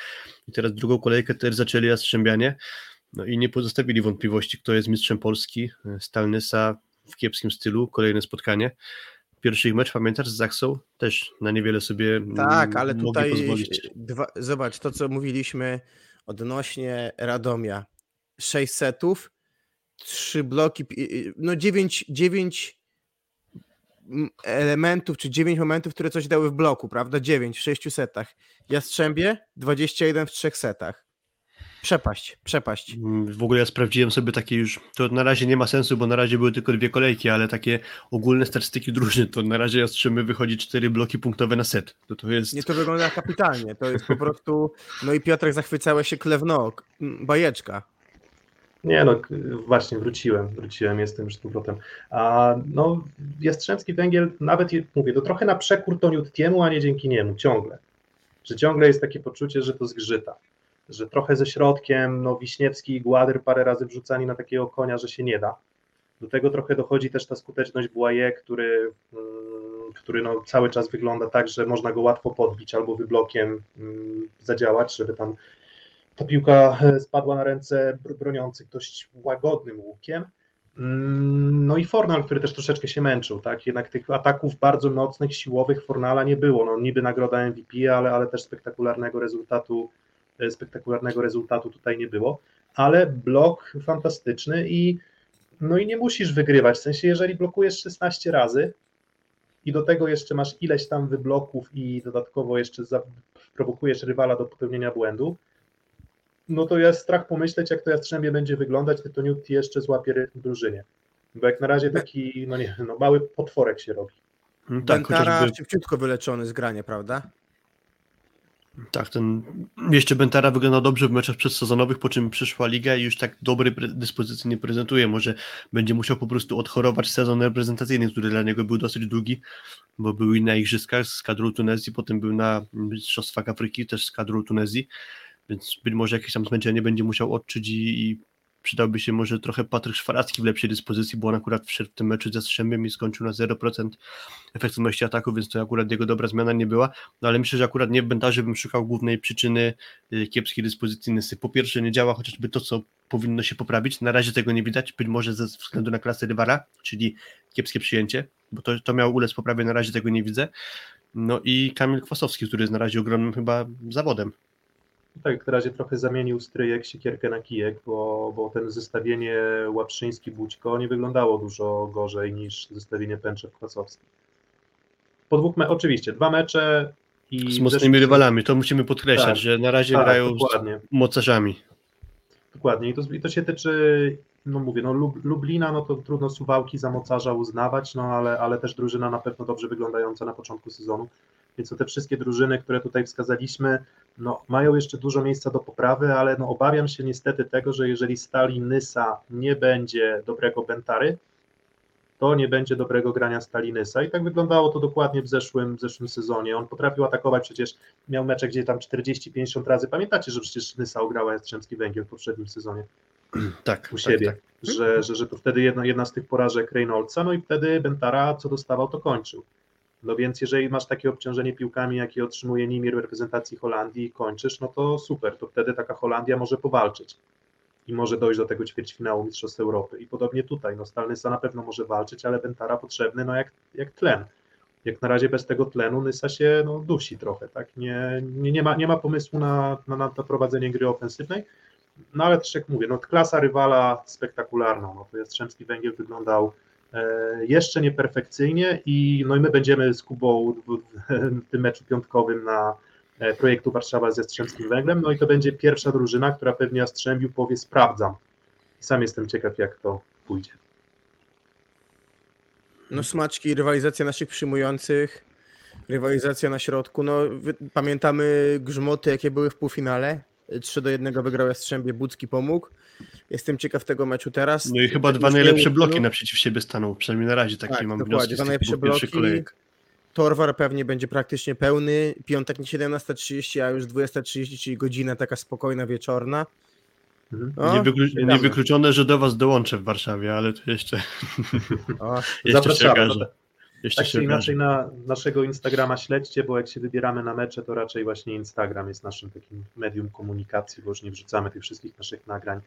I teraz drugą kolejkę też zaczęli Jastrzębianie. No i nie pozostawili wątpliwości, kto jest mistrzem Polski. Stalnysa w kiepskim stylu, kolejne spotkanie. Pierwszy ich mecz, pamiętasz, z Zaksą? Też na niewiele sobie mm, Tak, ale tutaj dwa, zobacz to, co mówiliśmy odnośnie Radomia. 6 setów, trzy bloki, pi- y, no 9, 9 elementów, czy 9 momentów, które coś dały w bloku, prawda? 9 w 6 setach. Jastrzębie 21 w 3 setach. Przepaść, przepaść. Mm, W ogóle ja sprawdziłem sobie takie już, to na razie nie ma sensu, bo na razie były tylko dwie kolejki, ale takie ogólne statystyki drużyn, to na razie Jastrzęby wychodzi cztery bloki punktowe na set. To to jest... Nie to wygląda kapitalnie. To jest po prostu. No i Piotrek zachwycałeś się klewno, k- m, bajeczka. Nie no, właśnie wróciłem, wróciłem, jestem już z powrotem. A no, Jastrzębski Węgiel, nawet mówię, to trochę na przekór Toniuttiemu, a nie dzięki niemu, ciągle. Że ciągle jest takie poczucie, że to zgrzyta. Że trochę ze środkiem, no Wiśniewski i Gładyr parę razy wrzucani na takiego konia, że się nie da. Do tego trochę dochodzi też ta skuteczność Błaje, który, mm, który no cały czas wygląda tak, że można go łatwo podbić albo wyblokiem mm, zadziałać, żeby tam ta piłka e, spadła na ręce br- broniących dość łagodnym łukiem. Mm, No i Fornal, który też troszeczkę się męczył, tak? Jednak tych ataków bardzo mocnych, siłowych Fornala nie było. No niby nagroda MVP, ale, ale też spektakularnego rezultatu, spektakularnego rezultatu tutaj nie było. Ale blok fantastyczny i no i nie musisz wygrywać. W sensie, jeżeli blokujesz 16 razy i do tego jeszcze masz ileś tam wybloków i dodatkowo jeszcze prowokujesz rywala do popełnienia błędu, no to jest strach pomyśleć, jak to Jastrzębie będzie wyglądać, gdy to Newt jeszcze złapie rytm drużynie. Bo jak na razie taki, no nie no mały potworek się robi. Tak, Bentara chociażby, szybciutko wyleczony z grania, prawda? Tak, ten jeszcze Bentara wyglądał dobrze w meczach przedsezonowych, po czym przyszła liga i już tak pre- dyspozycji nie prezentuje. Może będzie musiał po prostu odchorować sezon reprezentacyjny, który dla niego był dosyć długi, bo był i na igrzyskach z kadrą Tunezji, potem był na Mistrzostwach Afryki też z kadrą Tunezji, więc być może jakieś tam zmęczenie będzie musiał odczuć i, i przydałby się może trochę Patryk Szwaracki w lepszej dyspozycji, bo on akurat wszedł w tym meczu ze Jastrzębiem i skończył na 0% efektywności ataku, więc to akurat jego dobra zmiana nie była. No ale myślę, że akurat nie w Bentarze bym szukał głównej przyczyny y, kiepskiej dyspozycji Nysy. Po pierwsze nie działa chociażby to, co powinno się poprawić. Na razie tego nie widać, być może ze względu na klasę rywala, czyli kiepskie przyjęcie, bo to, to miał ulec poprawie, na razie tego nie widzę. No i Kamil Kwasowski, który jest na razie ogromnym chyba zawodem. Tak, na razie trochę zamienił stryjek siekierkę na kijek, bo, bo ten zestawienie Łaprzyński-Bućko nie wyglądało dużo gorzej niż zestawienie Pęczew-Kwasowski. Po dwóch me- oczywiście, dwa mecze i... Z mocnymi zeszłym- rywalami, to musimy podkreślać, Tak. że na razie Tak, grają dokładnie. z mocarzami. Dokładnie. I to, I to się tyczy, no mówię, no Lub, Lublina, no to trudno Suwałki za mocarza uznawać, no ale, ale też drużyna na pewno dobrze wyglądająca na początku sezonu. Więc to te wszystkie drużyny, które tutaj wskazaliśmy, no mają jeszcze dużo miejsca do poprawy, ale no obawiam się niestety tego, że jeżeli Stali Nysa nie będzie dobrego Bentary, to nie będzie dobrego grania Stalinysa. I tak wyglądało to dokładnie w zeszłym, w zeszłym sezonie. On potrafił atakować, przecież miał mecze, gdzie tam 40-50 razy. Pamiętacie, że przecież Nysa ograła Jastrzębski Węgiel w poprzednim sezonie Tak, u tak, siebie, tak. Że, że, że to wtedy jedna, jedna z tych porażek Reynoldsa, no i wtedy Bentara co dostawał, to kończył. No więc jeżeli masz takie obciążenie piłkami, jakie otrzymuje Nimir w reprezentacji Holandii i kończysz, no to super, to wtedy taka Holandia może powalczyć i może dojść do tego ćwierćfinału Mistrzostw Europy. I podobnie tutaj, no Stalnysa na pewno może walczyć, ale Bentara potrzebny no jak, jak tlen. Jak na razie bez tego tlenu Nysa się no, dusi trochę, tak? Nie, nie, nie, ma, nie ma pomysłu na, na, na to prowadzenie gry ofensywnej, no ale też jak mówię, no klasa rywala spektakularna, no to Jastrzębski Węgiel wyglądał jeszcze nieperfekcyjnie i no i my będziemy z Kubą w, tym meczu piątkowym na e, projektu Warszawa z Jastrzębskim Węglem, no i to będzie pierwsza drużyna, która pewnie Jastrzębiu powie sprawdzam. Sam jestem ciekaw jak to pójdzie. No smaczki, rywalizacja naszych przyjmujących, rywalizacja na środku. No pamiętamy grzmoty, jakie były w półfinale. 3 do 1 wygrał Jastrzębie, Bucki pomógł. Jestem ciekaw tego meczu teraz. No i chyba dwa najlepsze bloki naprzeciw siebie staną, przynajmniej na razie takie Tak, mam wnioski dwa najlepsze bloki. kolejek. Torwar pewnie będzie praktycznie pełny. Piątek nie 17.30, a już 20.30, czyli godzina taka spokojna, wieczorna. Mhm. O, Niewyklu- ciekawe. niewykluczone, że do was dołączę w Warszawie, ale to jeszcze, O, jeszcze się Zapraszamy. okaże. Jeszcze Tak się inaczej na naszego Instagrama śledźcie, bo jak się wybieramy na mecze, to raczej właśnie Instagram jest naszym takim medium komunikacji, bo już nie wrzucamy tych wszystkich naszych nagrań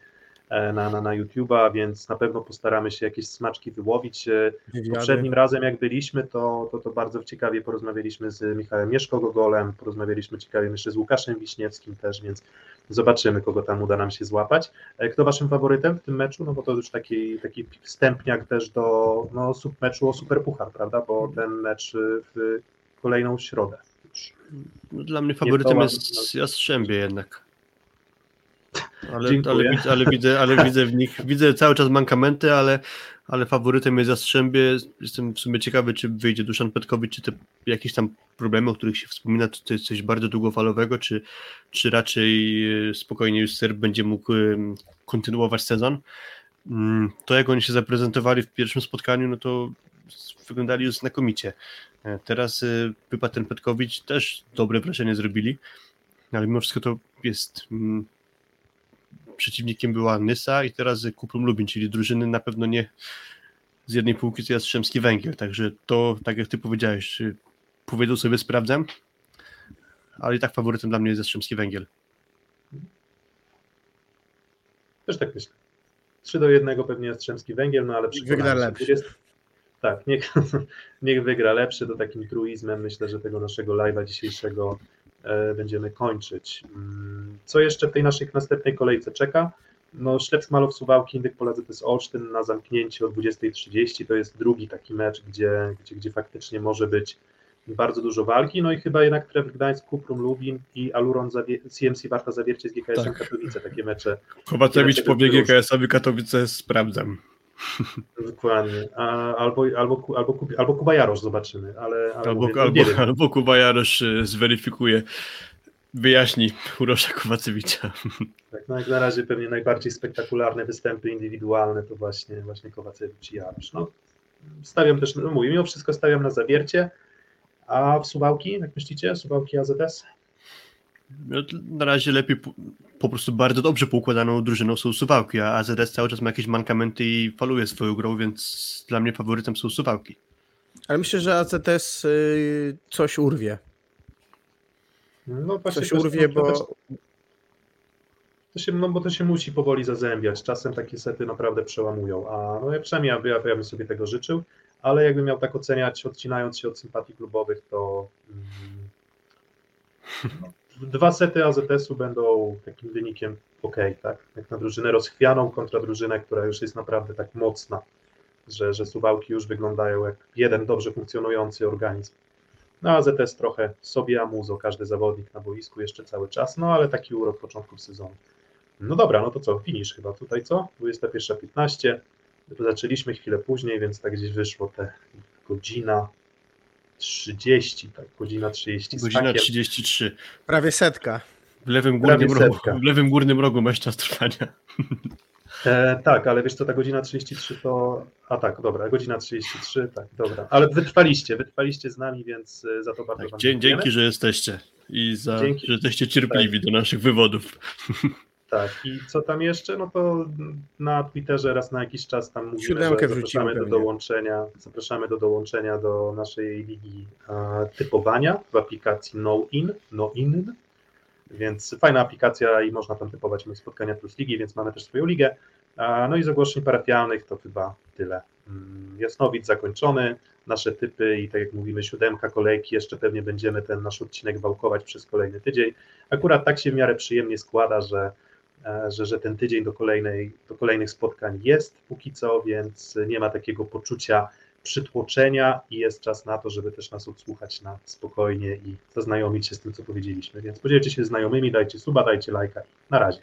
na, na, na YouTube'a, więc na pewno postaramy się jakieś smaczki wyłowić. E, wywiady. Poprzednim razem jak byliśmy, to, to, to bardzo ciekawie porozmawialiśmy z Michałem Mieszko-Gogolem, porozmawialiśmy ciekawie jeszcze z Łukaszem Wiśniewskim też, więc zobaczymy, kogo tam uda nam się złapać. E, Kto waszym faworytem w tym meczu? No bo to już taki, taki wstępniak też do no, meczu o Superpuchar, prawda? Bo ten mecz w kolejną środę. Dla mnie faworytem jest Jastrzębie jednak. Ale, ale, widzę- ale, widzę, ale widzę w nich, widzę cały czas mankamenty, ale, ale faworytem jest Jastrzębie. Jestem w sumie ciekawy, czy wyjdzie Duszan Petkowicz, czy te jakieś tam problemy, o których się wspomina, czy to jest coś bardzo długofalowego, czy, czy raczej e, spokojnie już Serb będzie mógł e, kontynuować sezon. Mm, To jak oni się zaprezentowali w pierwszym spotkaniu, no to wyglądali już znakomicie. E, Teraz e, wypadł ten Petkowicz, też dobre wrażenie zrobili, ale mimo wszystko to jest mm, przeciwnikiem była Nysa i teraz Kuprum Lubin, czyli drużyny na pewno nie z jednej półki co Jastrzębski Węgiel, także to, tak jak ty powiedziałeś, powiedział sobie sprawdzam, ale i tak faworytem dla mnie jest Jastrzębski Węgiel. Też tak myślę. 3 do 1 pewnie Jastrzębski Węgiel, no ale Wygra lepszy. 20 Tak, niech, niech wygra lepszy, to takim truizmem myślę, że tego naszego live'a dzisiejszego będziemy kończyć. Mm, Co jeszcze w tej naszej następnej kolejce czeka? No Ślepsk Malow Suwałki, Indyk Poladzy to jest Olsztyn na zamknięcie o 20.30, to jest drugi taki mecz, gdzie, gdzie, gdzie faktycznie może być bardzo dużo walki, no i chyba jednak Tref Gdańsk, Kuprum Lubin i Aluron Zawie- CMC Warta Zawiercie z GKS-em Tak. Katowice, takie mecze Kowacewicz Dlaczego powie? GKS-owi Katowice sprawdzam. Dokładnie. A, albo, albo, albo, albo Kuba Jarosz zobaczymy, ale, ale Albo, mówię, no albo, nie albo Kuba Jarosz y, zweryfikuje, wyjaśni Urosza Kowacewicza. Tak, no jak na razie pewnie najbardziej spektakularne występy indywidualne to właśnie, właśnie Kowacewicz i Jarosz. No, stawiam też, no mówię, mimo wszystko stawiam na zawiercie, a w Suwałki, jak myślicie, Suwałki AZS? No, na razie lepiej, po- prostu bardzo dobrze poukładaną drużyną są Suwałki, a AZS cały czas ma jakieś mankamenty i faluje swoją grą, więc dla mnie faworytem są Suwałki. Ale myślę, że ACTS y, coś urwie. No właśnie Coś urwie, to, też- bo To się, no bo to się musi powoli zazębiać. Czasem takie sety naprawdę przełamują. A no ja przynajmniej ja, ja, ja bym sobie tego życzył, ale jakbym miał tak oceniać, odcinając się od sympatii klubowych, to mm, no, dwa sety AZS-u będą takim wynikiem ok, tak? Jak na drużynę rozchwianą kontra drużynę, która już jest naprawdę tak mocna, że, że Suwałki już wyglądają jak jeden dobrze funkcjonujący organizm. No AZS trochę sobie amuzo, każdy zawodnik na boisku jeszcze cały czas, no ale taki urok początków sezonu. No dobra, no to co, finisz chyba tutaj, co? 21.15. Zaczęliśmy chwilę później, więc tak gdzieś wyszło te godzina 30, tak, godzina 30 z Godzina hakiem. 33. prawie setka. W lewym Prawie górnym rogu, setka. w lewym górnym rogu masz czas trwania. E, tak, ale wiesz co, ta godzina 33 to... A tak, dobra, godzina 33, tak, dobra. Ale wytrwaliście, wytrwaliście z nami, więc e, za to bardzo Tak, dziękujemy. dzięki, że jesteście i za, Dzięki. że jesteście cierpliwi do naszych wywodów. Tak, i co tam jeszcze? No to na Twitterze raz na jakiś czas tam mówimy, Siódemkę że zapraszamy do dołączenia, zapraszamy do dołączenia do naszej ligi e, typowania w aplikacji NoIn, NoIn, więc fajna aplikacja i można tam typować moje spotkania plus ligi, więc mamy też swoją ligę. No i z ogłoszeń parafialnych to chyba tyle. Mm, Jasnowidz zakończony, nasze typy i tak jak mówimy, siódemka kolejki, jeszcze pewnie będziemy ten nasz odcinek wałkować przez kolejny tydzień. Akurat tak się w miarę przyjemnie składa, że że, że ten tydzień do, kolejnej, do kolejnych spotkań jest póki co, więc nie ma takiego poczucia przytłoczenia i jest czas na to, żeby też nas odsłuchać na spokojnie i zaznajomić się z tym, co powiedzieliśmy. Więc podzielcie się znajomymi, dajcie suba, dajcie lajka. Na razie.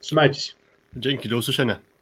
Trzymajcie się. Dzięki, do usłyszenia.